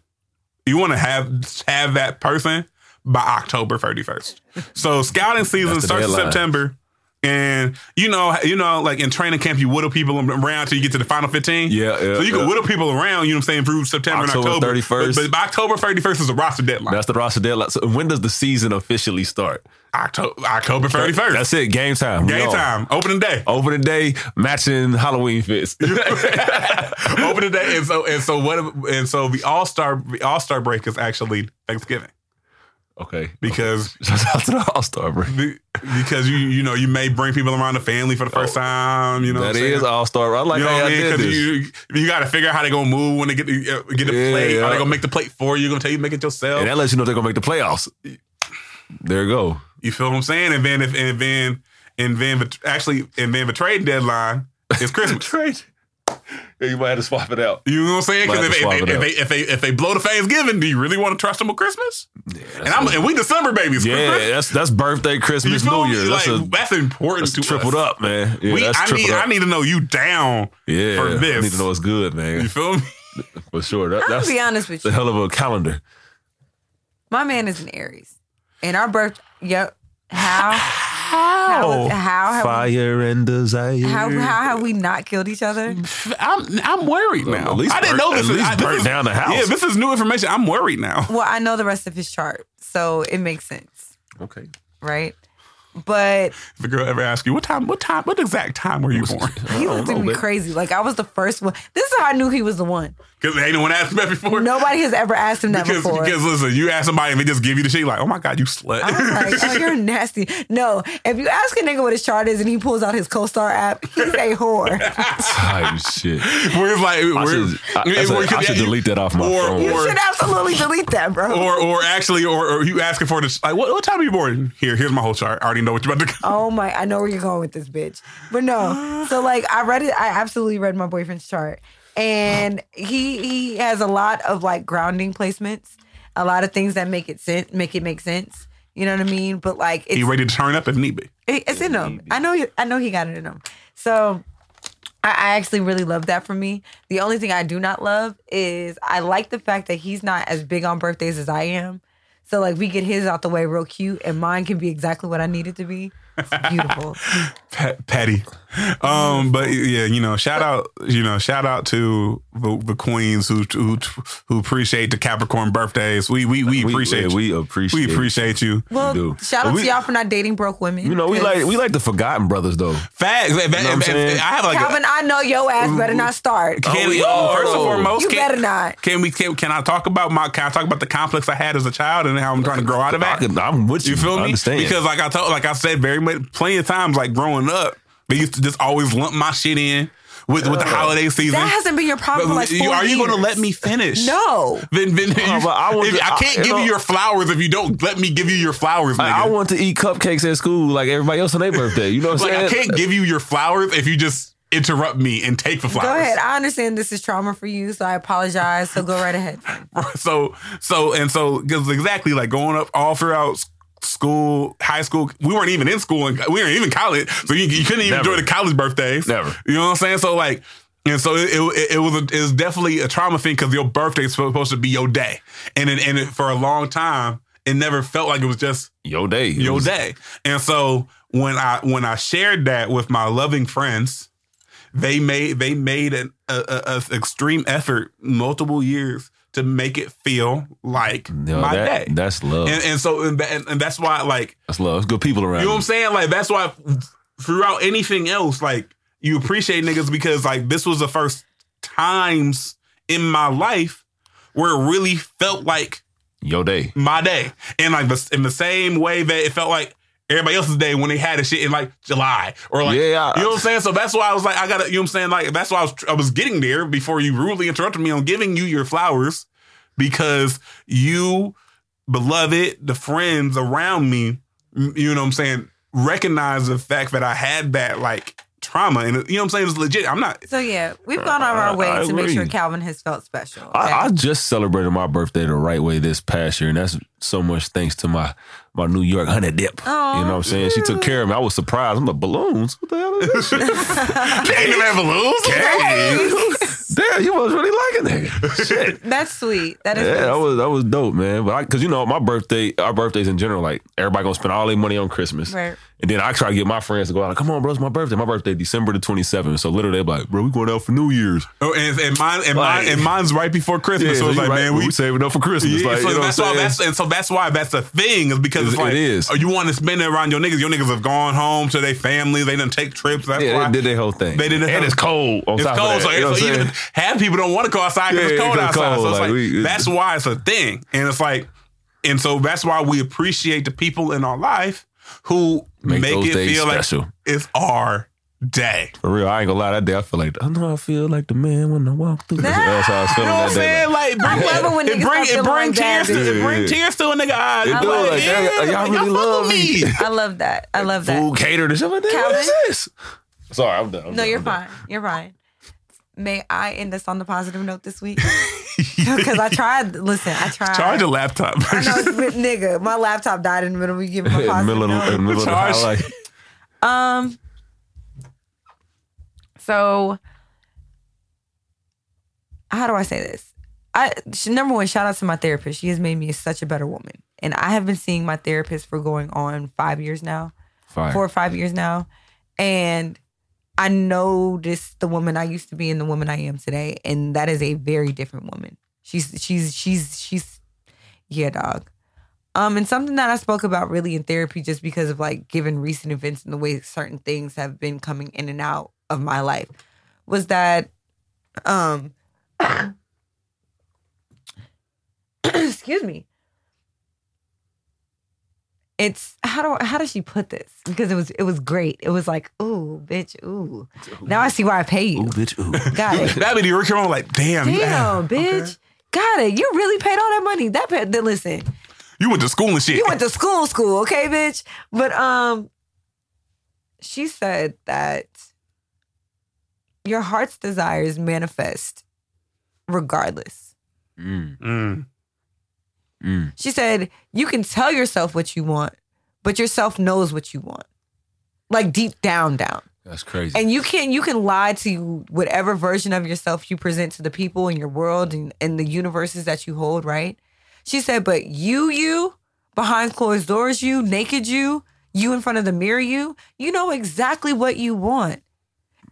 You want to have have that person by October 31st. So scouting season starts in. September. And you know, you know, like in training camp, you whittle people around till you get to the final 15. Yeah, yeah, So you can yeah. whittle people around, you know what I'm saying, through September October and October. 31st. But, but by October 31st is the roster deadline. That's the roster deadline. So when does the season officially start? October, October 31st. That's it. Game time. Game time. Opening day. Opening day, matching Halloween fits. Opening day. And so and so what and so the All Star the All Star break is actually Thanksgiving. okay. Because Shout out to the All Star break. Be- because you you know you may bring people around the family for the first time. You know That is? All Star. I like You know how what I mean? Because you you got to figure out how they gonna move when they get the, uh, get the Yeah, plate. Are yeah. they gonna make the plate for you? Gonna tell you make it yourself? and that lets you know they're gonna make the playoffs. There you go. You feel what I'm saying? And then if and then and then actually and then the trade deadline is Christmas. Trade. Yeah, you might have to swap it out. You know what I'm saying? Because have if, if, if, they, if they if they blow the Thanksgiving, do you really want to trust them with Christmas? and I'm and we December babies. Yeah, that's that's birthday, you Christmas, feel New me? Year. That's like, a that's important that's to tripled us. up, man. Yeah, we, that's I need tripled I need to know you down yeah, for this. I need to know it's good, man. You feel me? For sure. That, I'm that's be honest with a you. hell of a calendar. My man is an Aries, and our birth. Yep. How? How? How have, Fire and desire. how, how have we not killed each other? I'm I'm worried now. at least I didn't burn- know this. at least I, this burn is- down the house. Yeah, this is new information. I'm worried now. Well, I know the rest of his chart, so it makes sense, Okay. right? But If a girl ever asks you what time, what time, what exact time were you born? he looked at me crazy. Like I was the first one. This is how I knew he was the one. Because ain't no one asked me that before. Nobody has ever asked him that Because, before. because listen, you ask somebody and they just give you the shit, like, oh my god, you slut. I was like, oh, you're nasty. No, if you ask a nigga what his chart is and he pulls out his co-star app, he's a whore. Type shit. where it's like, I where, should, I, that's a- where- I should you- delete that off my or- phone. You Or- should absolutely delete that, bro. or or actually, or, or you asking for this, like, what, what time are you born? Here, here's my whole chart. I already know what you're about to. Oh my, I know where you're going with this bitch. But no. So like I read it, I absolutely read my boyfriend's chart. And he he has a lot of like grounding placements, a lot of things that make it sense make it make sense. You know what I mean? But like it's He ready to turn up if need be. it's in him. I know he, I know he got it in him. So I, I actually really love that for me. The only thing I do not love is I like the fact that he's not as big on birthdays as I am. So like we get his out the way real cute, and mine can be exactly what I need it to be. It's beautiful. Pat, Patty. Um, but yeah, you know, shout out, you know, shout out to the, the queens who, who who appreciate the Capricorn birthdays. We we we We- appreciate yeah, you. we appreciate we appreciate you. Well, do. shout But out we- to y'all for not dating broke women. You know, we like we like the forgotten brothers though. Facts. If- if- what I'm if- saying? I have like. Calvin. A, I know your ass better not start. can Oh, we, we oh, first and foremost, You can, better not. Can we? Can, can I talk about my? Can I talk about the complex I had as a child and how I'm trying to grow out of I that? I'm with you. You feel I me? understand. Because like I told, like I said, very much, plenty of times, like growing up, they used to just always lump my shit in with with the holiday season. That hasn't been your problem for like You- four are you going to let me finish? No. Then, then No, but I want if- to- I can't I- give you you know- your flowers if you don't let me give you your flowers, nigga. I, I want to eat cupcakes at school like everybody else on their birthday. You know what I'm like saying? I can't give you your flowers if you just interrupt me and take the flowers. Go ahead. I understand this is trauma for you, so I apologize. So go right ahead. so so and so because exactly like going up all throughout s- school, high school. We weren't even in school, and we weren't even college, so you, you couldn't even Never. enjoy the college birthdays. Never. You know what I'm saying? So like. And so it, it, it was a, it was definitely a trauma thing because your birthday is supposed to be your day, and it, and it, for a long time it never felt like it was just your day. Your was- day. And so when I when I shared that with my loving friends, they made they made an a, a, a extreme effort multiple years to make it feel like No, my that- day. That's love. and, and so and, and that's why like that's love. It's good people around. you know what I'm saying? Like that's why throughout anything else, like you appreciate niggas because like this was the first times in my life where it really felt like your day. my day. And like the- in the same way that it felt like everybody else's day when they had a shit in like July or like Yeah, you know what I'm saying. So that's why I was like I gotta you know what I'm saying like that's why I was I was getting there before you rudely interrupted me on giving you your flowers because you beloved the friends around me you know what I'm saying recognize the fact that I had that like trauma and you know what I'm saying it's legit. I'm not So yeah, we've uh, gone out of our way I to make sure Calvin has felt special. okay? I, I just celebrated my birthday the right way this past year, and that's so much thanks to my my New York honey dip. Aw. You know what I'm saying? She took care of me. I was surprised. I'm like, balloons? What the hell is this shit? Ain't even have balloons. Damn, you was really liking that. Shit. That's sweet. That is Yeah, that was that was dope, man. But because you know, my birthday, our birthdays in general, like everybody gonna spend all their money on Christmas, Right. And then I try to get my friends to go out. Like, Come on, bro, it's my birthday. My birthday, December the 27th. So literally, they're like, bro, we going out for New Year's. Oh, and, and mine and Like- mine and mine's right before Christmas. so it's like, right, man, we, we saving up for Christmas. Yeah, like, so you know that's why that's and so that's why that's a thing is because it's It- like it is. oh, you want to spend it around your niggas. Your niggas have gone home to their families. They didn't take trips. That's Yeah, why they did their whole thing. They did and it's cold. It's cold, so, so even half people don't want to go outside because Yeah, it's cold outside. so it's like, that's why it's a thing, and it's like, and so that's why we appreciate the people in our life who Make make, those it days feel special. like it's our day. For real, I ain't gonna lie. That day, I feel like I know I feel like the man when I walk through. That's how I was You know what I'm that day. saying? Like, Like, bring, I love it when it niggas bring, it bring like that, tears, to, it bring tears to a nigga eyes. It I'm do, like, like, yeah, y'all- y'all really love with me. I love that. I love that. food catered and stuff like that. What Calvin? this? Sorry, I'm done. I'm No, done, you're I'm done. fine. You're fine. May I end us on the positive note this week? Because I tried. Listen, I tried. Charge a laptop. I know, nigga, my laptop died in the middle of me giving my In positive middle, in the note. middle of the highlight. Um. So, how do I say this? I number one, shout out to my therapist. She has made me such a better woman, and I have been seeing my therapist for going on five years now, Fire. four or five years now, and I noticed the woman I used to be and the woman I am today, and that is a very different woman. She's she's she's she's yeah, dog. Um, and something that I spoke about really in therapy, just because of like given recent events and the way certain things have been coming in and out of my life, was that, um, excuse me. It's how do how does she put this? Because it was it was great. It was like, ooh, bitch, ooh. Now I see why I pay you. Ooh, bitch. Ooh. Got it. That'd be the Rick on like, damn, Damn, yeah, bitch. okay. Got it. You really paid all that money. That pa- then listen. You went to school and shit. You went to school, school, okay, bitch. But um, she said that your heart's desires manifest regardless. Mm, Mm. Mm. She said you can tell yourself what you want, but yourself knows what you want, like deep down, down. That's crazy. And you can you can lie to whatever version of yourself you present to the people in your world and, and the universes that you hold, right? She said, but you, you, behind closed doors, you, naked you, you in front of the mirror, you, you know exactly what you want.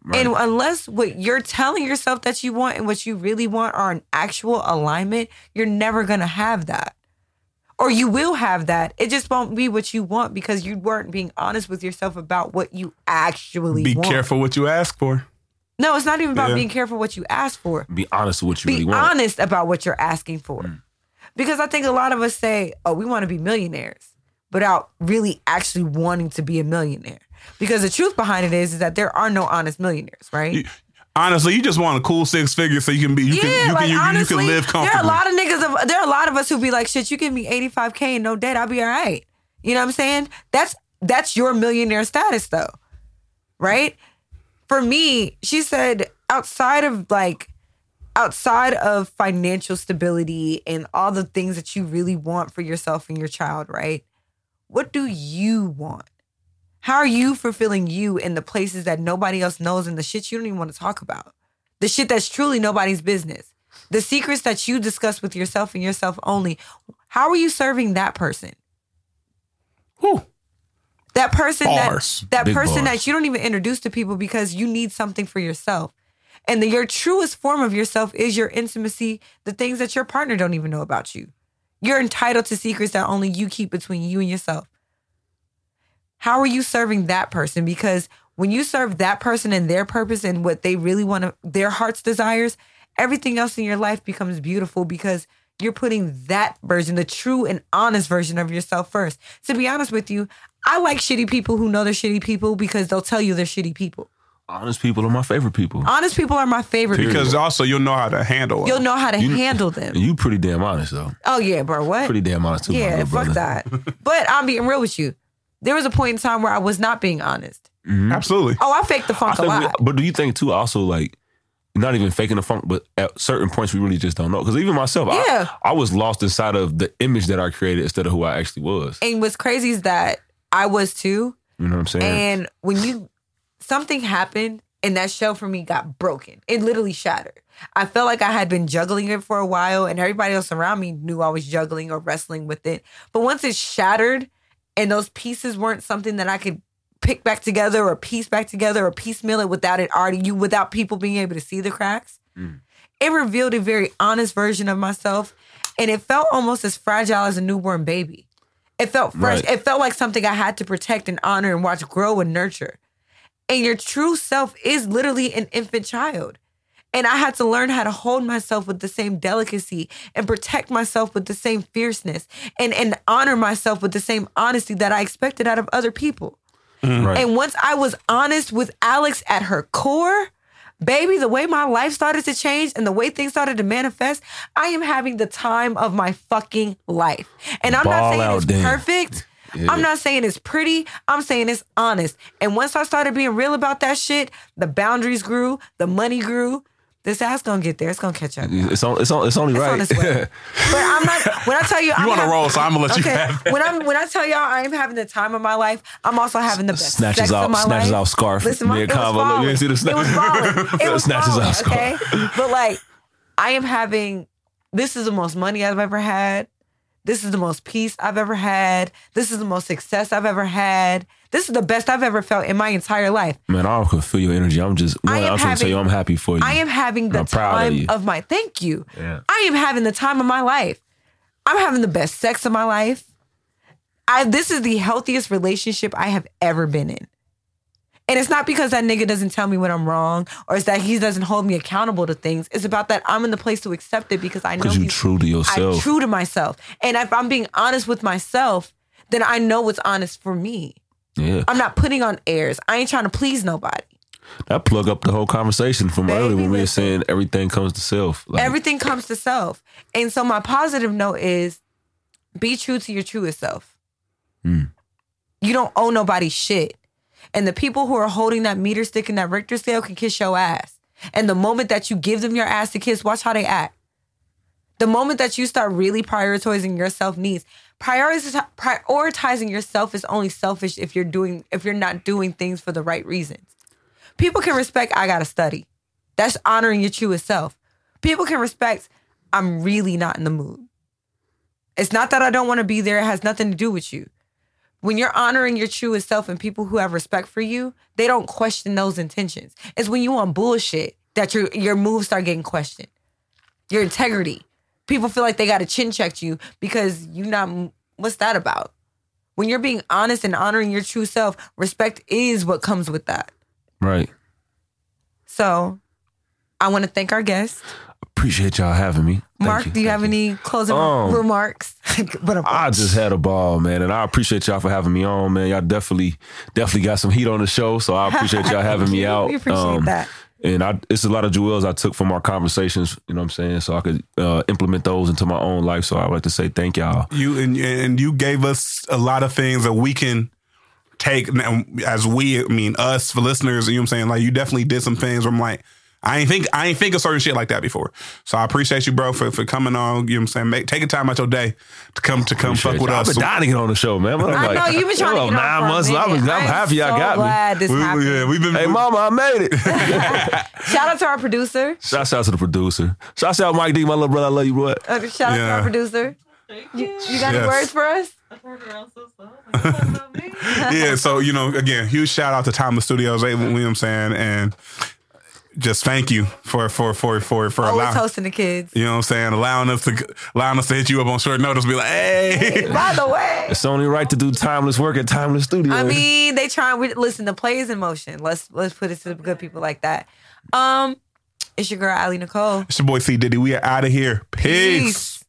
Right. And unless what you're telling yourself that you want and what you really want are an actual alignment, you're never gonna have that. Or you will have that. It just won't be what you want because you weren't being honest with yourself about what you actually Be want. careful what you ask for. No, it's not even about Yeah. being careful what you ask for. Be honest with what you Be really want. Be honest about what you're asking for. Mm. Because I think a lot of us say, oh, we want to be millionaires without really actually wanting to be a millionaire. Because the truth behind it is, is that there are no honest millionaires, right? You- Honestly, you just want a cool six figure so you can be you can you can you, can- you can live comfortably. there are a lot of niggas. Of, there are a lot of us who be like, "Shit, you give me eighty five k and no debt, I'll be all right." You know what I'm saying? That's that's your millionaire status, though, right? For me, she said, outside of like, outside of financial stability and all the things that you really want for yourself and your child, right? What do you want? How are you fulfilling you in the places that nobody else knows and the shit you don't even want to talk about? The shit that's truly nobody's business. The secrets that you discuss with yourself and yourself only. How are you serving that person? Whew. That person Bars. that that Big person bars. that you don't even introduce to people because you need something for yourself. And the, your truest form of yourself is your intimacy, the things that your partner don't even know about you. You're entitled to secrets that only you keep between you and yourself. How are you serving that person? Because When you serve that person and their purpose and what they really want to, their heart's desires, everything else in your life becomes beautiful because you're putting that version, the true and honest version of yourself first. To be honest with you, I like shitty people who know they're shitty people because they'll tell you they're shitty people. Honest people are my favorite people. Honest people are my favorite Period. people. Because also you'll know how to handle it. You'll know how to You- handle them. You pretty damn honest though. Oh yeah, bro. What? Pretty damn honest too, yeah, little fuck brother. that. but I'm being real with you. There was a point in time where I was not being honest. Mm-hmm. Absolutely. Oh, I faked the funk a think we- lot. but do you think too? Also, like not even faking the funk, but at certain points we really just don't know. Because even myself, Yeah. I, I was lost inside of the image that I created instead of who I actually was. and what's crazy is that I was too. You know what I'm saying? And when you something happened and that show for me got broken. It literally shattered. I felt like I had been juggling it for a while and everybody else around me knew I was juggling or wrestling with it. But once it shattered and those pieces weren't something that I could pick back together or piece back together or piecemeal it without it already you without people being able to see the cracks. Mm. It revealed a very honest version of myself and it felt almost as fragile as a newborn baby. It felt fresh. Right. It felt like something I had to protect and honor and watch grow and nurture. And your true self is literally an infant child. And I had to learn how to hold myself with the same delicacy and protect myself with the same fierceness and, and honor myself with the same honesty that I expected out of other people. Mm-hmm. right. And once I was honest with Alex at her core, baby, the way my life started to change and the way things started to manifest, I am having the time of my fucking life. And I'm Ball not saying out, it's Dan. perfect. I'm not saying it's pretty. I'm saying it's honest. And once I started being real about that shit, the boundaries grew, the money grew. This ass gonna get there. It's gonna catch up. it's on. It's on. It's only It's right. on its way. but I'm not. When I tell you, I'm You on a roll, so I'm gonna let you Okay. have it. When I'm when I tell y'all I am having the time of my life, I'm also having the best Snatches sex out- of my snatches life. out scarf. Listen, my, it was you ain't see the It was falling. It was Snatches falling. out scarf. Okay, but like I am having. This is the most money I've ever had. This is the most peace I've ever had. This is the most success I've ever had. This is the best I've ever felt in my entire life. Man, I can feel your energy. I'm just. I One, am I'm trying to tell you, I'm happy for you. I am having the I'm of time of, my thank you. Yeah. I am having the time of my life. I'm having the best sex of my life. I this is the healthiest relationship I have ever been in. And it's not because that nigga doesn't tell me when I'm wrong or it's that he doesn't hold me accountable to things. It's about that I'm in the place to accept it because I know you true to yourself. I'm true to myself. And if I'm being honest with myself, then I know what's honest for me. yeah. I'm not putting on airs. I ain't trying to please nobody. That plug up the whole conversation from Baby, earlier when we were saying everything comes to self. Like, Everything comes to self. And so my positive note is be true to your truest self. Hmm. You don't owe nobody shit. And the people who are holding that meter stick and that Richter scale can kiss your ass. And the moment that you give them your ass to kiss, watch how they act. The moment that you start really prioritizing your self needs, prioritizing yourself is only selfish if you're doing if you're not doing things for the right reasons. People can respect I gotta study. That's honoring your truest self. People can respect I'm really not in the mood. It's not that I don't want to be there, it has nothing to do with you. When you're honoring your truest self and people who have respect for you, they don't question those intentions. It's when you on bullshit that your your moves start getting questioned. Your integrity. People feel like they got to chin check you because you not what's that about? When you're being honest and honoring your true self, respect is what comes with that. right. So, I want to thank our guest. Appreciate y'all having me. Thank Mark, you, do you thank have any closing Um, remarks? but I just had a ball, man, and I appreciate y'all for having me on, man. Y'all definitely, definitely got some heat on the show, so I appreciate y'all having me out. Um, We appreciate that. And I, it's a lot of jewels I took from our conversations, you know what I'm saying, so I could uh, implement those into my own life. So I'd like to say thank y'all. You and and you gave us a lot of things that we can take as we, I mean us for listeners. You know what I'm saying? Like you definitely did some things where I'm like, I ain't think I ain't think of certain shit like that before. So I appreciate you, bro, for, for coming on. You know what I'm saying? Make taking time out your day to come to come fuck Appreciate with y'all. us. I've been dying to get on the show, man. But I'm I like, know you've been trying to get on nine for months. I'm, minute. I'm I'm happy y'all so got glad this We- we- happened. yeah, we've been. me. Hey, we- mama, I made it. Shout out to our producer. Shout out to the producer. Shout out Mike D, my little brother. I love you, boy. Uh, shout out to our producer. You, you got any words for us? yeah, so you know, again, huge shout out to Timeless Studios. You know what I'm saying? And just thank you for for for for for Always allowing. hosting the kids. You know what I'm saying? Allowing us to allowing us to hit you up on short notice. Be like, hey, By the way, It's only right to do timeless work at Timeless Studios. I mean, they try and listen. The play is in motion. Let's let's put it to the good people like that. Um, it's your girl Ali Nicole. it's your boy C Diddy. We are out of here. Peace. Peace.